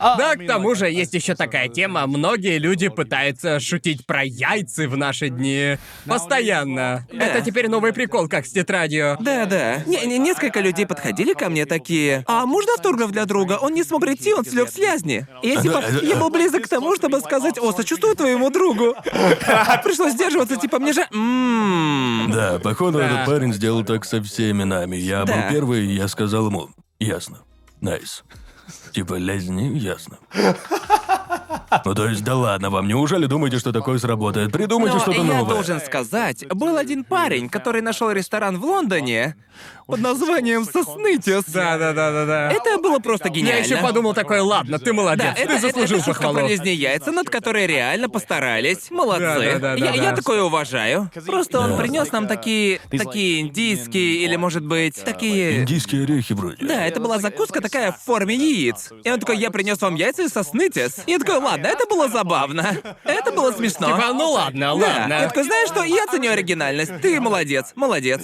S1: Да, к тому же есть еще такая тема. Многие люди пытаются шутить про яйца в наши дни. Постоянно. Это теперь новый прикол, как с тетрадью.
S2: Да-да. Не- не- несколько людей подходили ко мне такие. А можно автограф для друга? Он не смог прийти, он слег. И я типа, я был близок к тому, чтобы сказать, о, сочувствую твоему другу. Пришлось сдерживаться, типа, мне же... Ммм.
S3: Да, походу,
S1: Да.
S3: этот парень сделал так со всеми нами. Я
S2: Да.
S3: был первый, и я сказал ему, ясно, найс. Типа, лезни, ясно. Ну то есть, да ладно вам, неужели думаете, что такое сработает? Придумайте
S2: Но
S3: что-то
S2: я
S3: новое.
S2: должен сказать, был один парень, который нашел ресторан в Лондоне. под названием «Соснытис».
S1: Да-да-да-да-да.
S2: Это было просто
S1: Я
S2: гениально.
S1: еще подумал такой, ладно, ты молодец,
S2: Да,
S1: ты
S2: это, это,
S1: заслужил
S2: это шутка
S1: похвалу.
S2: про резни яйца, над которой реально постарались. Молодцы.
S1: Да-да-да-да-да.
S2: я, я такое уважаю. Просто он принес нам такие, такие индийские или, может быть, такие.
S3: Индийские орехи вроде.
S2: Да, это была закуска такая в форме яиц. И он такой, я принес вам яйца из соснытис. И я такой, ладно, это было забавно. Это было смешно.
S1: Типа, ну ладно,
S2: Да.
S1: ладно.
S2: Я такой, знаешь что, я ценю оригинальность. Ты молодец, молодец.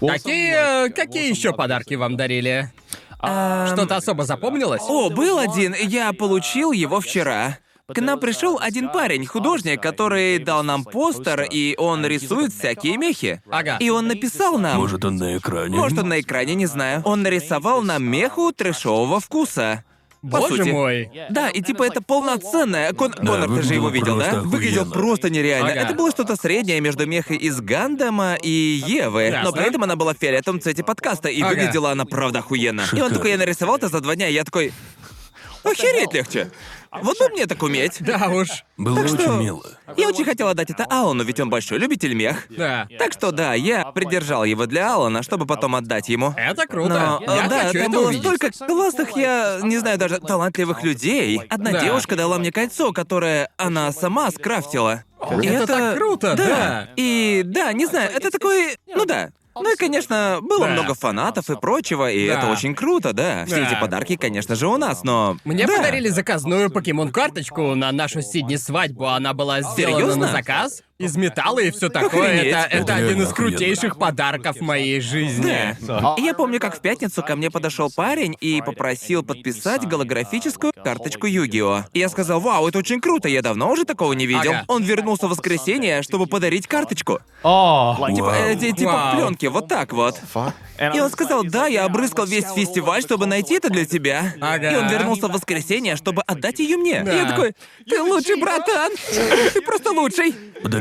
S1: Какие, э, какие еще подарки вам дарили? Что-то особо запомнилось?
S2: О, был один, я получил его вчера. К нам пришел один парень, художник, который дал нам постер, и он рисует всякие мехи.
S1: Ага.
S2: И он написал нам...
S3: Может, он на экране?
S2: Может, он на экране, не знаю. Он нарисовал нам меху трэшового вкуса. По
S1: Боже
S2: сути.
S1: мой.
S2: Да, и типа это полноценная. Кон... Конор, ты же его видел, да?
S3: просто
S2: Выглядел
S3: охуенно.
S2: просто нереально.
S1: Ага.
S2: Это было что-то среднее между мехой из Гандама и Евы. Но
S1: Ясно.
S2: при этом она была в фиолетовом цвете подкаста, и
S1: Ага.
S2: выглядела она правда охуенно. И он
S3: Шикарно.
S2: такой, я нарисовал это за два дня, и я такой. Охереть легче. Вот бы мне так уметь.
S1: Да уж.
S3: Было
S2: Так
S3: очень
S2: что-
S3: мило.
S2: Я очень хотел отдать это Алану, ведь он большой любитель мех.
S1: Да.
S2: Так что да, я придержал его для Алана, чтобы потом отдать ему.
S1: Это круто.
S2: Но,
S1: Я
S2: э, да,
S1: хочу
S2: там
S1: это
S2: было
S1: увидеть.
S2: столько классных, я не знаю, даже талантливых людей. Одна
S1: Да.
S2: девушка дала мне кольцо, которое она сама скрафтила. И
S1: Это так круто, да.
S2: И да, не знаю, это такой, ну да. Ну и, конечно, было
S1: Да.
S2: много фанатов и прочего, и
S1: Да.
S2: это очень круто, да. Все
S1: Да.
S2: эти подарки, конечно же, у нас, но...
S1: Мне
S2: да.
S1: подарили заказную покемон-карточку на нашу Сидни свадьбу. Она была сделана
S2: Серьёзно?
S1: на заказ. Из металла и все такое.
S2: Охренеть.
S1: Это, это один из крутейших подарков в моей жизни.
S2: Да. И я помню, как в пятницу ко мне подошел парень и попросил подписать голографическую карточку Югио. И я сказал, вау, это очень круто, я давно уже такого не видел.
S1: Ага.
S2: Он вернулся в воскресенье, чтобы подарить карточку.
S4: Oh.
S2: Типа, э, ти- типа пленки, вот так вот. И он сказал, да, я обрыскал весь фестиваль, чтобы найти это для тебя.
S1: Ага.
S2: И он вернулся в воскресенье, чтобы отдать ее мне.
S1: Да.
S2: И я такой, ты лучший, братан! Ты просто лучший!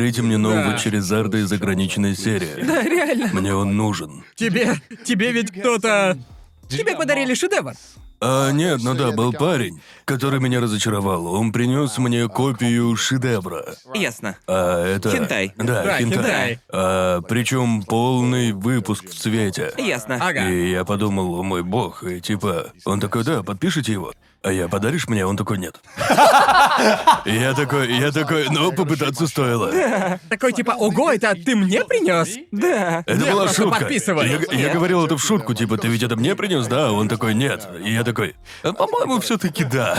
S3: Подарите мне нового
S1: Да.
S3: Черезарда из ограниченной серии.
S2: Да, реально.
S3: Мне он нужен.
S1: Тебе, тебе ведь кто-то... Тебе подарили шедевр.
S3: А, нет, ну да, был парень, который меня разочаровал. Он принес мне копию шедевра.
S2: Ясно.
S3: А это...
S2: Хентай.
S3: Да,
S1: Да,
S3: хентай.
S1: хентай.
S3: А, причем полный выпуск в цвете.
S2: Ясно.
S1: Ага.
S3: И я подумал, о мой бог, и типа, он такой, да, подпишите его. А я, подаришь мне? Он такой, нет. Я такой, я такой, ну, попытаться стоило.
S1: Такой типа, ого, это ты мне принес?
S2: Да.
S3: Это была
S1: просто
S3: шутка.
S1: подписывай.
S3: Я, я
S2: Нет.
S3: говорил это в шутку, типа, ты ведь это мне принес, да? Он такой, нет. И я такой, «А, по-моему, все-таки да.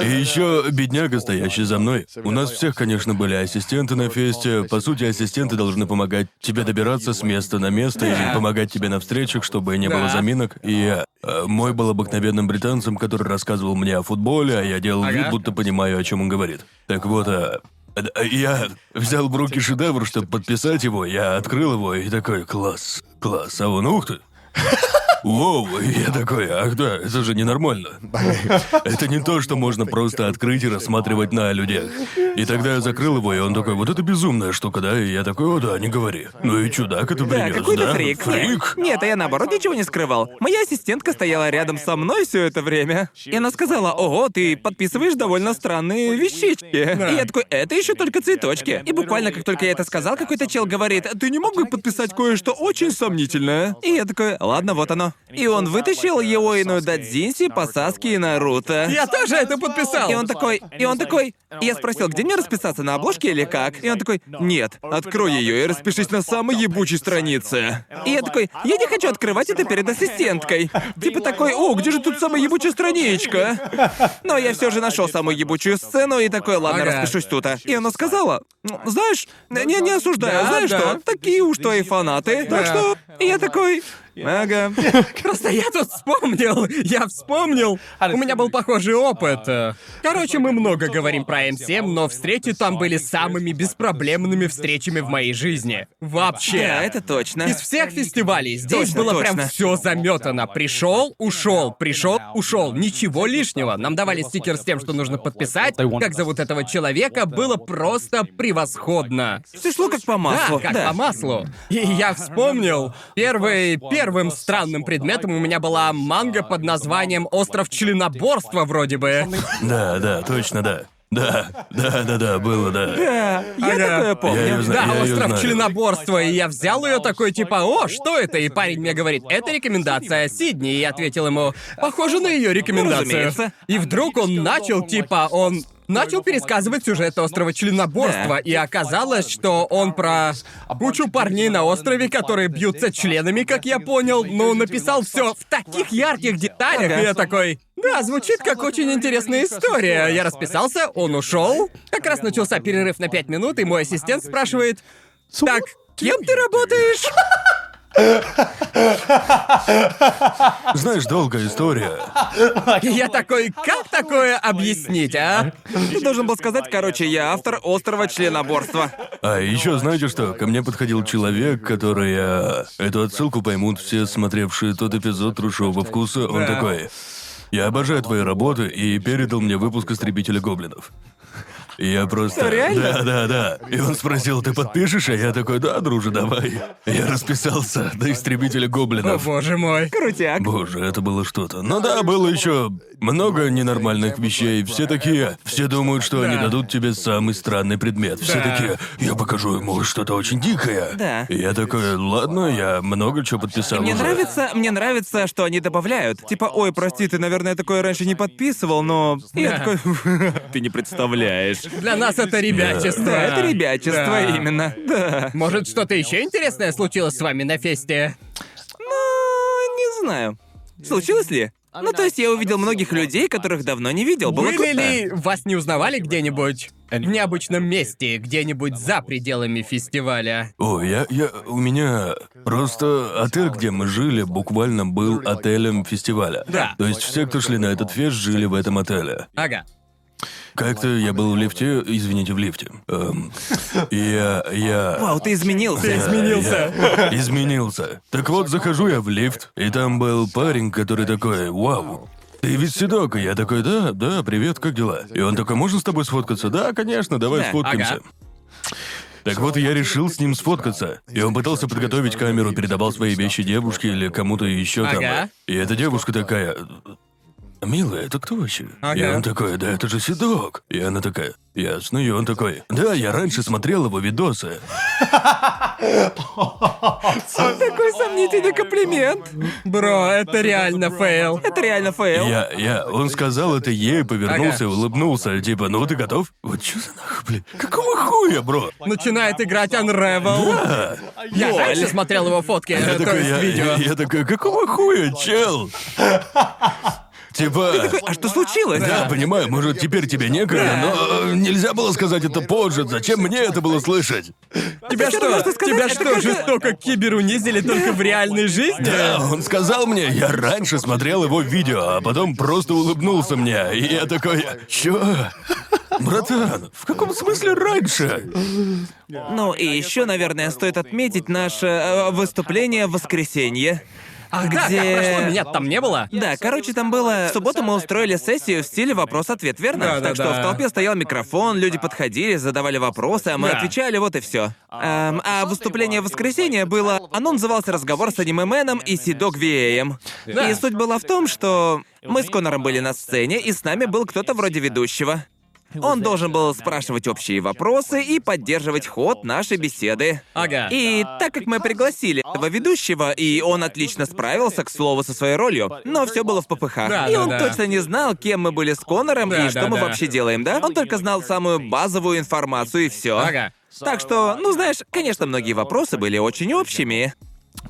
S3: И еще бедняга, стоящий за мной. У нас всех, конечно, были ассистенты на фесте. По сути, ассистенты должны помогать тебе добираться с места на место или помогать тебе на встречах, чтобы не было
S1: Да.
S3: заминок. И я, э, мой был обыкновенным британцем, который рассказывал мне о футболе, а я делал
S1: Ага.
S3: вид, будто понимаю, о чем он говорит. Так вот, а, я взял в руки шедевр, чтобы подписать его, я открыл его и такой, класс, класс, а он, ух ты. Воу, и я такой, ах да, это же ненормально. Это не то, что можно просто открыть и рассматривать на людях. И тогда я закрыл его, и он такой, вот это безумная штука, да? И я такой, о да, не говори. Ну и чудак это
S2: Да,
S3: принес,
S2: какой-то
S3: да?
S2: фрик.
S3: Фрик?
S2: Нет, а я наоборот ничего не скрывал. Моя ассистентка стояла рядом со мной все это время. И она сказала, ого, ты подписываешь довольно странные вещички. И я такой, это еще только цветочки. И буквально как только я это сказал, какой-то чел говорит, ты не мог бы подписать кое-что очень сомнительное? И я такой, ладно, вот оно. И он вытащил его иную Дадзинси по Саске и Наруто.
S1: Я тоже это подписал.
S2: И он такой, и он такой, и я спросил, где мне расписаться, на обложке или как? И он такой, нет, открой ее и распишись на самой ебучей странице. И я такой, я не хочу открывать это перед ассистенткой. Типа такой, о, где же тут самая ебучая страничка? Но я все же нашел самую ебучую сцену и такой, ладно,
S1: Ага.
S2: распишусь тут. И она сказала, «Ну, знаешь, не, не осуждаю,
S1: Да,
S2: знаешь
S1: да.
S2: что, такие уж твои фанаты. Так
S1: Да.
S2: что, и я такой, ага.
S1: Просто я тут вспомнил, я вспомнил. У меня был похожий опыт. Э, Короче, мы много говорим про М7, но встречи там были самыми беспроблемными встречами в моей жизни. Вообще.
S2: Да, это точно.
S1: Из всех фестивалей здесь
S2: Точно,
S1: было прям
S2: точно.
S1: все заметано. Пришел, ушел, пришел, ушел. Ничего лишнего. Нам давали стикер с тем, что нужно подписать. Как зовут этого человека, было просто превосходно.
S2: Все шло как по маслу.
S1: Да, как по маслу. И я вспомнил, первый, первым странным предметом у меня была манга под названием «Остров членоборства» вроде бы.
S3: Да, да, точно, да. Да, да, да, да, было, да.
S2: Да, я
S1: Ага.
S2: такое помню.
S3: Я её знаю.
S1: Да,
S3: её
S1: остров
S3: знаю.
S1: членоборства, и я взял ее такой типа, о, что это? И парень мне говорит, это рекомендация Сидни. И я ответил ему, похоже на ее рекомендацию.
S2: разумеется.
S1: И вдруг он начал типа, он начал пересказывать сюжет острова членоборства,
S2: Да.
S1: и оказалось, что он про кучу парней на острове, которые бьются членами, как я понял, но написал все в таких ярких деталях,
S2: Ага.
S1: и я такой. Да, звучит как очень интересная история. Я расписался, он ушел. Как раз начался перерыв на пять минут, и мой ассистент спрашивает: Так, кем ты работаешь?
S3: Знаешь, долгая история.
S1: Я такой, как такое объяснить, а?
S2: Ты должен был сказать, короче, я автор острова членоборства.
S3: А еще знаете что? Ко мне подходил человек, который... а, эту отсылку поймут все смотревшие тот эпизод «Трушевого вкуса». Он
S1: Да.
S3: такой... Я обожаю твои работы и передал мне выпуск «Истребителя гоблинов». И я просто...
S2: Реально?
S3: Да, да, да. И он спросил, ты подпишешь? А я такой, да, друже, давай. Я расписался до «Истребителя
S1: О
S3: гоблинов».
S1: боже мой.
S2: Крутяк.
S3: Боже, это было что-то. Ну да, было еще много ненормальных вещей. Все такие, все думают, что они
S1: Да.
S3: дадут тебе самый странный предмет. Все
S1: Да.
S3: такие, я покажу ему что-то очень дикое.
S2: Да.
S3: И я такой, ладно, я много чего подписал
S2: Мне
S3: уже.
S2: нравится, мне нравится, что они добавляют. Типа, ой, прости, ты, наверное, такое раньше не подписывал, но... И Я такой, ты не представляешь.
S1: Для нас это ребячество.
S2: Да, это ребячество
S1: Да.
S2: именно. Да.
S1: Может, что-то еще интересное случилось с вами на фесте?
S2: Ну, не знаю. Случилось ли? Ну, то есть я увидел многих людей, которых давно не видел. Было
S1: Были
S2: круто.
S1: ли вас не узнавали где-нибудь в необычном месте, где-нибудь за пределами фестиваля?
S3: О, я, я, у меня просто отель, где мы жили, буквально был отелем фестиваля.
S1: Да.
S3: То есть все, кто шли на этот фест, жили в этом отеле.
S1: Ага.
S3: Как-то я был в лифте, извините, в лифте. Эм, я, я...
S2: Вау, ты изменился.
S1: Ты изменился.
S3: Я изменился. Так вот, захожу я в лифт, и там был парень, который такой, вау, ты ведь седок. И я такой, да, да, привет, как дела? И он такой, можно с тобой сфоткаться? Да, конечно, давай
S2: Да,
S3: сфоткаемся.
S1: ага.
S3: Так вот, я решил с ним сфоткаться. И он пытался подготовить камеру, передавал свои вещи девушке или кому-то еще там.
S1: Ага.
S3: И эта девушка такая... Милая, это кто вообще? И
S1: Ага.
S3: он такой, да это же Седок. И она такая, ясно. И он такой, да, я раньше смотрел его видосы.
S2: Такой сомнительный комплимент.
S1: Бро, это реально fail.
S2: Это реально fail.
S3: Я, я, он сказал это ей, повернулся и улыбнулся, типа, ну ты готов? Вот что за нахуй, блин? Какого хуя, бро?
S1: Начинает играть Unravel. Я раньше смотрел его фотки,
S3: Я
S1: то
S3: такой,
S1: есть
S3: я,
S1: видео.
S3: я- я такой, какого хуя, чел? Типа...
S2: А что случилось?
S3: Да, понимаю, может, теперь тебе некогда, но э, нельзя было сказать это позже. Зачем мне это было слышать?
S1: Тебя что,
S2: что сказать,
S1: тебя что, жестоко киберунизили только в реальной жизни?
S3: Да, он сказал мне, я раньше смотрел его видео, а потом просто улыбнулся мне. И я такой, чё? Братан, в каком смысле раньше?
S2: Ну и еще, наверное, стоит отметить наше э, выступление в воскресенье.
S1: Ах, да,
S2: где-
S1: как прошло, меня там не было.
S2: Да, короче, там было... В субботу мы устроили сессию в стиле вопрос-ответ, верно?
S1: Да, да,
S2: так что
S1: да.
S2: в толпе стоял микрофон, люди подходили, задавали вопросы, а мы
S1: Да.
S2: отвечали, вот и все. а выступление в воскресенье было... Оно называлось «Разговор с аниме-меном и Сидок Виэем».
S1: Да.
S2: И суть была в том, что мы с Конором были на сцене, и с нами был кто-то вроде ведущего. Он должен был спрашивать общие вопросы и поддерживать ход нашей беседы.
S1: Ага.
S2: И так как мы пригласили этого ведущего, и он отлично справился, к слову, со своей ролью, но все было в ППХ.
S1: Да,
S2: и
S1: да,
S2: он
S1: да.
S2: точно не знал, кем мы были с Конором
S1: Да,
S2: и что
S1: да,
S2: мы
S1: да.
S2: вообще делаем, да? Он только знал самую базовую информацию и все.
S1: Ага.
S2: Так что, ну знаешь, конечно, многие вопросы были очень общими.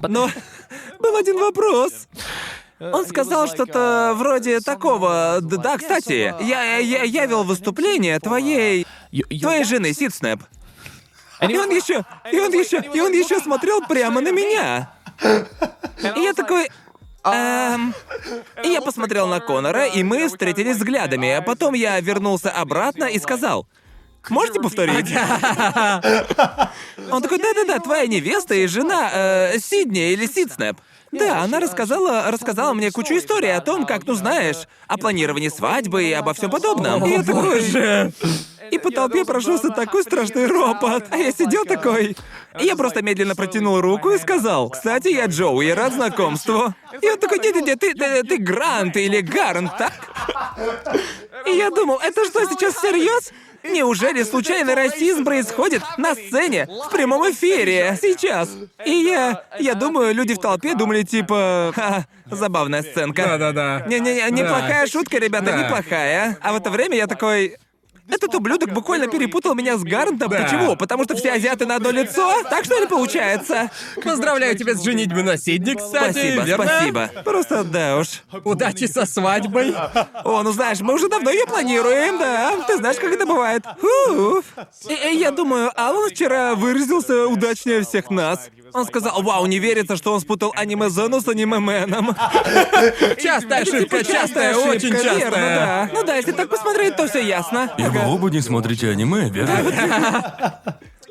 S2: Но был один вопрос. Он сказал что-то вроде такого. «Д- Да, кстати, я, я, я вел выступление твоей. твоей жены, Сидснэп. И он еще. И он еще. И он еще смотрел прямо на меня. И я такой. Эм... И я посмотрел на Конора, и мы встретились взглядами, а потом я вернулся обратно и сказал. Можете повторить? Он такой, да-да-да, твоя невеста и жена э, Сидни или Сидснэп. Да, она рассказала, рассказала мне кучу историй о том, как, ну знаешь, о планировании свадьбы и обо всем подобном. И я такой,
S1: Боже.
S2: и по толпе прошелся такой страшный ропот. А я сидел такой. И я просто медленно протянул руку и сказал, «Кстати, я Джоуи, рад знакомству». И он такой, «Не-не-не, ты, ты, ты Грант или Гарнт, так?» И я думал, это что, сейчас всерьез? Неужели случайный расизм происходит на сцене, в прямом эфире, сейчас? И я... Я думаю, люди в толпе думали, типа... Ха, забавная сценка.
S1: Да-да-да.
S2: Не-не-не, неплохая шутка, ребята,
S1: Да.
S2: неплохая. А в это время я такой... Этот ублюдок буквально перепутал меня с Гарнтом.
S1: Да.
S2: Почему? Потому что все азиаты на одно лицо? Так что ли получается?
S1: Поздравляю тебя с женитьбой на Сидни, кстати,
S2: Спасибо,
S1: верно?
S2: спасибо. Просто да уж.
S1: Удачи со свадьбой.
S2: О, ну знаешь, мы уже давно ее планируем, да. Ты знаешь, как это бывает. Уф. Я думаю, Алан вчера выразился удачнее всех нас. Он сказал, вау, не верится, что он спутал аниме-зону с аниме-меном.
S1: Частая ошибка, частая, очень частая.
S2: да. Ну да, если так посмотреть, то все ясно.
S3: И вы оба не смотрите аниме, верно?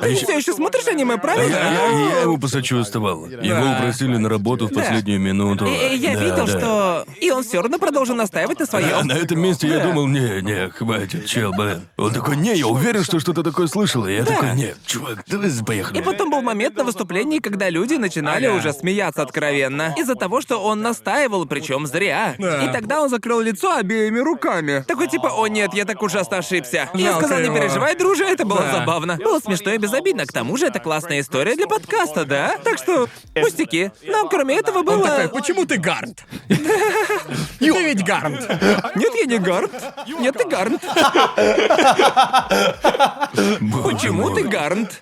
S2: Ты все еще смотришь аниме, правильно?
S3: Я, я ему посочувствовал. Его упросили на работу в
S2: Да.
S3: последнюю минуту.
S2: И, и я
S3: Да,
S2: видел,
S3: да.
S2: что... И он все равно продолжил настаивать на
S3: А
S2: своем.
S3: на этом месте я
S2: Да.
S3: думал, не, не, хватит, чел, блин. Он такой, не, я уверен, что что-то такое слышал. И я такой, нет, чувак, давай поехали.
S2: И потом был момент на выступлении, когда люди начинали уже смеяться откровенно. Из-за того, что он настаивал, причем зря.
S1: Да.
S2: И тогда он закрыл лицо обеими руками. Такой типа, о нет, я так ужасно ошибся. Я сказал, не
S1: его.
S2: переживай, друже, это было
S1: Да.
S2: забавно. Было смешно и безобидно. К тому же это классная история для подкаста, да? Так что, пустяки. Но кроме этого было...
S1: Он такой, почему ты Гарнт? Ты ведь Гарнт.
S2: Нет, я не Гарнт. Нет, ты Гарнт. Почему ты Гарнт?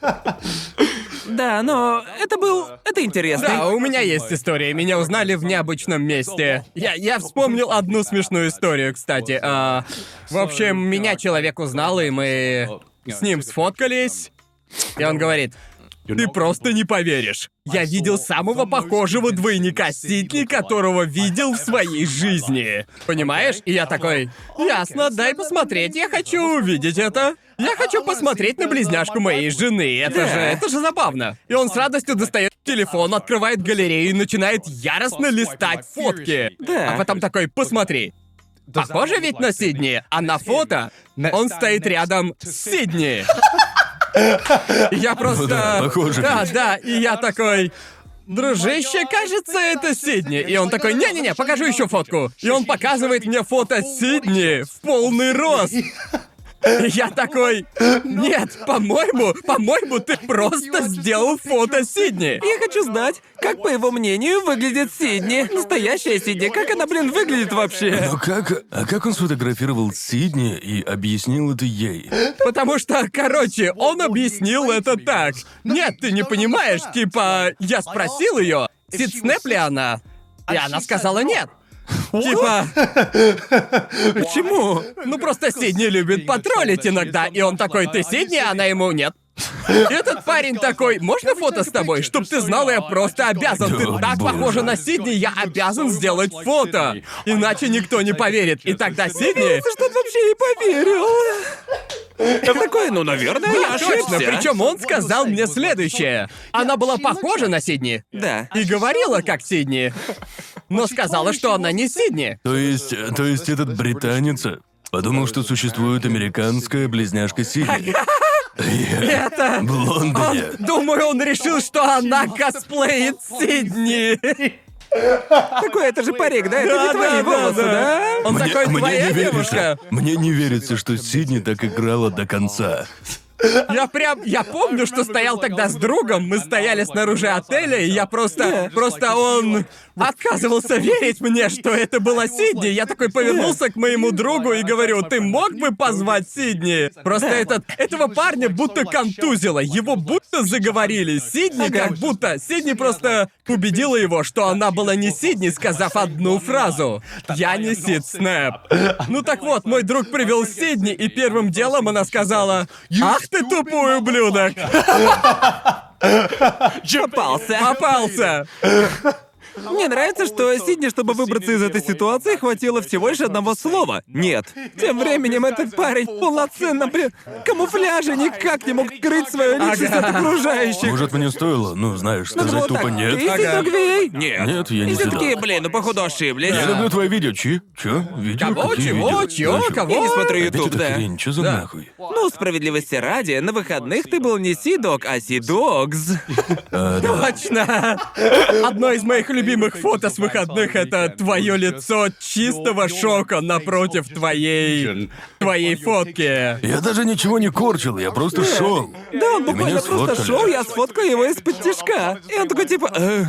S2: Да, но это был... Это интересно.
S1: Да, у меня есть история. Меня узнали в необычном месте. Я, я вспомнил одну смешную историю, кстати. А, в общем, меня человек узнал, и мы с ним сфоткались. И он говорит, ты просто не поверишь. Я видел самого похожего двойника Сидни, которого видел в своей жизни. Понимаешь? И я такой, ясно, дай посмотреть, я хочу увидеть это. Я хочу посмотреть на близняшку моей жены. Это же, это же забавно. И он с радостью достает телефон, открывает галерею и начинает яростно листать фотки.
S2: Да.
S1: А потом такой, посмотри. Похоже ведь на Сидни, а на фото он стоит рядом с Сидни. Я просто...
S3: да, похоже
S1: Да, да, и я такой... Дружище, кажется, это Сидни. И он такой, не-не-не, покажу еще фотку. И он показывает мне фото Сидни в полный рост. Я такой, нет, по-моему, по-моему, ты просто сделал фото Сидни.
S2: Я хочу знать, как, по его мнению, выглядит Сидни. Настоящая Сидни. Как она, блин, выглядит вообще?
S3: Но как... А как он сфотографировал Сидни и объяснил это ей?
S1: Потому что, короче, он объяснил это так. Нет, ты не понимаешь, типа, я спросил ее, сидснеп ли она? И она сказала нет. Типа,
S2: Почему?
S1: ну просто Сидни любит потроллить иногда, и он такой, ты Сидни, а она ему нет. Этот парень такой, можно фото с тобой? Чтоб ты знал, я просто обязан. Ты так похожа на Сидни, я обязан сделать фото. Иначе никто не поверит. И тогда Сидни...
S2: Что он вообще не поверил? Я такой, ну, наверное, я ошибся.
S1: точно. Причем он сказал мне следующее. Она была похожа на Сидни.
S2: Да.
S1: И говорила как Сидни. Но сказала, что она не Сидни.
S3: То есть... То есть этот британец подумал, что существует американская близняшка Сидни.
S1: Это...
S3: В Лондоне.
S1: Думаю, он решил, что она косплеит Сидни.
S2: Такой, это же парик, да? Это не твои волосы, да?
S1: Он
S3: Мне,
S1: такой, твоя девушка.
S3: Мне не верится, что Сидни так играла до конца.
S1: Я прям, я помню, что стоял тогда с другом, мы стояли снаружи отеля, и я просто, просто он отказывался верить мне, что это была Сидни. Я такой повернулся к моему другу и говорю, ты мог бы позвать Сидни? Просто этот, этого парня будто контузило, его будто заговорили. Сидни как будто, Сидни просто убедила его, что она была не Сидни, сказав одну фразу. Я не Сид Снэп. Ну так вот, мой друг привел Сидни, и первым делом она сказала, ах ты тупой ублюдок.
S2: Попался.
S1: Попался.
S2: Мне нравится, что Сидни, чтобы выбраться из этой ситуации, хватило всего лишь одного слова. Нет. Тем временем этот парень в полноценном, блин, камуфляже никак не мог скрыть свою личность
S1: Ага.
S2: от окружающих.
S3: Может, мне стоило, ну, знаешь,
S2: Ну,
S3: сказать
S2: вот
S3: тупо
S2: так.
S3: нет.
S2: Ты
S1: Ага.
S2: Нет.
S3: Нет, я
S2: И
S3: не
S2: все
S3: сидок.
S2: такие, блин, ну походу ошиблись.
S3: Я люблю твои видео, чи? Чё? Видео?
S1: Кого?
S3: Какие
S1: Чего?
S3: видео?
S1: Чё?
S3: Зачем?
S1: Кого?
S2: Я не смотрю
S3: Опять
S2: YouTube,
S3: эта
S2: да.
S3: хрень, чё за
S1: Да.
S3: нахуй?
S2: Ну справедливости ради, на выходных ты был не Си-Дог, а Си-Догс.
S3: А, да.
S1: Точно! Одно из моих любимых фото с выходных — это твое лицо чистого шока напротив твоей... твоей фотки.
S3: Я даже ничего не корчил, я просто шел.
S2: Да, он буквально просто шел, я сфоткал его из-под тишка. И он такой типа... «Э».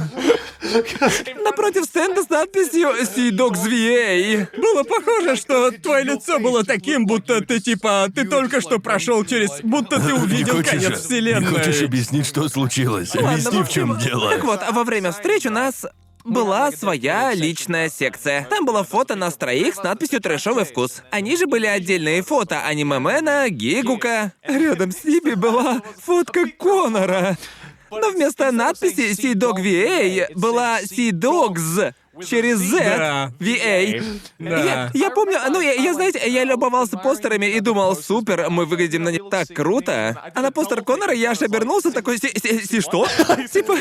S2: Напротив стенда с надписью «Си-Догс VA».
S1: Было похоже, что твое лицо было таким, будто ты типа... ты только что прошел через... будто ты
S3: Не
S1: увидел
S3: хочешь,
S1: конец
S3: не
S1: вселенной.
S3: хочешь объяснить, что случилось? Объясни, в чем дело.
S2: Так вот, а во время встреч у нас была своя личная секция. Там было фото нас троих с надписью «Трэшовый вкус». Они же были отдельные фото аниме-мена, Гигука. Рядом с ними была фотка Конора. Но вместо надписи «Си-Дог VA» была «Си-Догз» через Z
S1: Да.
S2: VA.
S1: Да.
S2: Я, я помню, ну я, я, знаете, я любовался постерами и думал, супер, мы выглядим на них так круто. А на постер Конора я аж обернулся такой, си, си- си что? Типа,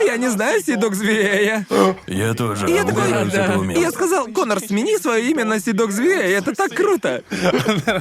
S2: я не знаю Сидок Зверя.
S3: Я тоже.
S2: Я такой,
S1: да.
S3: этого
S2: И
S3: мема.
S2: я сказал, Конор, смени свое имя на Сидок Зверя, это так круто.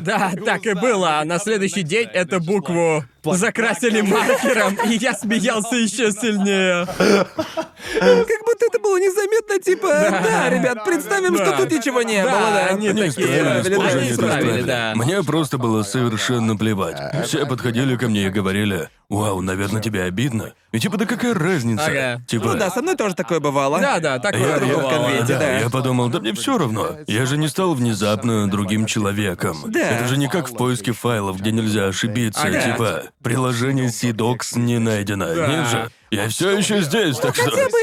S1: Да, так и было. А на следующий день эту букву закрасили маркером, и я смеялся еще сильнее.
S2: Как будто это было незаметно, типа, да, ребят, представим, что тут ничего не было, да.
S1: они
S3: это
S1: исправили,
S3: исправили.
S1: да.
S3: Мне просто было совершенно плевать. Все подходили ко мне и говорили, «Вау, наверное, тебе обидно?» И типа, да какая разница?
S1: Ага.
S3: Типа,
S2: Ну да, со мной тоже такое бывало.
S1: Да, да,
S3: я,
S1: такое
S3: я-
S1: бывало.
S2: конвейте,
S3: да,
S2: да.
S3: я подумал, да мне все равно. Я же не стал внезапно другим человеком.
S2: Да.
S3: Это же не как в поиске файлов, где нельзя ошибиться.
S1: Ага.
S3: Типа, приложение CDocs не найдено. Нет же. Я все еще здесь, так что.
S2: Хотя бы,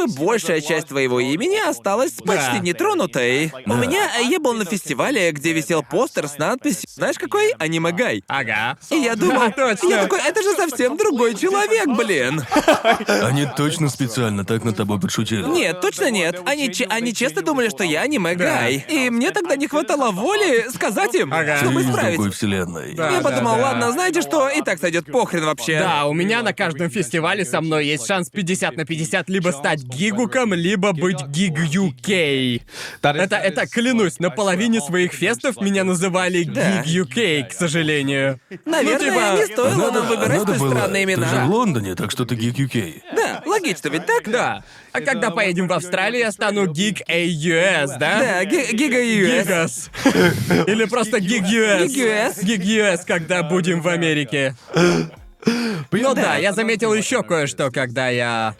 S2: хотя бы большая часть твоего имени осталась почти нетронутой. У меня я был на фестивале, где висел постер с надписью, знаешь какой? Аниме Гай.
S1: Ага.
S2: И я думал,
S1: Да, точно.
S2: я такой, это же совсем другой человек, блин.
S3: Они точно специально так над тобой подшутили.
S2: Нет, точно нет. Они, они честно думали, что я аниме Гай. И мне тогда не хватало воли сказать им,
S1: Ага.
S2: Чтобы
S3: из другой
S2: исправить.
S3: вселенной.
S1: Да.
S2: Я подумал,
S1: да.
S2: ладно, знаете что, и так сойдет похрен вообще.
S1: Да, у меня на каждом фестивале со мной есть шанс 50 на 50 либо стать гигуком, либо быть гиг UK. Это, это, клянусь, на половине своих фестов меня называли
S2: Да.
S1: гиг UK, к сожалению.
S2: Наверное,
S1: ну, типа,
S2: не стоило нам выбирать
S3: надо было.
S2: странные
S3: Ты же
S2: имена.
S3: в Лондоне, так что ты гик UK.
S2: Да, логично ведь так?
S1: Да. А когда поедем в Австралию, я стану гиг AUS, да?
S2: Да, ги- Гига US.
S1: Гигас. Или просто гиг US.
S2: Гиг US.
S1: Гиг US, когда будем в Америке. Ну да, я заметил еще кое-что, когда я...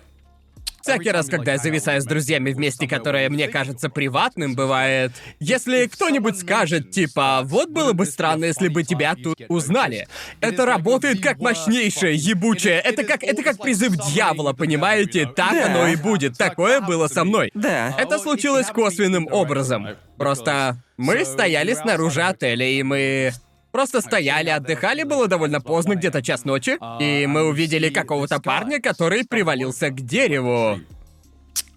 S1: Всякий раз, когда я зависаю с друзьями в месте, которое мне кажется приватным, бывает... Если кто-нибудь скажет, типа, вот было бы странно, если бы тебя тут узнали. Это работает как мощнейшее, ебучее. Это как, это как призыв дьявола, понимаете? Так
S2: Да.
S1: оно и будет. Такое было со мной.
S2: Да.
S1: Это случилось косвенным образом. Просто мы стояли снаружи отеля, и мы просто стояли, отдыхали, было довольно поздно, где-то час ночи, и мы увидели какого-то парня, который привалился к дереву.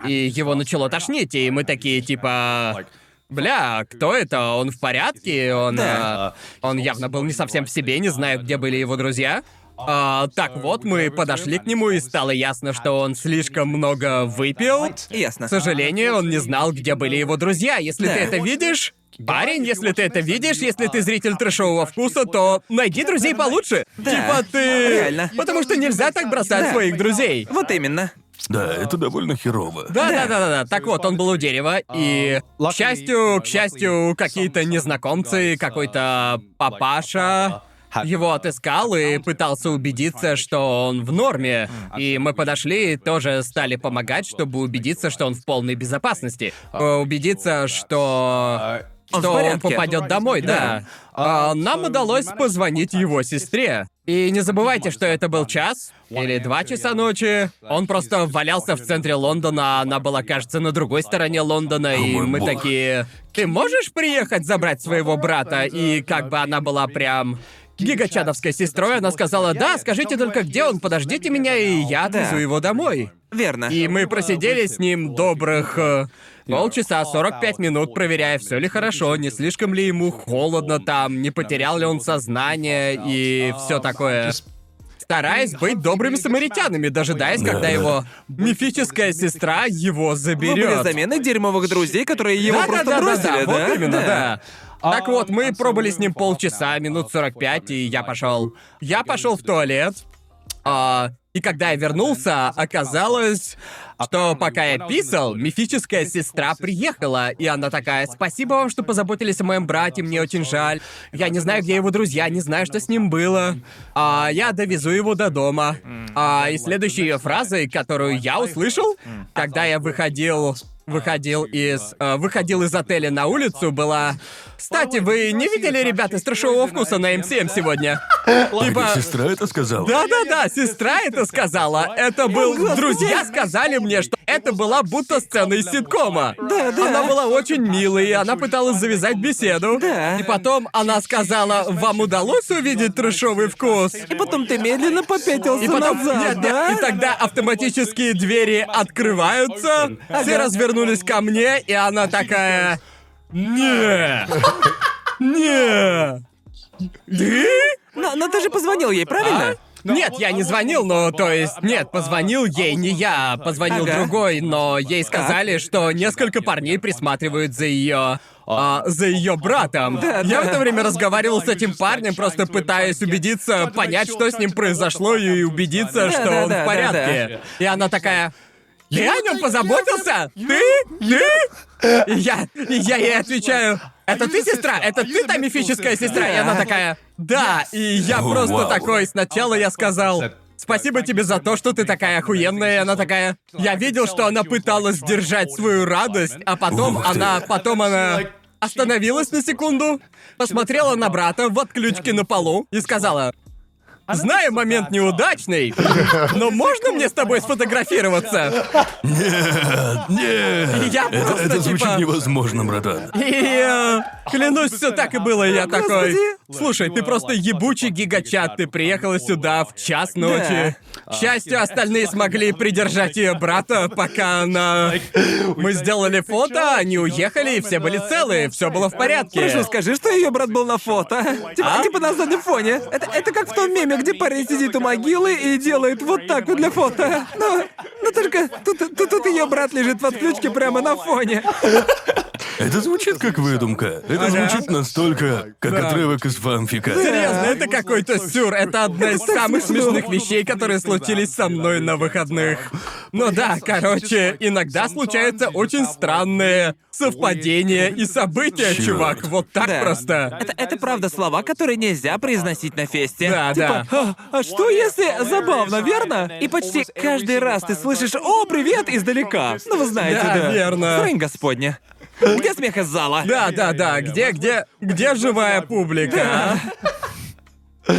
S1: И его начало тошнить, и мы такие типа... Бля, кто это? Он в порядке? Он...
S2: Да.
S1: а, он явно был не совсем в себе, не знаю, где были его друзья. А, так вот, мы подошли к нему, и стало ясно, что он слишком много выпил.
S2: Ясно.
S1: К сожалению, он не знал, где были его друзья. Если
S2: Да.
S1: ты это видишь, парень, если ты это видишь, если ты зритель трэшового вкуса, то найди друзей получше.
S2: Да.
S1: Типа ты...
S2: Реально.
S1: Потому что нельзя так бросать
S2: Да.
S1: своих друзей.
S2: Вот именно.
S3: Да, это довольно херово.
S1: Да, да, да, да, да. Так вот, он был у дерева, и к счастью, к счастью, какие-то незнакомцы, какой-то папаша его отыскал и пытался убедиться, что он в норме. И мы подошли и тоже стали помогать, чтобы убедиться, что он в полной безопасности. Э, Убедиться, что что он попадет домой, да. А, нам удалось позвонить его сестре. И не забывайте, что это был час или два часа ночи. Он просто валялся в центре Лондона, а она была, кажется, на другой стороне Лондона, и мы такие... Ты можешь приехать забрать своего брата? И как бы она была прям... Гигачадовской сестрой, она сказала, да, скажите только, где он, подождите меня, и я отвезу
S2: Да.
S1: его домой.
S2: Верно.
S1: И мы просидели с ним добрых э, полчаса, 45 минут, проверяя, все ли хорошо, не слишком ли ему холодно там, не потерял ли он сознание и все такое. Стараясь быть добрыми самаритянами, дожидаясь, когда
S3: Да.
S1: его мифическая сестра его
S2: Вы были
S1: заберет.
S2: заменой дерьмовых друзей, которые его
S1: да,
S2: просто бросили,
S1: да,
S2: да?
S1: вот именно, да. Так вот, мы пробыли с ним полчаса, минут 45, и я пошел. Я пошел в туалет. А, и когда я вернулся, оказалось, что пока я писал, мифическая сестра приехала, и она такая, спасибо вам, что позаботились о моем брате, мне очень жаль. Я не знаю, где его друзья, не знаю, что с ним было. А я довезу его до дома. А, и следующей ее фразой, которую я услышал, когда я выходил выходил из э, выходил из отеля на улицу была кстати вы не видели ребят из трешового вкуса на МСМ сегодня
S3: Типа... Сестра это сказала?
S1: да-да-да, сестра это сказала. Это был... Друзья сказали мне, что это была будто сцена из ситкома.
S2: Да, да.
S1: Она была очень милой, и она пыталась завязать беседу.
S2: Да.
S1: И потом она сказала, вам удалось увидеть трешовый вкус?
S2: И потом ты медленно попятился
S1: И потом,
S2: назад,
S1: нет, нет,
S2: да?
S1: и тогда автоматические двери открываются, все развернулись ко мне, и она такая... Не! Не! Ты?
S2: Но, но ты же позвонил ей, правильно?
S1: Нет, я не звонил, но то есть нет, позвонил ей не я, позвонил
S2: Ага.
S1: другой, но ей сказали, что несколько парней присматривают за ее. а, за ее братом. я в это время разговаривал с этим парнем, просто пытаясь убедиться, понять, что с ним произошло, и убедиться,
S2: Да,
S1: что
S2: да,
S1: он
S2: да,
S1: в порядке. И она такая. Ты о нем позаботился? Ты? Ты? И я, и я ей отвечаю, это ты сестра? Это ты та мифическая сестра? И она такая, да. И я просто такой, сначала я сказал, Спасибо тебе за то, что ты такая охуенная. И она такая. Я видел, что она пыталась сдержать свою радость, а потом
S3: Ух ты.
S1: она. Потом она остановилась на секунду, посмотрела на брата в отключке на полу и сказала. Знаю, момент неудачный, но можно мне с тобой сфотографироваться?
S3: Нет, нет.
S1: Я
S3: это,
S1: просто,
S3: это звучит
S1: типа-
S3: невозможно, братан.
S1: И э, клянусь, все так и было. Я такой. Слушай, ты просто ебучий гигачат. Ты приехала сюда в час ночи. К счастью, остальные смогли придержать ее брата, пока она. Мы сделали фото, они уехали, и все были целы, все было в порядке.
S2: Прошу, скажи, что ее брат был на фото. Типа,
S1: А?
S2: типа на заднем фоне. Это, это как в том меме, где парень сидит у могилы и делает вот так вот для фото. Но, но только тут, тут, тут ее брат лежит в отключке прямо на фоне.
S3: Это звучит как выдумка. Это звучит настолько, как
S1: Да.
S3: отрывок из фанфика.
S1: Серьезно, это какой-то сюр. Это одна из самых смешных вещей, которые случились со мной на выходных. Ну да, короче, иногда случаются очень странные совпадения и события,
S3: Чёрт.
S1: чувак. Вот так
S2: Да.
S1: просто.
S2: Это, это правда слова, которые нельзя произносить на фесте.
S1: Да,
S2: типа, «А, а что если забавно, верно? И почти каждый раз ты слышишь «О, привет!» издалека. Ну, вы знаете,
S1: Да,
S2: да.
S1: верно.
S2: Срань господня. Где смех из зала?
S1: Да, да, да. Где, где, где живая публика? а?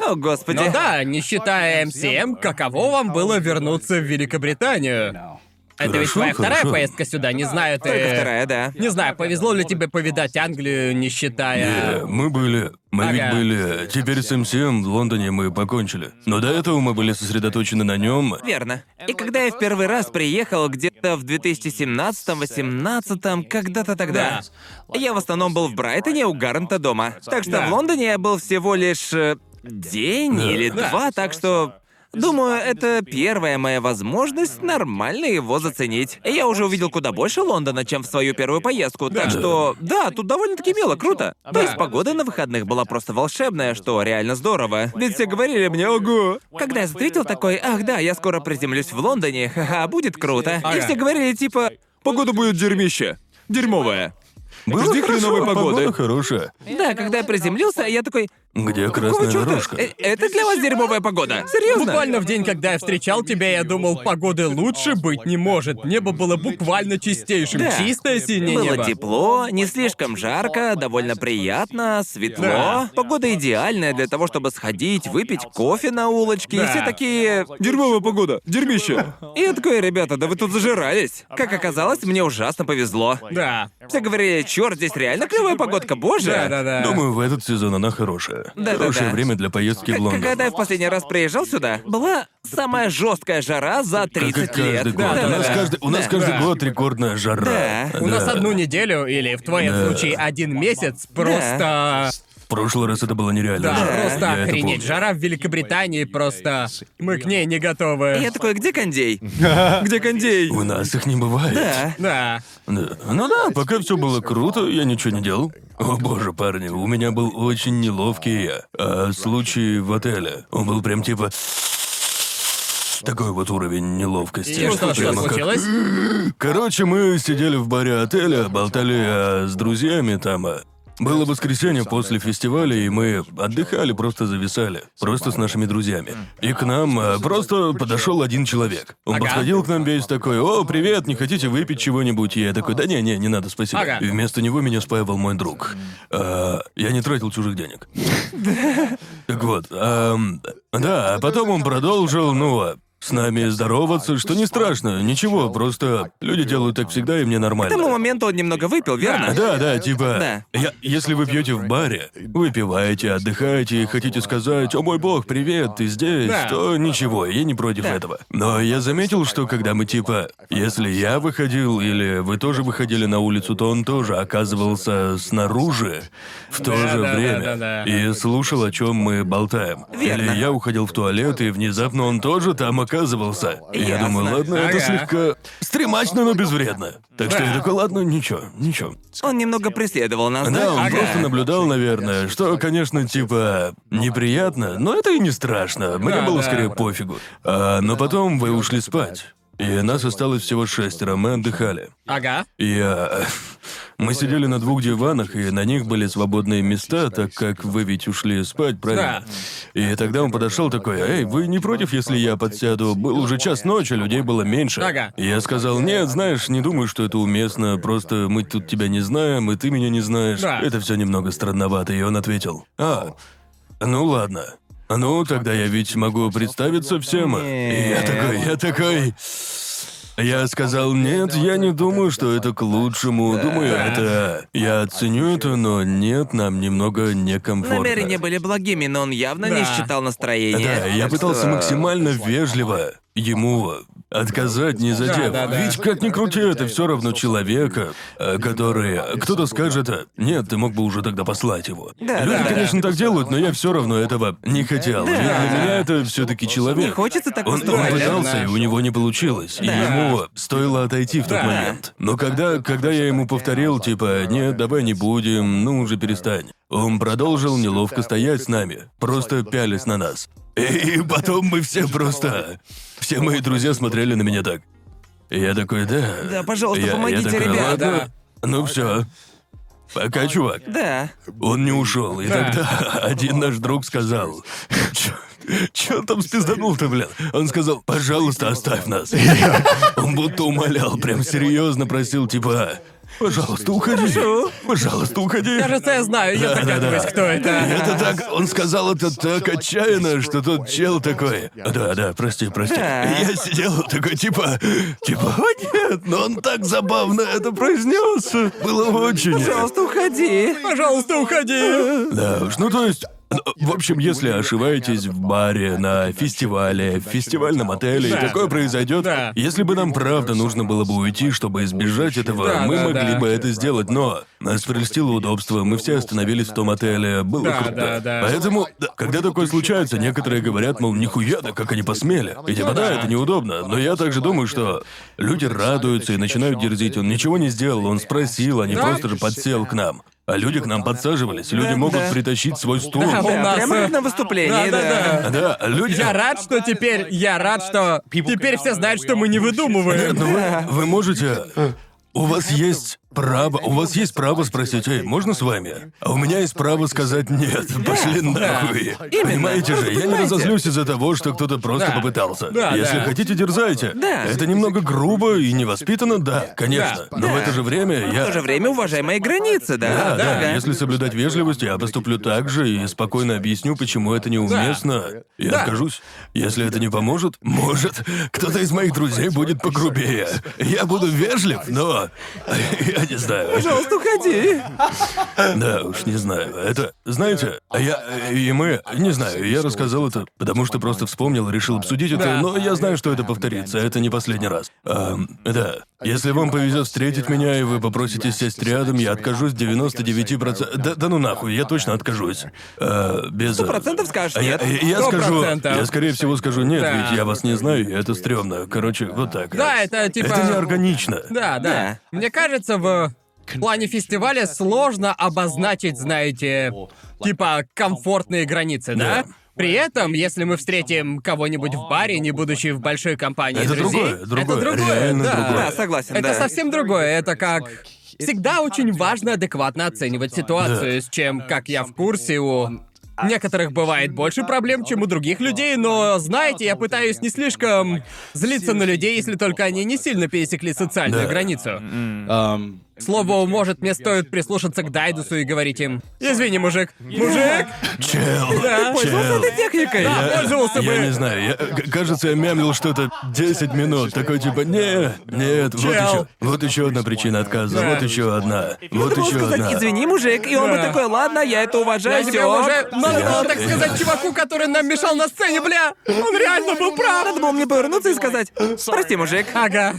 S2: О, господи.
S1: Ну да, не считая МСМ, каково вам было вернуться в Великобританию? Это ведь
S3: Хорошо,
S1: твоя вторая
S3: хорошо.
S1: поездка сюда, не знаю, ты...
S2: Только вторая, да.
S1: Не знаю, повезло ли тебе повидать Англию, не считая...
S3: Э, Мы были... Мы
S1: Ага.
S3: ведь были... Теперь с МСМ в Лондоне мы покончили. Но до этого мы были сосредоточены на нем.
S2: Верно. И когда я в первый раз приехал где-то в 2017-18, когда-то тогда, я в основном был в Брайтоне у Гарнта дома. Так что
S1: Да.
S2: в Лондоне я был всего лишь э, день
S3: Да.
S2: или
S1: Да.
S2: два, так что... Думаю, это первая моя возможность нормально его заценить. Я уже увидел куда больше Лондона, чем в свою первую поездку, так что... Да, тут довольно-таки мило, круто. То есть погода на выходных была просто волшебная, что реально здорово. Ведь все говорили мне «Ого!» Когда я встретил такой «Ах да, я скоро приземлюсь в Лондоне, ха-ха, будет круто». И все говорили типа «Погода будет дерьмище, дерьмовая».
S3: Было
S2: Жди
S3: хорошо,
S2: хреновой погоды.
S3: погода хорошая.
S2: Да, когда я приземлился, я такой
S3: Где
S2: «Какого
S3: красная
S2: чёрта?
S3: дорожка?
S2: Э, Это для вас дерьмовая погода? Серьезно?
S1: Буквально в день, когда я встречал тебя, я думал, погоды лучше быть не может. Небо было буквально чистейшим.
S2: Да.
S1: Чистое синее
S2: Было
S1: небо.
S2: тепло, не слишком жарко, довольно приятно, светло.
S1: Да.
S2: Погода идеальная для того, чтобы сходить, выпить кофе на улочке.
S1: Да.
S2: И все такие... Дерьмовая погода, дерьмище. И я такой, ребята, да вы тут зажирались. Как оказалось, мне ужасно повезло.
S1: Да.
S2: Все говорили, черт, здесь реально клевая погодка, боже.
S1: Да-да-да.
S3: Думаю, в этот сезон она хорошая.
S2: Да-да-да.
S3: Хорошее время для поездки в Лондон.
S2: Когда я в последний раз приезжал сюда, была самая жесткая жара за
S3: Как и
S2: 30
S3: каждый
S2: лет.
S3: год.
S1: Да,
S3: у
S1: да,
S3: нас
S1: да.
S3: каждый, у нас
S2: Да.
S3: каждый
S1: Да.
S3: год рекордная жара.
S2: Да.
S1: У нас
S3: Да.
S1: одну неделю, или в твоем
S3: Да.
S1: случае один месяц, просто
S3: прошлый раз это было нереально.
S1: Да, просто
S3: я это
S1: охренеть.
S3: помню.
S1: Жара в Великобритании просто... Мы к ней не готовы.
S2: И я такой, где кондей? Где кондей?
S3: У нас их не бывает.
S2: Да.
S1: Да.
S3: Да. Ну да, пока все было круто, я ничего не делал. О боже, парни, у меня был очень неловкий а, случай в отеле. Он был прям типа... Такой вот уровень неловкости.
S1: И что, что
S3: как-
S1: случилось?
S3: Короче, мы сидели в баре отеля, болтали а, с друзьями там. а. Было воскресенье после фестиваля, и мы отдыхали, просто зависали. Просто с нашими друзьями. И к нам а, просто подошел один человек. Он
S1: Ага.
S3: подходил к нам весь такой, «О, привет, не хотите выпить чего-нибудь?» И я такой, «Да не, не, не надо, спасибо».
S1: Ага.
S3: И вместо него меня спаивал мой друг. А, я не тратил чужих денег. Так вот, ам, да, а потом он продолжил, ну, с нами здороваться, что не страшно, ничего, просто люди делают так всегда, и мне
S2: К тому
S3: нормально.
S2: моменту он немного выпил, верно?
S3: Да, да, типа,
S2: Да.
S3: я- если вы пьете в баре, выпиваете, отдыхаете и хотите сказать, о мой бог, привет, ты здесь,
S1: Да.
S3: то ничего, я не против этого. Но я заметил, что когда мы типа, если я выходил или вы тоже выходили на улицу, то он тоже оказывался снаружи в то
S1: Да,
S3: же
S1: да,
S3: время
S1: да, да, да.
S3: и слушал, о чем мы болтаем.
S2: Верно.
S3: Или я уходил в туалет, и внезапно он тоже там оказывался. И я
S2: Ясно.
S3: думаю, ладно, это
S1: Ага.
S3: слегка стремачно, но безвредно. Так что я
S1: Да.
S3: такой, ладно, ничего, ничего.
S2: Он немного преследовал нас,
S3: Да,
S2: да?
S3: он
S1: Ага.
S3: просто наблюдал, наверное, что, конечно, типа неприятно, но это и не страшно. Мне
S1: Да,
S3: было
S1: да.
S3: скорее пофигу. А, но потом вы ушли спать. И нас осталось всего шестеро, мы отдыхали.
S1: Ага.
S3: И а, мы сидели на двух диванах, и на них были свободные места, так как вы ведь ушли спать, правильно? И тогда он подошел такой, эй, вы не против, если я подсяду? Был уже час ночи, людей было меньше.
S1: Ага.
S3: Я сказал, нет, знаешь, не думаю, что это уместно, просто мы тут тебя не знаем, и ты меня не знаешь.
S1: Да.
S3: Это все немного странновато. И он ответил, а, ну ладно. Ну, тогда я ведь могу представиться всем. И я такой, я такой... Я сказал, нет, я не думаю, что это к лучшему. Думаю, это... Я оценю это, но нет, нам немного некомфортно.
S2: Намерения были благими, но он явно не считал настроение.
S3: Да, я пытался максимально вежливо ему отказать, не задев.
S1: да, да.
S3: Ведь как ни крути, это все равно человека, э, который... Кто-то скажет, э, нет, ты мог бы уже тогда послать его.
S2: Да,
S3: Люди,
S2: да, да.
S3: конечно, так делают, но я все равно этого не хотел. Ведь для меня это все-таки человек.
S2: Не хочется так
S3: Он, он пытался,
S1: да.
S3: и у него не получилось. И
S2: Да.
S3: ему стоило отойти в тот
S1: Да.
S3: момент. Но когда, когда я ему повторил, типа, нет, давай не будем, ну уже перестань. Он продолжил неловко стоять с нами, просто пялись на нас. И потом мы все просто... Все мои друзья смотрели на меня так. Я такой, да.
S2: Да, пожалуйста,
S3: Я-
S2: помогите,
S3: я такой,
S2: ребят,
S3: «Ладно, Ну все. Пока, чувак.
S2: Да.
S3: Он не ушел, и
S1: Да.
S3: тогда один наш друг сказал. «Чё- Чё он там спизданул-то, блин? Он сказал, пожалуйста, оставь нас. Он будто умолял, прям серьезно просил, типа, пожалуйста, уходи. Пожалуйста, уходи.
S1: Кажется, я знаю, я
S3: Да, да,
S1: догадываюсь,
S3: да.
S1: кто это.
S3: Это так, он сказал это так отчаянно, что тот чел такой. Да, да, прости, прости. Я сидел такой, типа, типа, о нет, но он так забавно это произнес. Было очень.
S2: Пожалуйста, уходи.
S1: Пожалуйста, уходи.
S3: Да уж, ну то есть. Ну, В общем, если ошиваетесь в баре, на фестивале, в фестивальном отеле,
S1: Да.
S3: и такое произойдет,
S1: Да.
S3: если бы нам правда нужно было бы уйти, чтобы избежать этого,
S1: Да,
S3: мы
S1: да,
S3: могли
S1: да.
S3: бы это сделать, но нас прельстило удобство, мы все остановились в том отеле, было
S1: Да,
S3: круто.
S1: да, да.
S3: Поэтому, да, когда такое случается, некоторые говорят, мол, нихуя, да как они посмели. И типа, да,
S1: да.
S3: это неудобно, но я также думаю, что люди радуются и начинают дерзить, он ничего не сделал, он спросил, а не
S1: Да.
S3: просто же подсел к нам. А люди к нам подсаживались, люди
S2: Да,
S3: могут
S2: да.
S3: притащить свой стул.
S1: Да, у
S2: Да,
S1: нас,
S2: прямо
S1: э,
S2: как на выступлении, да.
S1: Да-да-да.
S3: Да, люди...
S1: Я рад, что теперь... Я рад, что... Теперь все знают, что мы не выдумываем.
S3: Ну, вы, вы можете... У вас есть право, у вас есть право спросить, эй, можно с вами? А у меня есть право сказать нет, пошли нахуй. Понимаете же, я не
S2: Понимаете?
S3: разозлюсь из-за того, что кто-то просто
S1: Да.
S3: попытался.
S1: Да,
S3: Если
S1: да.
S3: хотите, дерзайте.
S2: Да.
S3: Это немного грубо и невоспитанно, да, конечно.
S1: Да.
S3: Но в
S2: Да.
S3: это же время я...
S2: В то же время уважай мои границы,
S3: Да,
S2: да.
S3: да, если соблюдать вежливость, я поступлю так же и спокойно объясню, почему это неуместно. Я
S1: Да.
S3: откажусь. Если это не поможет, может, кто-то из моих друзей будет погрубее. Я буду вежлив, но Я не знаю.
S2: Пожалуйста, уходи.
S3: Да уж, не знаю. Это, знаете, я и мы, не знаю, я рассказал это, потому что просто вспомнил, решил обсудить это,
S1: Да.
S3: но я знаю, что это повторится, это не последний раз. Ам, да, если вам повезет встретить меня и вы попросите сесть рядом, я откажусь 99%. Да, да ну нахуй, я точно откажусь. А, без...
S2: Сто процентов скажешь нет.
S3: я- я скажу, я скорее всего скажу нет,
S1: Да.
S3: ведь я вас не знаю, и это стрёмно. Короче, вот так.
S1: Да, это типа...
S3: Это неорганично.
S1: Да, да,
S2: Да.
S1: Мне кажется, в плане фестиваля сложно обозначить, знаете, типа комфортные границы, да?
S3: Да.
S1: При этом, если мы встретим кого-нибудь в баре, не будучи в большой компании
S3: Это
S1: друзей,
S3: другое, другое,
S1: это другое, да.
S3: другое.
S2: Да, согласен,
S1: Это
S2: да.
S1: совсем другое. Это как всегда очень важно адекватно оценивать ситуацию, с чем, как я в курсе, у некоторых бывает больше проблем, чем у других людей, но, знаете, я пытаюсь не слишком злиться на людей, если только они не сильно пересекли социальную
S3: Да.
S1: границу. К слову, может, мне стоит прислушаться к Дайдусу и говорить им «Извини, мужик». «Мужик!»
S3: Чел,
S1: Да.
S3: чел.
S2: этой техникой.
S1: Да, пользовался бы.
S3: Я не знаю, я, к- кажется, я мямлил что-то 10 минут. Такой типа, не, нет, вот
S1: Чел.
S3: еще, вот еще одна причина отказа,
S1: Да.
S3: вот еще одна, вот
S2: Мог
S3: еще
S2: сказать,
S3: одна.
S2: извини, мужик, и он бы
S1: Да.
S2: такой, ладно, я это уважаю,
S1: Я тебя
S2: всё».
S1: уважаю. Надо было так сказать чуваку, который нам мешал на сцене, бля! Он реально был прав!
S2: Надо было мне повернуться и сказать, прости, мужик.
S1: Ага.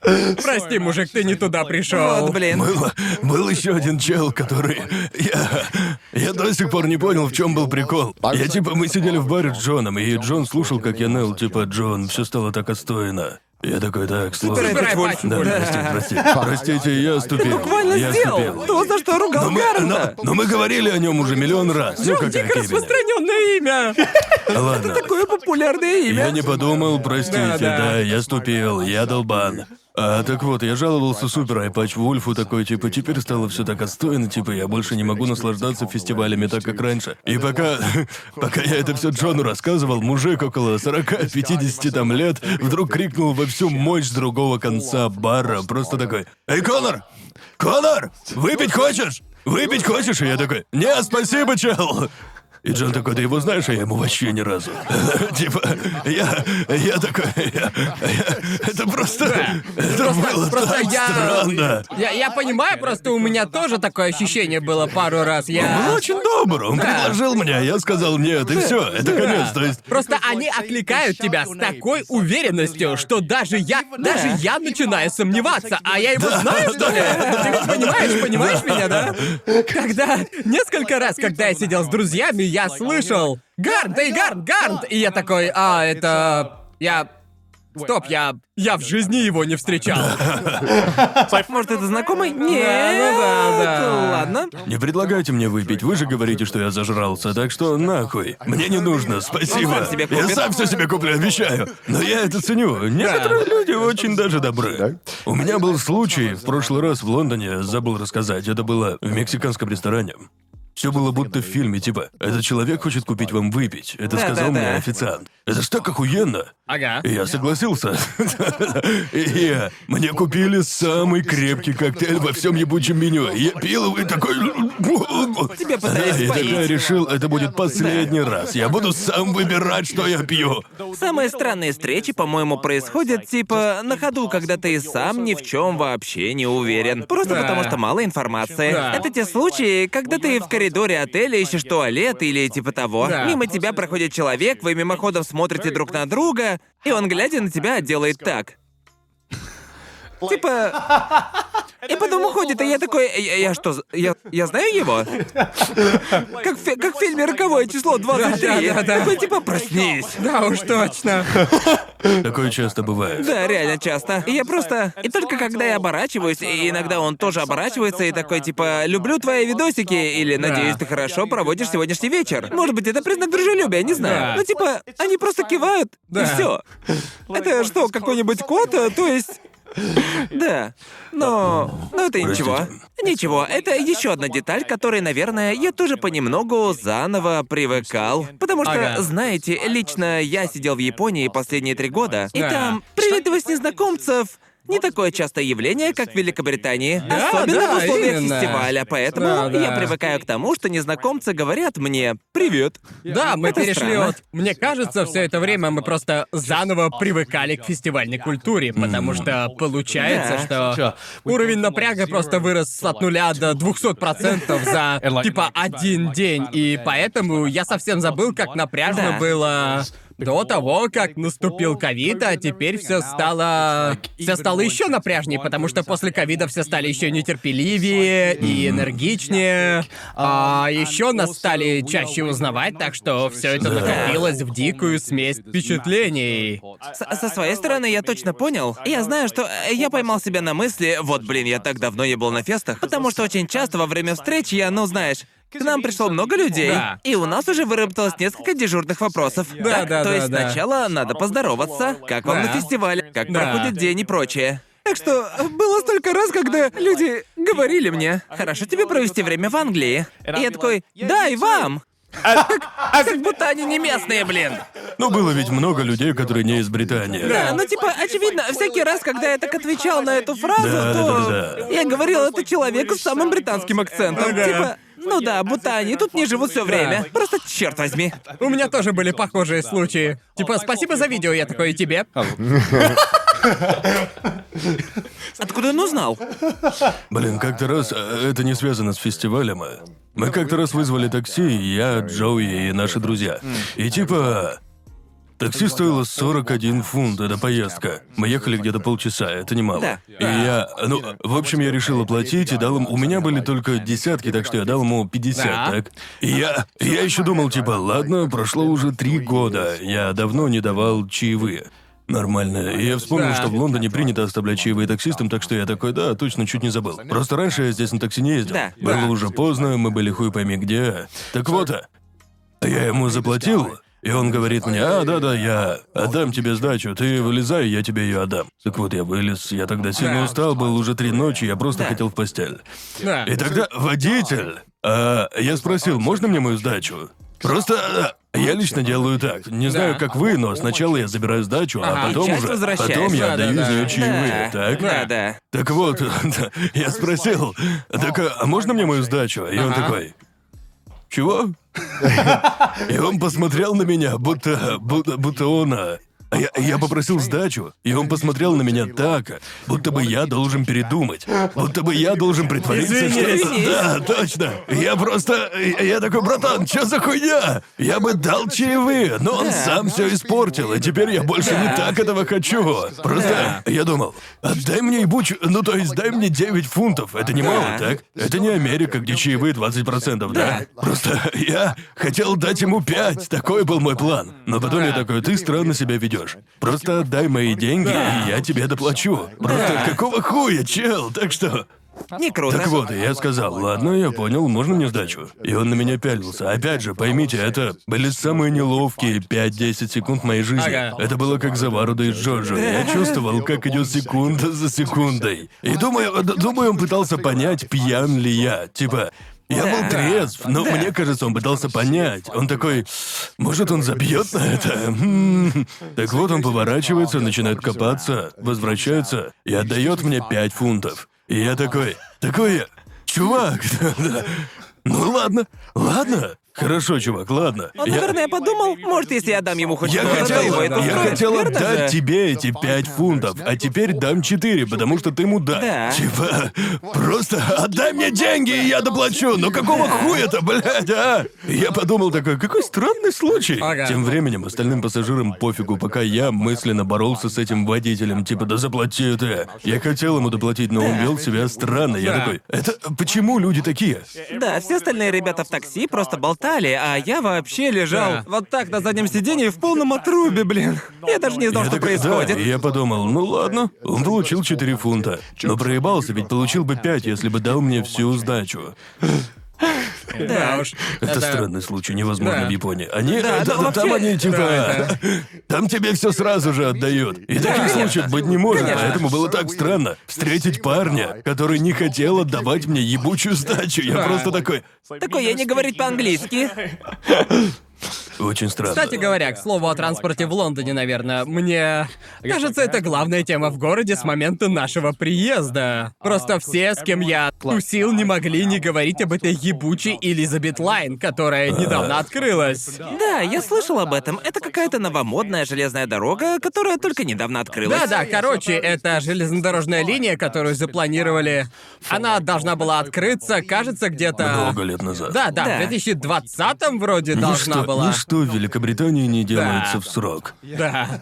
S1: Прости, мужик, ты не туда пришел.
S2: Вот, блин.
S3: Был, был еще один чел, который... Я, я до сих пор не понял, в чем был прикол. Я типа, мы сидели в баре с Джоном, и Джон слушал, как я ныл, типа, Джон, все стало так отстойно. Я такой, так, сложно.
S1: Собирай пачку,
S3: Да,
S1: Вольф.
S3: простите, простите. Простите, я ступил.
S2: Буквально
S3: я
S2: сделал.
S3: ступил.
S2: То, за что ругал
S3: Но мы, но, но мы говорили о нем уже миллион раз. Ну, как о
S1: Дико распространенное имя.
S3: Ладно.
S2: Такое популярное имя.
S3: Я не подумал, простите,
S1: Да,
S3: да,
S1: да.
S3: я ступил, я долбан. А так вот, я жаловался супер айпач Вульфу такой, типа, теперь стало все так отстойно, типа, я больше не могу наслаждаться фестивалями так, как раньше. И пока, пока я это все Джону рассказывал, мужик около 40-50 там лет вдруг крикнул во всю мощь с другого конца бара, просто такой, «Эй, Конор! Конор! Выпить хочешь? Выпить хочешь?» И я такой, «Не, спасибо, чел!» И Джон такой, ты его знаешь, а я ему вообще ни разу. Типа, я, я такой, это просто, это было
S1: Просто
S3: так
S1: я...
S3: странно.
S1: я... Я понимаю, просто у меня тоже такое ощущение было пару раз.
S3: Он был
S1: Я...
S3: очень добр, он предложил мне, а я сказал нет, и все, это конец, то есть...
S1: Просто они окликают тебя с такой уверенностью, что даже я, даже я начинаю сомневаться, а я его знаю, что ли? Ты понимаешь, понимаешь меня, да? Когда несколько раз, когда я сидел с друзьями, я слышал «Гарнт, эй, Гарнт, Гарнт!» И я такой, а, это... Я... Стоп, я... Я в жизни его не встречал.
S2: Может, это знакомый? Нет.
S1: ну да, да.
S2: Ладно.
S3: Не предлагайте мне выпить, вы же говорите, что я зажрался, так что нахуй. Мне не нужно, спасибо. Я сам все себе куплю, обещаю. Но я это ценю. Некоторые люди очень даже добры. У меня был случай в прошлый раз в Лондоне, забыл рассказать. Это было в мексиканском ресторане. Все было будто в фильме, типа, этот человек хочет купить вам выпить. Это
S2: Да,
S3: сказал
S2: да,
S3: мне
S2: да.
S3: официант. Это ж так охуенно.
S1: Ага.
S3: И я согласился. И я- мне купили самый крепкий коктейль во всем ебучем меню. Я пил его и такой...
S2: Тебя пытались
S3: Да, и
S2: поить.
S3: тогда я решил, это будет последний раз. Я буду сам выбирать, что я пью.
S2: Самые странные встречи, по-моему, происходят типа на ходу, когда ты сам ни в чем вообще не уверен. Просто
S1: Да.
S2: потому что мало информации.
S1: Да.
S2: Это те случаи, когда ты в коридоре отеля ищешь туалет или типа того.
S1: Да.
S2: Мимо тебя проходит человек, вы мимоходом смотрите друг на друга, и он, глядя на тебя, делает так. Типа... И потом уходит, и я такой, я, я что, я, я знаю его? Как, фи- как в фильме «Роковое число 23».
S1: Да-да-да-да.
S2: Такой типа, проснись.
S1: Да уж точно.
S3: Такое часто бывает.
S2: Да, реально часто. И я просто... И только когда я оборачиваюсь, и иногда он тоже оборачивается и такой, типа, «Люблю твои видосики» или «Надеюсь, ты хорошо проводишь сегодняшний вечер». Может быть, это признак дружелюбия, не знаю.
S1: Да.
S2: Ну, типа, они просто кивают, и
S1: Да.
S2: все. Это что, какой-нибудь код? А, То есть... Да. Но... Но это ничего. Ничего, это еще одна деталь, которой, наверное, я тоже понемногу заново привыкал. Потому что,
S1: Ага.
S2: знаете, лично я сидел в Японии последние три года, и
S1: Да.
S2: там приветливость незнакомцев не такое частое явление, как в Великобритании.
S1: Да,
S2: Особенно
S1: да,
S2: в условиях
S1: именно.
S2: фестиваля, поэтому
S1: Да, да.
S2: я привыкаю к тому, что незнакомцы говорят мне «Привет».
S1: Да, мы
S2: Это
S1: перешли
S2: странно.
S1: от... Мне кажется, все это время мы просто заново привыкали к фестивальной культуре, потому что получается,
S2: Да.
S1: что уровень напряга просто вырос от нуля до 200% за, типа, один день, и поэтому я совсем забыл, как напряжно
S2: Да.
S1: было до того, как наступил ковид, а теперь все стало... Все стало еще напряжнее, потому что после ковида все стали еще нетерпеливее и энергичнее. А еще нас стали чаще узнавать, так что все это накопилось в дикую смесь впечатлений.
S2: С- со своей стороны, я точно понял. Я знаю, что э, я поймал себя на мысли, вот, блин, я так давно не был на фестах, потому что очень часто во время встреч я, ну, знаешь, к нам пришло много людей,
S1: Да.
S2: и у нас уже выработалось несколько дежурных вопросов.
S1: Да,
S2: Так,
S1: да,
S2: то
S1: да,
S2: есть
S1: да.
S2: сначала надо поздороваться, как вам
S1: Да.
S2: на фестивале, как
S1: Да.
S2: проходит день и прочее. Так что было столько раз, когда люди говорили мне, хорошо тебе провести время в Англии. И я такой, да, и вам. Как будто они не местные, блин.
S3: Ну, было ведь много людей, которые не из Британии.
S2: Да, ну типа, очевидно, всякий раз, когда я так отвечал на эту фразу,
S3: Да,
S2: то
S3: да, да, да.
S2: я говорил это человеку с самым британским акцентом.
S1: Ага.
S2: Типа, ну да, будто они тут не живут все время. Просто черт возьми.
S1: У меня тоже были похожие случаи. Типа, спасибо за видео, я такой, и тебе.
S2: Откуда он узнал?
S3: Блин, как-то раз, э, это не связано с фестивалем. Мы как-то раз вызвали такси, я, Джоуи и наши друзья. И типа... Такси стоило 41 фунт, эта поездка. Мы ехали где-то полчаса, это немало.
S2: Да.
S3: И я, ну, в общем, я решил оплатить и дал им... У меня были только десятки, так что я дал ему 50,
S1: Да.
S3: так? И я, я еще думал, типа, ладно, прошло уже три года, я давно не давал чаевые. Нормально. И я вспомнил,
S1: Да.
S3: что в Лондоне принято оставлять чаевые таксистам, так что я такой, да, точно, чуть не забыл. Просто раньше я здесь на такси не ездил.
S2: Да.
S3: Было
S1: Да.
S3: уже поздно, мы были хуй пойми где. Так вот, а, я ему заплатил, и он говорит мне, а, да-да, я отдам тебе сдачу, ты вылезай, я тебе ее отдам. Так вот, я вылез, я тогда сильно устал, был уже три ночи, я просто хотел в постель. И тогда водитель, а, я спросил, можно мне мою сдачу? Просто а, я лично делаю так. Не знаю,
S1: Да.
S3: как вы, но сначала я забираю сдачу,
S1: Ага.
S3: а потом уже, потом я
S1: Да,
S3: отдаю
S1: да,
S3: из нее чаевые, так?
S2: Да, да.
S3: Так вот, я спросил, так а можно мне мою сдачу? И он такой, чего? И он посмотрел на меня, будто, будто, будто он... Я, я попросил сдачу, и он посмотрел на меня так, будто бы я должен передумать. Будто бы я должен притвориться, что... Да, точно. Я просто... Я такой, братан, что за хуйня? Я бы дал чаевые, но он сам все испортил, и теперь я больше не так этого хочу. Просто я думал, отдай мне ебучую... Ну, то есть, дай мне 9 фунтов. Это немало,
S2: Да.
S3: так? Это не Америка, где чаевые 20%, да? Просто я хотел дать ему 5. Такой был мой план. Но потом я такой, ты странно себя ведешь. Просто отдай мои деньги, и я тебе доплачу. Просто какого хуя, чел? Так что...
S2: Не круто.
S3: Так вот, я сказал, ладно, я понял, можно мне сдачу? И он на меня пялился. Опять же, поймите, это были самые неловкие 5-10 секунд моей жизни.
S1: Ага.
S3: Это было как заваруда из Джоджо. Я чувствовал, как идет секунда за секундой. И думаю, думаю, он пытался понять, пьян ли я. Типа, я был трезв, но мне кажется, он пытался понять. Он такой, может, он забьет на это? М. Так вот, он поворачивается, начинает копаться, возвращается и отдает мне 5 фунтов. И я такой, такой, чувак, ну ладно, ладно. Хорошо, чувак, ладно.
S2: Он,
S3: Я-
S2: наверное, подумал, может, если я дам ему хоть
S3: я
S2: что-то,
S3: хотел,
S2: его это
S3: я
S2: устроит,
S3: хотел
S2: верно
S3: отдать тебе эти пять фунтов, а теперь дам четыре, потому что ты мудак.
S2: Да.
S3: Типа, просто отдай мне деньги, и я доплачу. Ну какого хуя-то, блядь, а? Я подумал такой, какой странный случай.
S1: Ага.
S3: Тем временем остальным пассажирам пофигу, пока я мысленно боролся с этим водителем, типа, да заплати ты. Я хотел ему доплатить, но он вел себя странно. Я
S1: Да.
S3: такой, это почему люди такие?
S2: Да, все остальные ребята в такси просто болтали, а я вообще лежал
S1: Да.
S2: вот так на заднем сиденье в полном отрубе, блин. Я даже не знал,
S3: Я
S2: что
S3: такой,
S2: происходит.
S3: Да, и я подумал, ну ладно, он получил 4 фунта. Но проебался, ведь получил бы 5, если бы дал мне всю сдачу.
S1: Да уж.
S3: Это, странный случай, невозможно в Японии. Они, там они типа, там тебе все сразу же отдают. И таких случаев быть не может, поэтому было так странно встретить парня, который не хотел отдавать мне ебучую сдачу. Я просто такой,
S2: Такой, я не говорить по-английски.
S3: Очень странно.
S1: Кстати говоря, к слову о транспорте в Лондоне, наверное, мне кажется, это главная тема в городе с момента нашего приезда. Просто все, с кем я тусил, не могли не говорить об этой ебучей Элизабет Лайн, которая недавно открылась.
S2: Да, я слышал об этом. Это какая-то новомодная железная дорога, которая только недавно открылась.
S1: Да-да, короче, это железнодорожная линия, которую запланировали. Она должна была открыться, кажется, где-то...
S3: Много лет назад.
S1: Да, да, в 2020 вроде должна
S3: ничто,
S1: была.
S3: Ничто в Великобритании не делается
S1: Да.
S3: в срок.
S1: Да.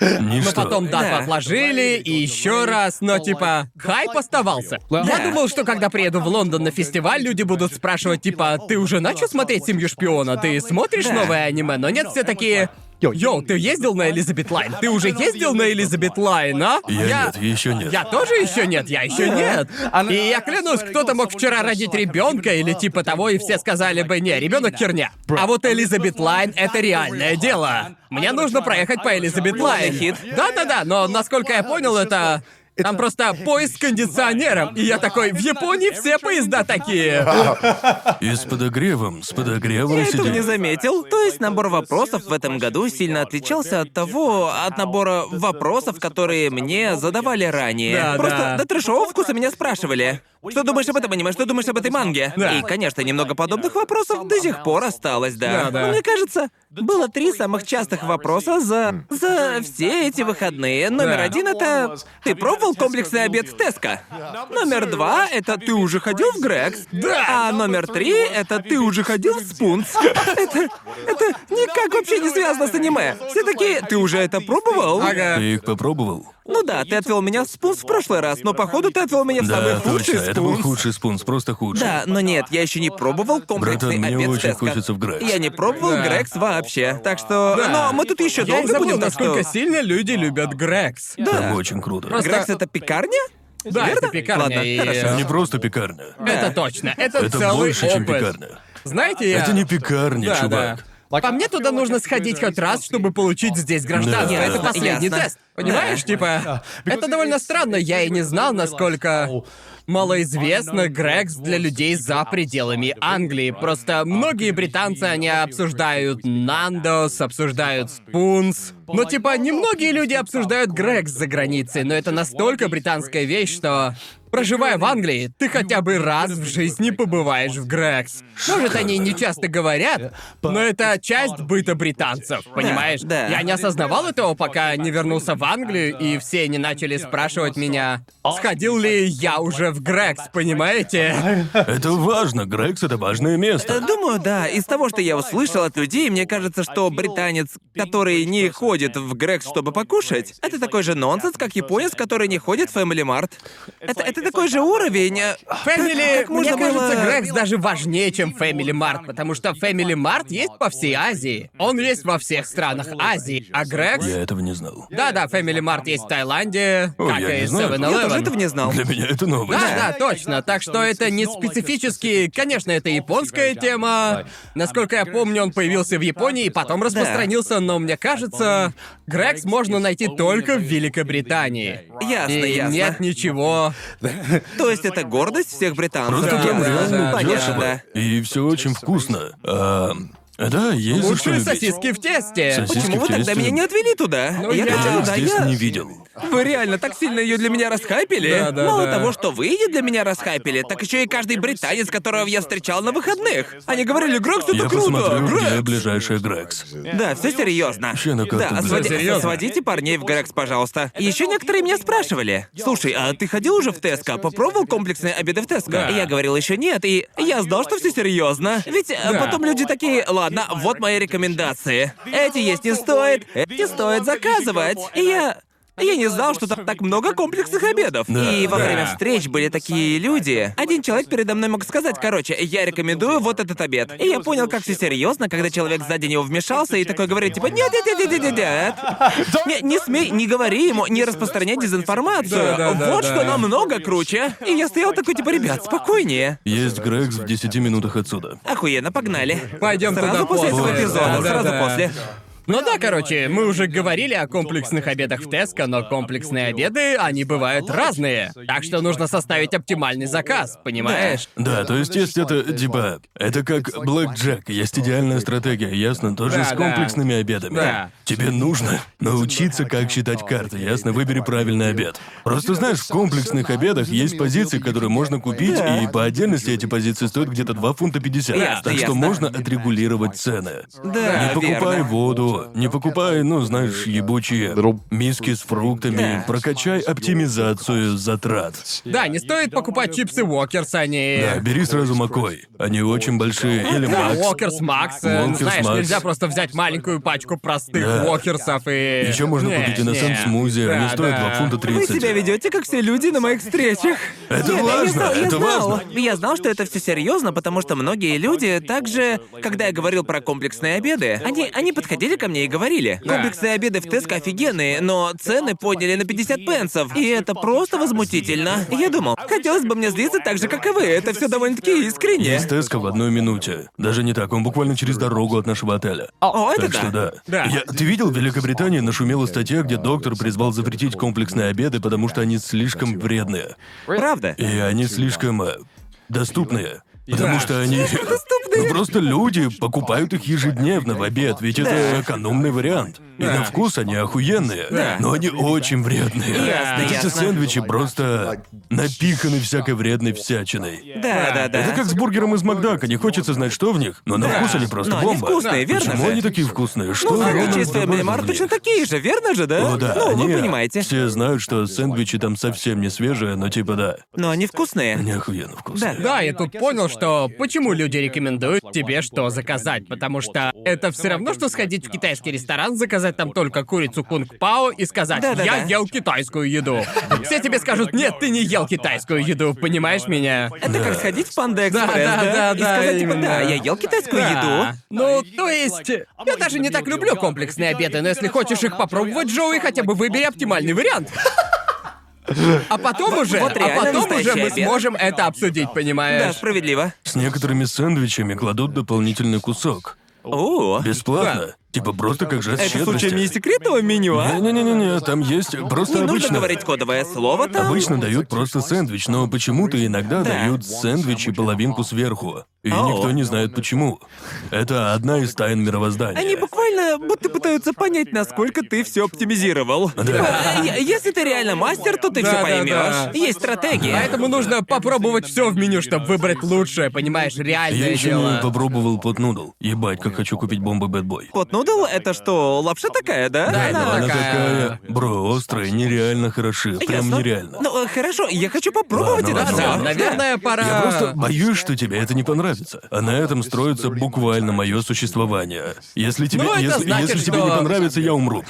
S3: Ничто.
S1: Но потом дату
S2: Да.
S1: отложили, и еще раз, но типа, хайп оставался. Я думал, что когда приеду в Лондон на фестиваль, люди будут спрашивать, типа, ты уже начал смотреть «Семью шпиона»? Ты смотришь
S2: Да.
S1: новое аниме? Но нет, все такие... Йоу, ты ездил на Elizabeth Line? Ты уже ездил на Elizabeth Line, а?
S3: Я нет, еще нет.
S1: Я тоже еще нет, я еще нет. И я клянусь, кто-то мог вчера родить ребенка или типа того, и все сказали бы, не, ребенок херня. А вот Elizabeth Line это реальное дело. Мне нужно проехать по Elizabeth Line.
S2: хит.
S1: Да-да-да, но насколько я понял, это. Там просто поезд с кондиционером, и я такой, в Японии все поезда такие.
S3: И с подогревом, с подогревом
S2: Я этого не заметил. То есть набор вопросов в этом году сильно отличался от того, от набора вопросов, которые мне задавали ранее.
S1: Да,
S2: Просто
S1: да.
S2: до трешового вкуса меня спрашивали. Что думаешь об этом аниме? Что думаешь об этой манге?
S1: Да.
S2: И, конечно, немного подобных вопросов до сих пор осталось, да.
S1: Да, да.
S2: Но мне кажется, было три самых частых вопроса за... за все эти выходные. Номер
S1: Да.
S2: один — это... Ты пробовал комплексный обед в Теско? Номер два — это ты уже ходил в Грекс?
S1: Да.
S2: А номер три — это ты уже ходил в Спунс? Это... это никак вообще не связано с аниме. Все такие, ты уже это пробовал?
S1: Ага.
S3: Ты их попробовал?
S2: Ну да, ты отвел меня в Спунс в прошлый раз, но походу ты отвел меня в самый
S3: Да,
S2: худший
S3: точно. Это был
S2: Спунс.
S3: худший спунс, просто худший.
S2: Да, но нет, я еще не пробовал комплексный
S3: Братан, мне
S2: обед в
S3: очень
S2: Теско.
S3: хочется в Грекс.
S2: Я не пробовал
S1: Да.
S2: Грекс вообще, так что...
S1: Да.
S2: Но мы тут еще
S1: Я и
S2: долго
S1: забыл,
S2: будем, так
S1: насколько
S2: что...
S1: сильно люди любят Грекс.
S2: Да.
S3: Там очень круто.
S1: Просто-
S2: Грекс это пекарня?
S1: Да,
S2: Верно?
S1: это пекарня.
S2: Ладно,
S1: и-
S2: хорошо.
S3: Не просто пекарня.
S1: Это точно. Это,
S3: Это
S1: целый
S3: больше, чем
S1: опыт.
S3: пекарня.
S1: Знаете, я...
S3: Это не пекарня,
S1: Да,
S3: чувак.
S1: По мне туда нужно сходить хоть раз, чтобы получить здесь гражданство.
S3: Да.
S1: Это последний
S2: Ясно.
S1: тест. Понимаешь, типа, это довольно странно. Я и не знал, насколько малоизвестно Грекс для людей за пределами Англии. Просто многие британцы, они обсуждают Нандос, обсуждают Спунс. Но типа, немногие люди обсуждают Грекс за границей, но это настолько британская вещь, что... Проживая в Англии, ты хотя бы раз в жизни побываешь в Грекс. Может, они не часто говорят, но это часть быта британцев, понимаешь?
S2: да.
S1: Я не осознавал этого, пока не вернулся в Англию, и все не начали спрашивать меня, сходил ли я уже в Грекс, понимаете?
S3: Это важно. Грекс — это важное
S2: Э,
S3: место.
S2: Думаю, да. Из того, что я услышал от людей, мне кажется, что британец, который не ходит в Грекс, чтобы покушать, это такой же нонсенс, как японец, который не ходит в Family Mart. Это, это такой же уровень. э,
S1: Family,
S2: Как можно
S1: мне кажется,
S2: было-
S1: Грекс даже важнее, чем Family Mart, потому что Family Mart есть по всей Азии. Он есть во всех странах Азии, а Грекс...
S3: Я этого не знал.
S1: Да-да, Family Mart есть в Таиланде,
S3: О,
S1: как
S3: я
S1: и
S3: не знаю.
S1: 7-Eleven.
S2: Я тоже этого не знал.
S3: Для меня это новость.
S1: Да, да, точно. Так что это не специфически... Конечно, это японская тема. Насколько я помню, он появился в Японии и потом распространился, но мне кажется, Грекс можно найти только в Великобритании.
S2: Ясно,
S1: И
S2: ясно.
S1: нет ничего.
S2: То есть это гордость всех британцев.
S3: Просто там реально. И все очень вкусно. А, да, есть за что
S1: Лучшие
S3: любить.
S1: сосиски в тесте.
S3: Сосиски
S2: Почему вы
S3: в
S2: тогда
S3: тесте.
S2: меня не отвели туда?
S1: Ну,
S2: я
S1: я-
S2: хотел, да,
S3: здесь
S2: я...
S3: не видел.
S2: Вы реально так сильно ее для меня расхайпили?
S1: Да, да,
S2: Мало
S1: да.
S2: того, что вы ее для меня расхайпили, так еще и каждый британец, которого я встречал на выходных. Они говорили, Грекс, это
S3: Я
S2: круто!
S3: посмотрю, где
S2: Грекс!
S3: ближайшая Грекс.
S2: Да, все серьезно.
S3: Вообще, ну как
S2: Да,
S3: тут,
S2: своди-
S3: блядь?
S1: Серьёзно?
S2: сводите парней в Грекс, пожалуйста. Еще некоторые меня спрашивали. Слушай, а ты ходил уже в Теско? Попробовал комплексные обеды в Теско?
S1: Да.
S2: Я говорил еще нет, и я знал, что все серьезно. Ведь э,
S1: Да.
S2: потом люди такие, ладно, вот мои рекомендации. Эти есть не стоит, эти стоит заказывать. И я. Я не знал, что там так много комплексных обедов.
S3: Да,
S2: и во
S3: да.
S2: время встреч были такие люди. Один человек передо мной мог сказать, короче, я рекомендую вот этот обед. И я понял, как все серьезно, когда человек сзади него вмешался и такой говорит, типа, нет, нет, нет, нет, нет, нет. Не, не смей, не говори ему, не распространяй дезинформацию.
S1: Да, да,
S2: вот
S1: да.
S2: что намного круче. И я стоял такой, типа, ребят, спокойнее.
S3: Есть Грекс в 10 минутах отсюда.
S2: Охуенно, погнали.
S1: Пойдем
S2: Сразу
S1: туда
S2: после этого
S1: после.
S2: эпизода,
S1: Да, да,
S2: сразу
S1: да.
S2: после.
S1: Ну да, короче, мы уже говорили о комплексных обедах в Теско, но комплексные обеды, они бывают разные. Так что нужно составить оптимальный заказ, понимаешь?
S3: Да, то есть есть это, типа, это как Блэк Джек, есть идеальная стратегия, ясно? Тоже
S1: Да,
S3: с
S1: да.
S3: комплексными обедами.
S1: Да.
S3: Тебе нужно научиться, как считать карты, ясно? Выбери правильный обед. Просто знаешь, в комплексных обедах есть позиции, которые можно купить, и по отдельности эти позиции стоят где-то 2 фунта 50.
S2: Ясно,
S3: так что
S2: ясно.
S3: можно отрегулировать цены.
S2: Да,
S3: Не покупай
S2: верно.
S3: воду, не покупай, ну, знаешь, ебучие миски с фруктами.
S2: Да.
S3: Прокачай оптимизацию затрат.
S1: Да, не стоит покупать чипсы Walkers, они...
S3: Да, бери сразу McCoy's. Они очень большие. Или
S1: Да,
S3: Max.
S1: Walkers Max. э,
S3: Walkers
S1: Знаешь,
S3: Макс.
S1: нельзя просто взять маленькую пачку простых
S3: Да.
S1: Walkers ов и...
S3: Еще можно
S1: Не,
S3: купить
S1: Innocent
S3: смузи, они
S1: Да,
S3: стоят
S1: да.
S3: 2 фунта
S2: Вы
S3: 30.
S2: себя ведете, как все люди на моих встречах.
S3: Это
S2: Нет,
S3: важно,
S2: я знал, я
S3: это
S2: знал.
S3: важно.
S2: Я знал, что это все серьезно, потому что многие люди также, когда я говорил про комплексные обеды, они, они подходили ко мне и говорили,
S1: Да.
S2: комплексные обеды в Tesco офигенные, но цены подняли на 50 пенсов, и это просто возмутительно. Я думал, хотелось бы мне злиться так же, как и вы, это все довольно-таки искренне.
S3: Есть Теска в одной минуте. Даже не так, он буквально через дорогу от нашего отеля.
S2: О, это
S3: Так
S2: да.
S3: что да.
S1: Да.
S3: Я- ты видел, в Великобритании нашумела статья, где доктор призвал запретить комплексные обеды, потому что они слишком вредные.
S2: Правда.
S3: И они слишком э, доступные. Потому что они... Ну просто люди покупают их ежедневно в обед, ведь это экономный вариант. И на вкус они охуенные, но они очень вредные. Эти сэндвичи просто напиханы всякой вредной всячиной.
S2: Да, да, да.
S3: Это как с бургером из Макдака, не хочется знать, что в них, но на вкус они просто бомба.
S2: вкусные, верно
S3: Почему
S2: же?
S3: они такие вкусные? Что
S2: Ну,
S3: ровно
S2: сэндвичи из Family Mart точно такие же, верно же, да?
S3: О, да,
S2: ну,
S3: они...
S2: вы понимаете.
S3: Все знают, что сэндвичи там совсем не свежие, но типа да,
S2: Но они вкусные.
S3: они охуенно вкусные.
S2: Да.
S1: Да, я тут понял, что почему люди рекомендуют тебе что заказать, потому что это все равно, что сходить в китайский ресторан, заказать там только курицу кунг-пао и сказать
S2: Да-да-да.
S1: «Я ел китайскую еду». Все тебе скажут «Нет, ты не ел китайскую еду», понимаешь меня?
S2: Это как сходить в Панда
S1: Да,
S2: Экспресс,
S1: да, да,
S2: И
S1: да,
S2: сказать, типа,
S1: именно.
S2: да, я ел китайскую
S1: Да.
S2: еду.
S1: Ну, то есть, я даже не так люблю комплексные обеды, но если хочешь их попробовать, Джоуи, хотя бы выбери оптимальный вариант. А потом уже,
S2: вот
S1: а
S2: реально
S1: потом уже
S2: настоящий
S1: мы
S2: обед.
S1: сможем это обсудить,
S2: Да,
S1: понимаешь?
S2: справедливо.
S3: С некоторыми сэндвичами кладут дополнительный кусок.
S2: О,
S3: Бесплатно. Типа просто как жест
S2: это
S3: щедрости.
S2: случаем не секретного меню, а?
S3: Не-не-не-не, там есть просто
S2: Не нужно
S3: обычно...
S2: говорить кодовое слово там.
S3: Обычно дают просто сэндвич, но почему-то иногда
S2: Да.
S3: дают сэндвич и половинку сверху. И
S2: О.
S3: никто не знает почему. Это одна из тайн мировоздания.
S2: Они буквально будто пытаются понять, насколько ты все оптимизировал. Типа, э, Если ты реально мастер, то ты
S1: Да,
S2: все
S1: да,
S2: поймешь.
S1: да.
S2: Есть стратегия.
S1: Поэтому нужно попробовать все в меню, чтобы выбрать лучшее, понимаешь, реальное
S3: Я еще
S1: дело.
S3: не попробовал пот-нудл. Ебать, как хочу купить бомбы Бэтбой.
S2: Пот нудл это что, лапша такая, да?
S1: Да, это
S3: она
S1: такая-
S3: такая... Бро, острые, нереально хороши. Прям
S2: Ясно.
S3: нереально.
S2: Ну, э, хорошо, я хочу попробовать
S3: Ладно,
S2: это
S3: ладно,
S1: Да,
S2: всё.
S3: ладно.
S1: наверное, пора...
S3: Я просто боюсь, что тебе это не понравится. А на этом строится буквально мое существование. Если тебе,
S1: Ну, это
S3: если,
S1: значит,
S3: если тебе
S1: что-
S3: не понравится, я умру.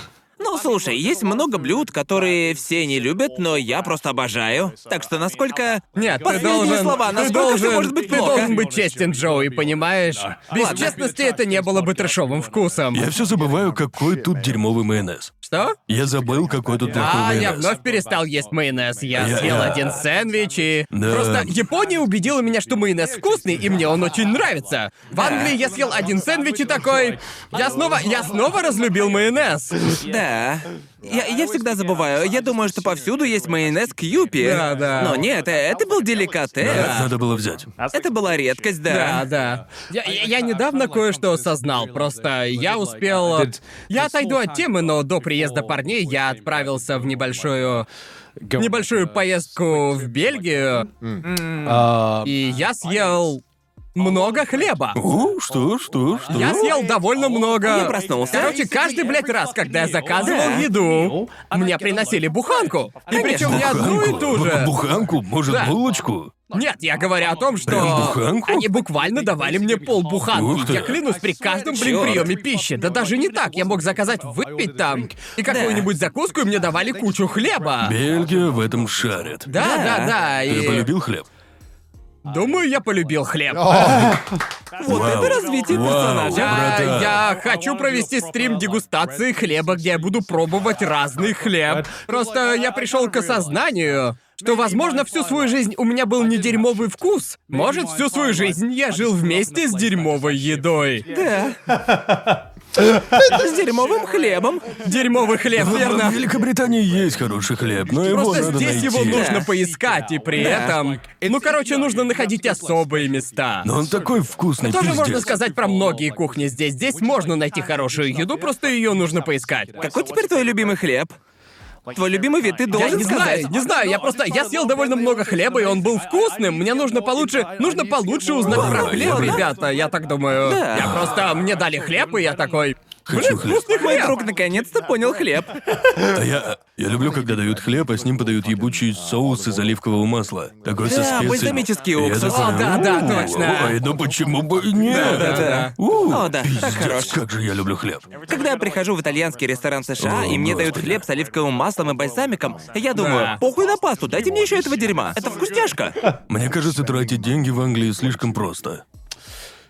S2: Ну, слушай, есть много блюд, которые все не любят, но я просто обожаю. Так что насколько...
S1: Нет, ты
S2: Последние
S1: должен...
S2: слова,
S1: ты
S2: насколько
S1: должен,
S2: всё может быть
S1: ты
S2: плохо?
S1: должен быть честен, Джоуи, понимаешь? Без
S2: Ладно.
S1: честности это не было бы трэшовым вкусом.
S3: Я все забываю, какой тут дерьмовый майонез.
S1: Что?
S3: Я забыл, какой тут плохой
S1: А, я вновь перестал есть майонез. Я,
S3: Я-
S1: съел
S3: я-
S1: один сэндвич и...
S3: Да.
S1: Просто Япония убедила меня, что майонез вкусный, и мне он очень нравится. В Англии я съел один сэндвич и такой... Я снова... Я снова разлюбил майонез.
S2: Да. Я, я всегда забываю. Я думаю, что повсюду есть майонез Кьюпи.
S1: Да, да.
S2: Но нет, э, это был деликатес.
S3: Да, Надо было взять.
S2: Это была редкость,
S1: Да,
S2: да.
S1: да. Я, я- я недавно кое-что осознал. Просто я успел... Я отойду от темы, но до приезда парней я отправился в небольшую... Небольшую поездку в Бельгию, и я съел много хлеба.
S3: О, что, что, что?
S1: Я съел довольно много.
S2: Я проснулся.
S1: Короче, каждый, блядь, раз, когда я заказывал
S2: Да.
S1: еду, мне приносили буханку. И причем не одну и ту же.
S3: Буханку? Может,
S1: Да.
S3: булочку?
S1: Нет, я говорю о том, что
S3: Прям буханку?
S1: они буквально давали мне пол
S3: Ух
S1: буханки.
S3: ты.
S1: Я клянусь, при каждом, блин,
S2: Чёрт.
S1: приеме пищи. Да даже не так. Я мог заказать выпить там и какую-нибудь закуску, и мне давали кучу хлеба.
S3: Бельгия в этом шарит.
S1: Да,
S2: Да.
S1: да, да.
S3: Ты
S1: И
S3: полюбил хлеб?
S1: Думаю, я полюбил хлеб.
S2: Вот
S3: Вау.
S2: это развитие
S3: Вау,
S2: персонажа.
S1: Я, я хочу провести стрим дегустации хлеба, где я буду пробовать разный хлеб. Просто я пришел к осознанию, что, возможно, всю свою жизнь у меня был не дерьмовый вкус. Может, всю свою жизнь я жил вместе с дерьмовой едой.
S2: Да. С дерьмовым хлебом.
S1: Дерьмовый хлеб,
S3: В
S1: верно?
S3: Великобритании есть хороший хлеб, но его
S1: Просто
S3: надо
S1: здесь
S3: найти.
S1: его нужно поискать, и при
S2: Да.
S1: этом... Ну, короче, нужно находить особые места.
S3: Но он такой вкусный,
S1: Тоже
S3: пиздец.
S1: можно сказать про многие кухни здесь. Здесь можно найти хорошую еду, просто ее нужно поискать.
S2: Какой теперь твой любимый хлеб? Твой любимый вид ты
S1: Я
S2: должен
S1: не
S2: сказать.
S1: знаю, не знаю, я просто... Я съел довольно много хлеба, и он был вкусным. Мне нужно получше... Нужно получше узнать про хлеб, ребята, я так думаю.
S2: Да.
S1: Я просто... Мне дали хлеб, и я такой...
S3: Хочу
S1: Блин,
S3: хлеб.
S1: вкусный
S2: Мой
S1: хлеб!
S2: друг наконец-то понял хлеб.
S3: А я, я люблю, когда дают хлеб, а с ним подают ебучий соус из оливкового масла. Такой со
S2: Да,
S3: специями.
S2: бальзамический
S3: И я
S2: уксус.
S3: такой,
S1: О, да, да,
S3: «У,
S1: точно.
S3: Ой, ну почему бы и нет?
S1: Да-да-да.
S3: У,
S2: О, да, так
S3: пиздец,
S2: хорош.
S3: как же я люблю хлеб.
S2: Когда я прихожу в итальянский ресторан в США,
S3: О,
S2: и мне дают
S3: господи.
S2: хлеб с оливковым маслом и бальзамиком, я думаю,
S1: Да.
S2: похуй на пасту, дайте мне еще этого дерьма. Это вкусняшка.
S3: Мне кажется, тратить деньги в Англии слишком просто.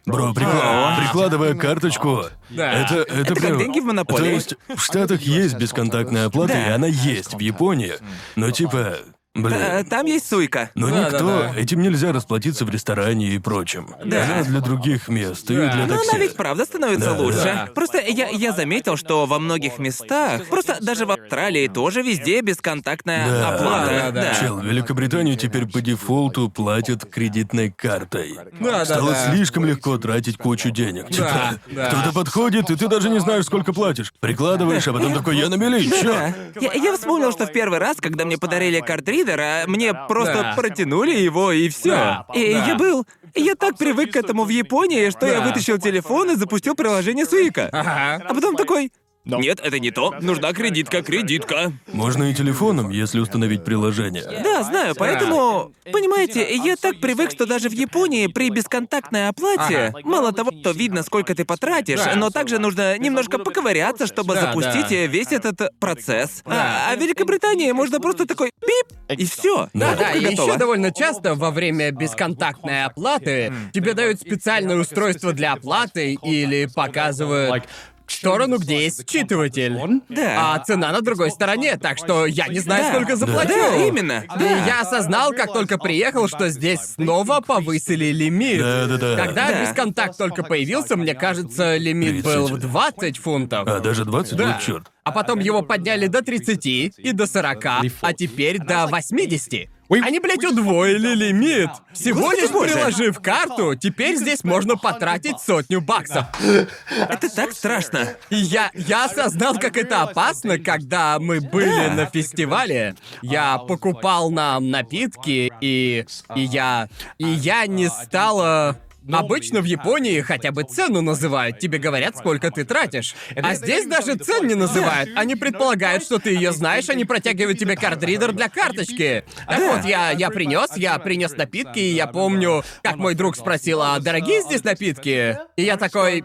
S3: Бро, прикла- прикладывая карточку,
S1: Да.
S3: это, это,
S2: Это как
S3: прям-
S2: деньги в Монополии.
S3: То есть в Штатах есть бесконтактная оплата, и она есть в Японии. Но типа, блин,
S2: Э, Там есть суйка.
S3: но
S1: Да,
S3: никто,
S1: да, да.
S3: этим нельзя расплатиться в ресторане и прочем.
S2: Да.
S3: Она для других мест и
S1: Да.
S3: для
S2: Но
S3: такси.
S2: она ведь правда становится
S3: Да,
S2: лучше.
S1: да.
S2: Просто я, я заметил, что во многих местах, просто даже в Австралии тоже везде бесконтактная
S3: Да.
S2: оплата.
S1: Да, да,
S3: Чел, в Великобританию теперь по дефолту платят кредитной картой.
S1: Да, да,
S3: Стало
S1: да.
S3: слишком легко тратить кучу денег. Типа,
S1: да.
S3: кто-то подходит, и ты даже не знаешь, сколько платишь. Прикладываешь, а потом такой, я на мели, чё?
S2: Да. Я, я вспомнил, что в первый раз, когда мне подарили картридер, а мне просто
S1: Да.
S2: протянули его и все.
S1: Да,
S2: И
S1: да.
S2: я был. Я так привык к этому в Японии, что я
S1: Да.
S2: вытащил телефон и запустил приложение Суика.
S1: Ага.
S2: А потом такой. Нет, это не то. Нужна кредитка, кредитка.
S3: Можно и телефоном, если установить приложение.
S2: Да, знаю, поэтому... Понимаете, я так привык, что даже в Японии при бесконтактной оплате
S1: Ага.
S2: мало того, что видно, сколько ты потратишь,
S1: Да.
S2: но также нужно немножко поковыряться, чтобы
S1: Да,
S2: запустить
S1: да.
S2: э, весь этот э, процесс. А, а в Великобритании можно просто такой пип, и все.
S1: Да, да, и еще довольно часто во время бесконтактной оплаты тебе дают специальное устройство для оплаты или показывают сторону, где есть считыватель.
S2: Да.
S1: А цена на другой стороне, так что я не знаю,
S2: Да.
S1: сколько заплатил.
S2: Да, именно.
S1: И
S2: Да.
S1: я осознал, как только приехал, что здесь снова повысили лимит.
S3: Да-да-да.
S1: Когда
S2: Да.
S1: бесконтакт только появился, мне кажется, лимит
S3: 30.
S1: был в 20 фунтов.
S3: А, даже 20?
S1: Да.
S3: Вот черт.
S1: А потом его подняли до 30 и до 40, а теперь до 80. Они, блядь, удвоили лимит. Всего лишь приложив карту, теперь здесь можно потратить сотню баксов.
S2: Это так страшно.
S1: И я, я осознал, как это опасно, когда мы были на фестивале. Я покупал нам напитки, и, и я... И я не стала... Обычно в Японии хотя бы цену называют, тебе говорят, сколько ты тратишь. А здесь даже цен не называют. Они предполагают, что ты ее знаешь, они протягивают тебе картридер для карточки. Так вот, я, я принес, я принес напитки, и я помню, как мой друг спросил, а дорогие здесь напитки? И я такой,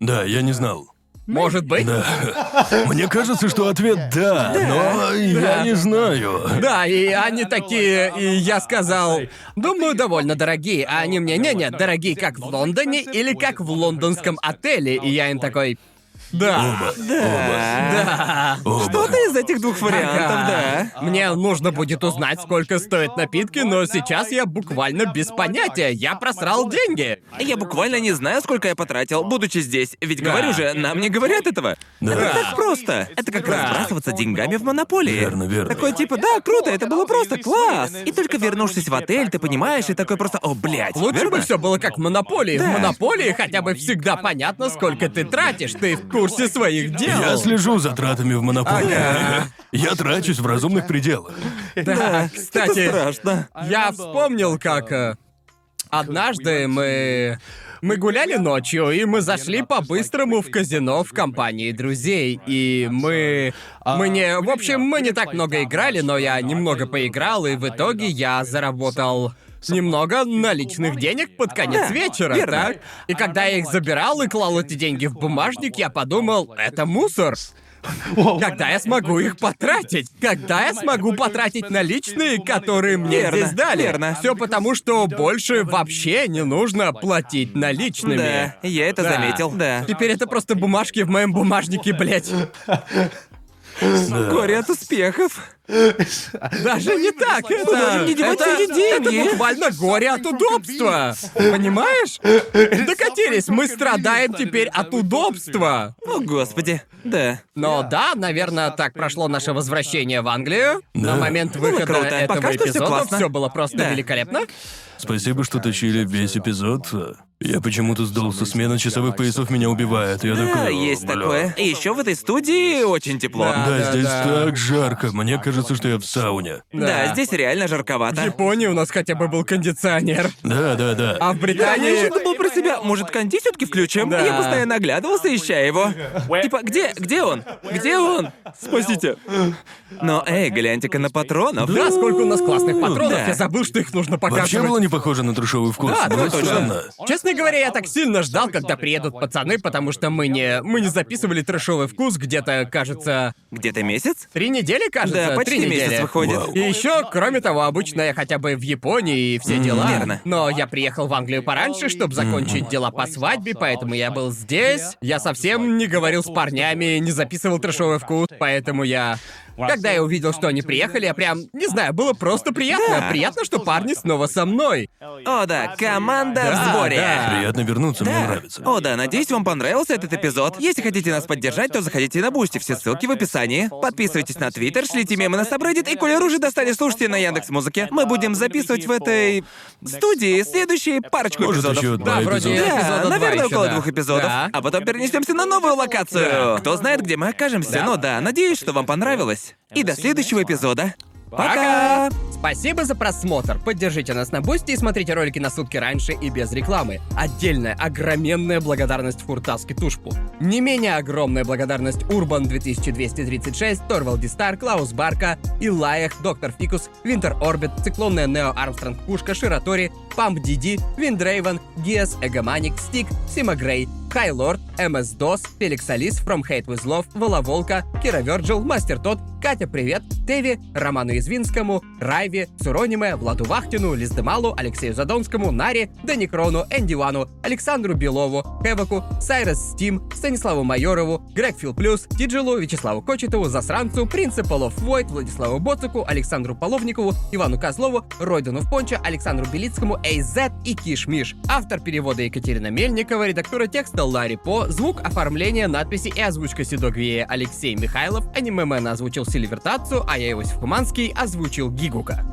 S3: Да, я не знал.
S1: Может быть?
S3: Да. Мне кажется, что ответ да, но я не знаю.
S1: Да, и они такие, и я сказал, думаю, довольно дорогие. А они мне, не-не, дорогие как в Лондоне или как в лондонском отеле. И я им такой, да, да.
S3: Оба.
S2: Что-то из этих двух вариантов, да.
S1: Мне нужно будет узнать, сколько стоят напитки, но сейчас я буквально без понятия. Я просрал деньги.
S2: Я буквально не знаю, сколько я потратил, будучи здесь. Ведь
S1: Да.
S2: говорю же, нам не говорят этого.
S3: Да.
S2: Это так просто. Это как
S1: Да.
S2: разбрасываться деньгами в монополии.
S3: Верно, верно.
S2: Такой типа, да, круто, это было просто класс. И только вернувшись в отель, ты понимаешь, и такой просто, о, блядь.
S1: Лучше
S2: верно?
S1: бы все было как в монополии. В
S2: Да.
S1: монополии хотя бы всегда понятно, сколько ты тратишь. Ты в курсе своих дел.
S3: Я слежу за тратами в монополии.
S1: Ага.
S3: Я трачусь в разумных пределах.
S1: Да, кстати,
S2: Это страшно.
S1: Я вспомнил, как э, однажды мы мы гуляли ночью, и мы зашли по-быстрому в казино в компании друзей. И мы... Мы не... В общем, мы не так много играли, но я немного поиграл, и в итоге я заработал немного наличных денег под конец
S2: Да,
S1: вечера,
S2: верно.
S1: так? И когда я их забирал и клал эти деньги в бумажник, я подумал, это мусор. Когда я смогу их потратить? Когда я смогу потратить наличные, которые мне
S2: Верно,
S1: здесь дали?
S2: верно.
S1: Все потому, что больше вообще не нужно платить наличными.
S2: Да, я это
S1: Да.
S2: заметил, да.
S1: Теперь это просто бумажки в моем бумажнике, блядь.
S2: Горе от успехов.
S1: Даже не так, это... это, это буквально горе от удобства. Понимаешь? Докатились, мы страдаем теперь от удобства.
S2: О, господи. Да.
S1: Но да, наверное, так прошло наше возвращение в Англию. На
S3: Да.
S1: момент
S2: Было
S1: выхода
S2: круто.
S1: этого
S2: Пока
S1: эпизода
S2: классно.
S1: все было просто
S2: Да.
S1: великолепно.
S3: Спасибо, что тащили весь эпизод. Я почему-то сдался. Смена часовых поясов меня убивает. Я
S2: Да,
S3: такой...
S2: есть
S3: «Бля».
S2: такое. И еще в этой студии очень тепло.
S1: Да.
S3: Да, здесь
S1: да.
S3: так жарко. Мне кажется, что я в сауне.
S2: Да,
S1: Да.
S2: здесь реально
S1: В
S2: жарковато.
S1: Японии у нас хотя бы был кондиционер.
S3: Да, да, да.
S1: А в Британии...
S2: еще думал про себя. Может, конди все-таки включим?
S1: Да.
S2: Я постоянно оглядывался, ища его. Типа, где, где он? Где он? Спасите. Но, эй, гляньте-ка на патронов.
S1: Да, сколько у нас классных патронов,
S2: Да.
S1: я забыл, что их нужно
S3: Вообще
S1: показывать.
S3: было не похоже на трешовый вкус.
S1: Да,
S3: Было
S1: да, точно.
S3: странно.
S1: Честно говоря, я так сильно ждал, когда приедут пацаны, потому что мы не... Мы не записывали трэшовый вкус где-то, кажется...
S2: Где-то месяц?
S1: Три недели, кажется?
S2: Да, почти
S1: Три недели.
S2: месяц выходит.
S3: Вау.
S1: И еще, кроме того, обычно я хотя бы в Японии и все дела.
S2: верно.
S1: Но я приехал в Англию пораньше, чтобы закончить дела по свадьбе, поэтому я был здесь. Я совсем не говорил с парнями, не записывал трэшовый вкус, поэтому я... Когда я увидел, что они приехали, я прям, не знаю, было просто приятно.
S2: Да.
S1: Приятно, что парни снова со мной.
S2: О, да, команда
S1: Да,
S2: в сборе.
S1: да.
S3: Приятно вернуться, мне
S2: Да.
S3: нравится.
S2: О, да, надеюсь, вам понравился этот эпизод. Если хотите нас поддержать, то заходите на Boosty, все ссылки в описании. Подписывайтесь на Твиттер, шлите мемы на Сабреддит, и коли оружие достанет, слушайте на Яндекс Музыке. Мы будем записывать в этой студии следующие парочку
S3: Может,
S2: эпизодов.
S3: еще два
S1: Да, вроде
S3: эпизода.
S1: эпизода
S2: Да,
S1: два
S2: наверное,
S1: ещё,
S2: около
S1: да.
S2: двух эпизодов.
S1: Да.
S2: А потом перенесемся на новую локацию.
S1: Да.
S2: Кто знает, где мы окажемся.
S1: Да.
S2: Но да, надеюсь, что вам понравилось. И до следующего эпизода.
S1: Пока! Спасибо за просмотр. Поддержите нас на Boosty и смотрите ролики на сутки раньше и без рекламы. Отдельная, огроменная благодарность Фуртаске Тушпу. Не менее огромная благодарность Урбан 2236, Торвал Дистар, Клаус Барка, Илаях, Доктор Фикус, Винтер Орбит, Циклонная Нео Армстронг Пушка, Ширатори, Памп Диди, Виндрейвен, Гиас, Эгоманик, Стик, Сима Грей, Хайлорд, МС Дос, Феликс Алис, From Hate With Love, Воловолка, Кира Верджил, Мастер Тот, Катя Привет, Теви, Роману Извинскому, Райве, Сурониме, Владу Вахтину, Лиздемалу, Алексею Задонскому, Наре, Даникрону, Энди Вану, Александру Белову, Хеваку, Сайрес Стим, Станиславу Майорову, Грег Фил Плюс, Тиджилу, Вячеславу Кочетову, Засранцу, Принципал оф Войт, Владиславу Боцику, Александру Половникову, Ивану Козлову, Ройдану в Понча, Александру Белицкому, Эйзет и Киш Миш. Автор перевода Екатерина Мельникова, редактора текста Ларри По, звук, оформление, надписи и озвучка Седогвея Алексей Михайлов, анимемена озвучил Сильвер Тацу, а я, Иосиф Куманский, озвучил Гигука.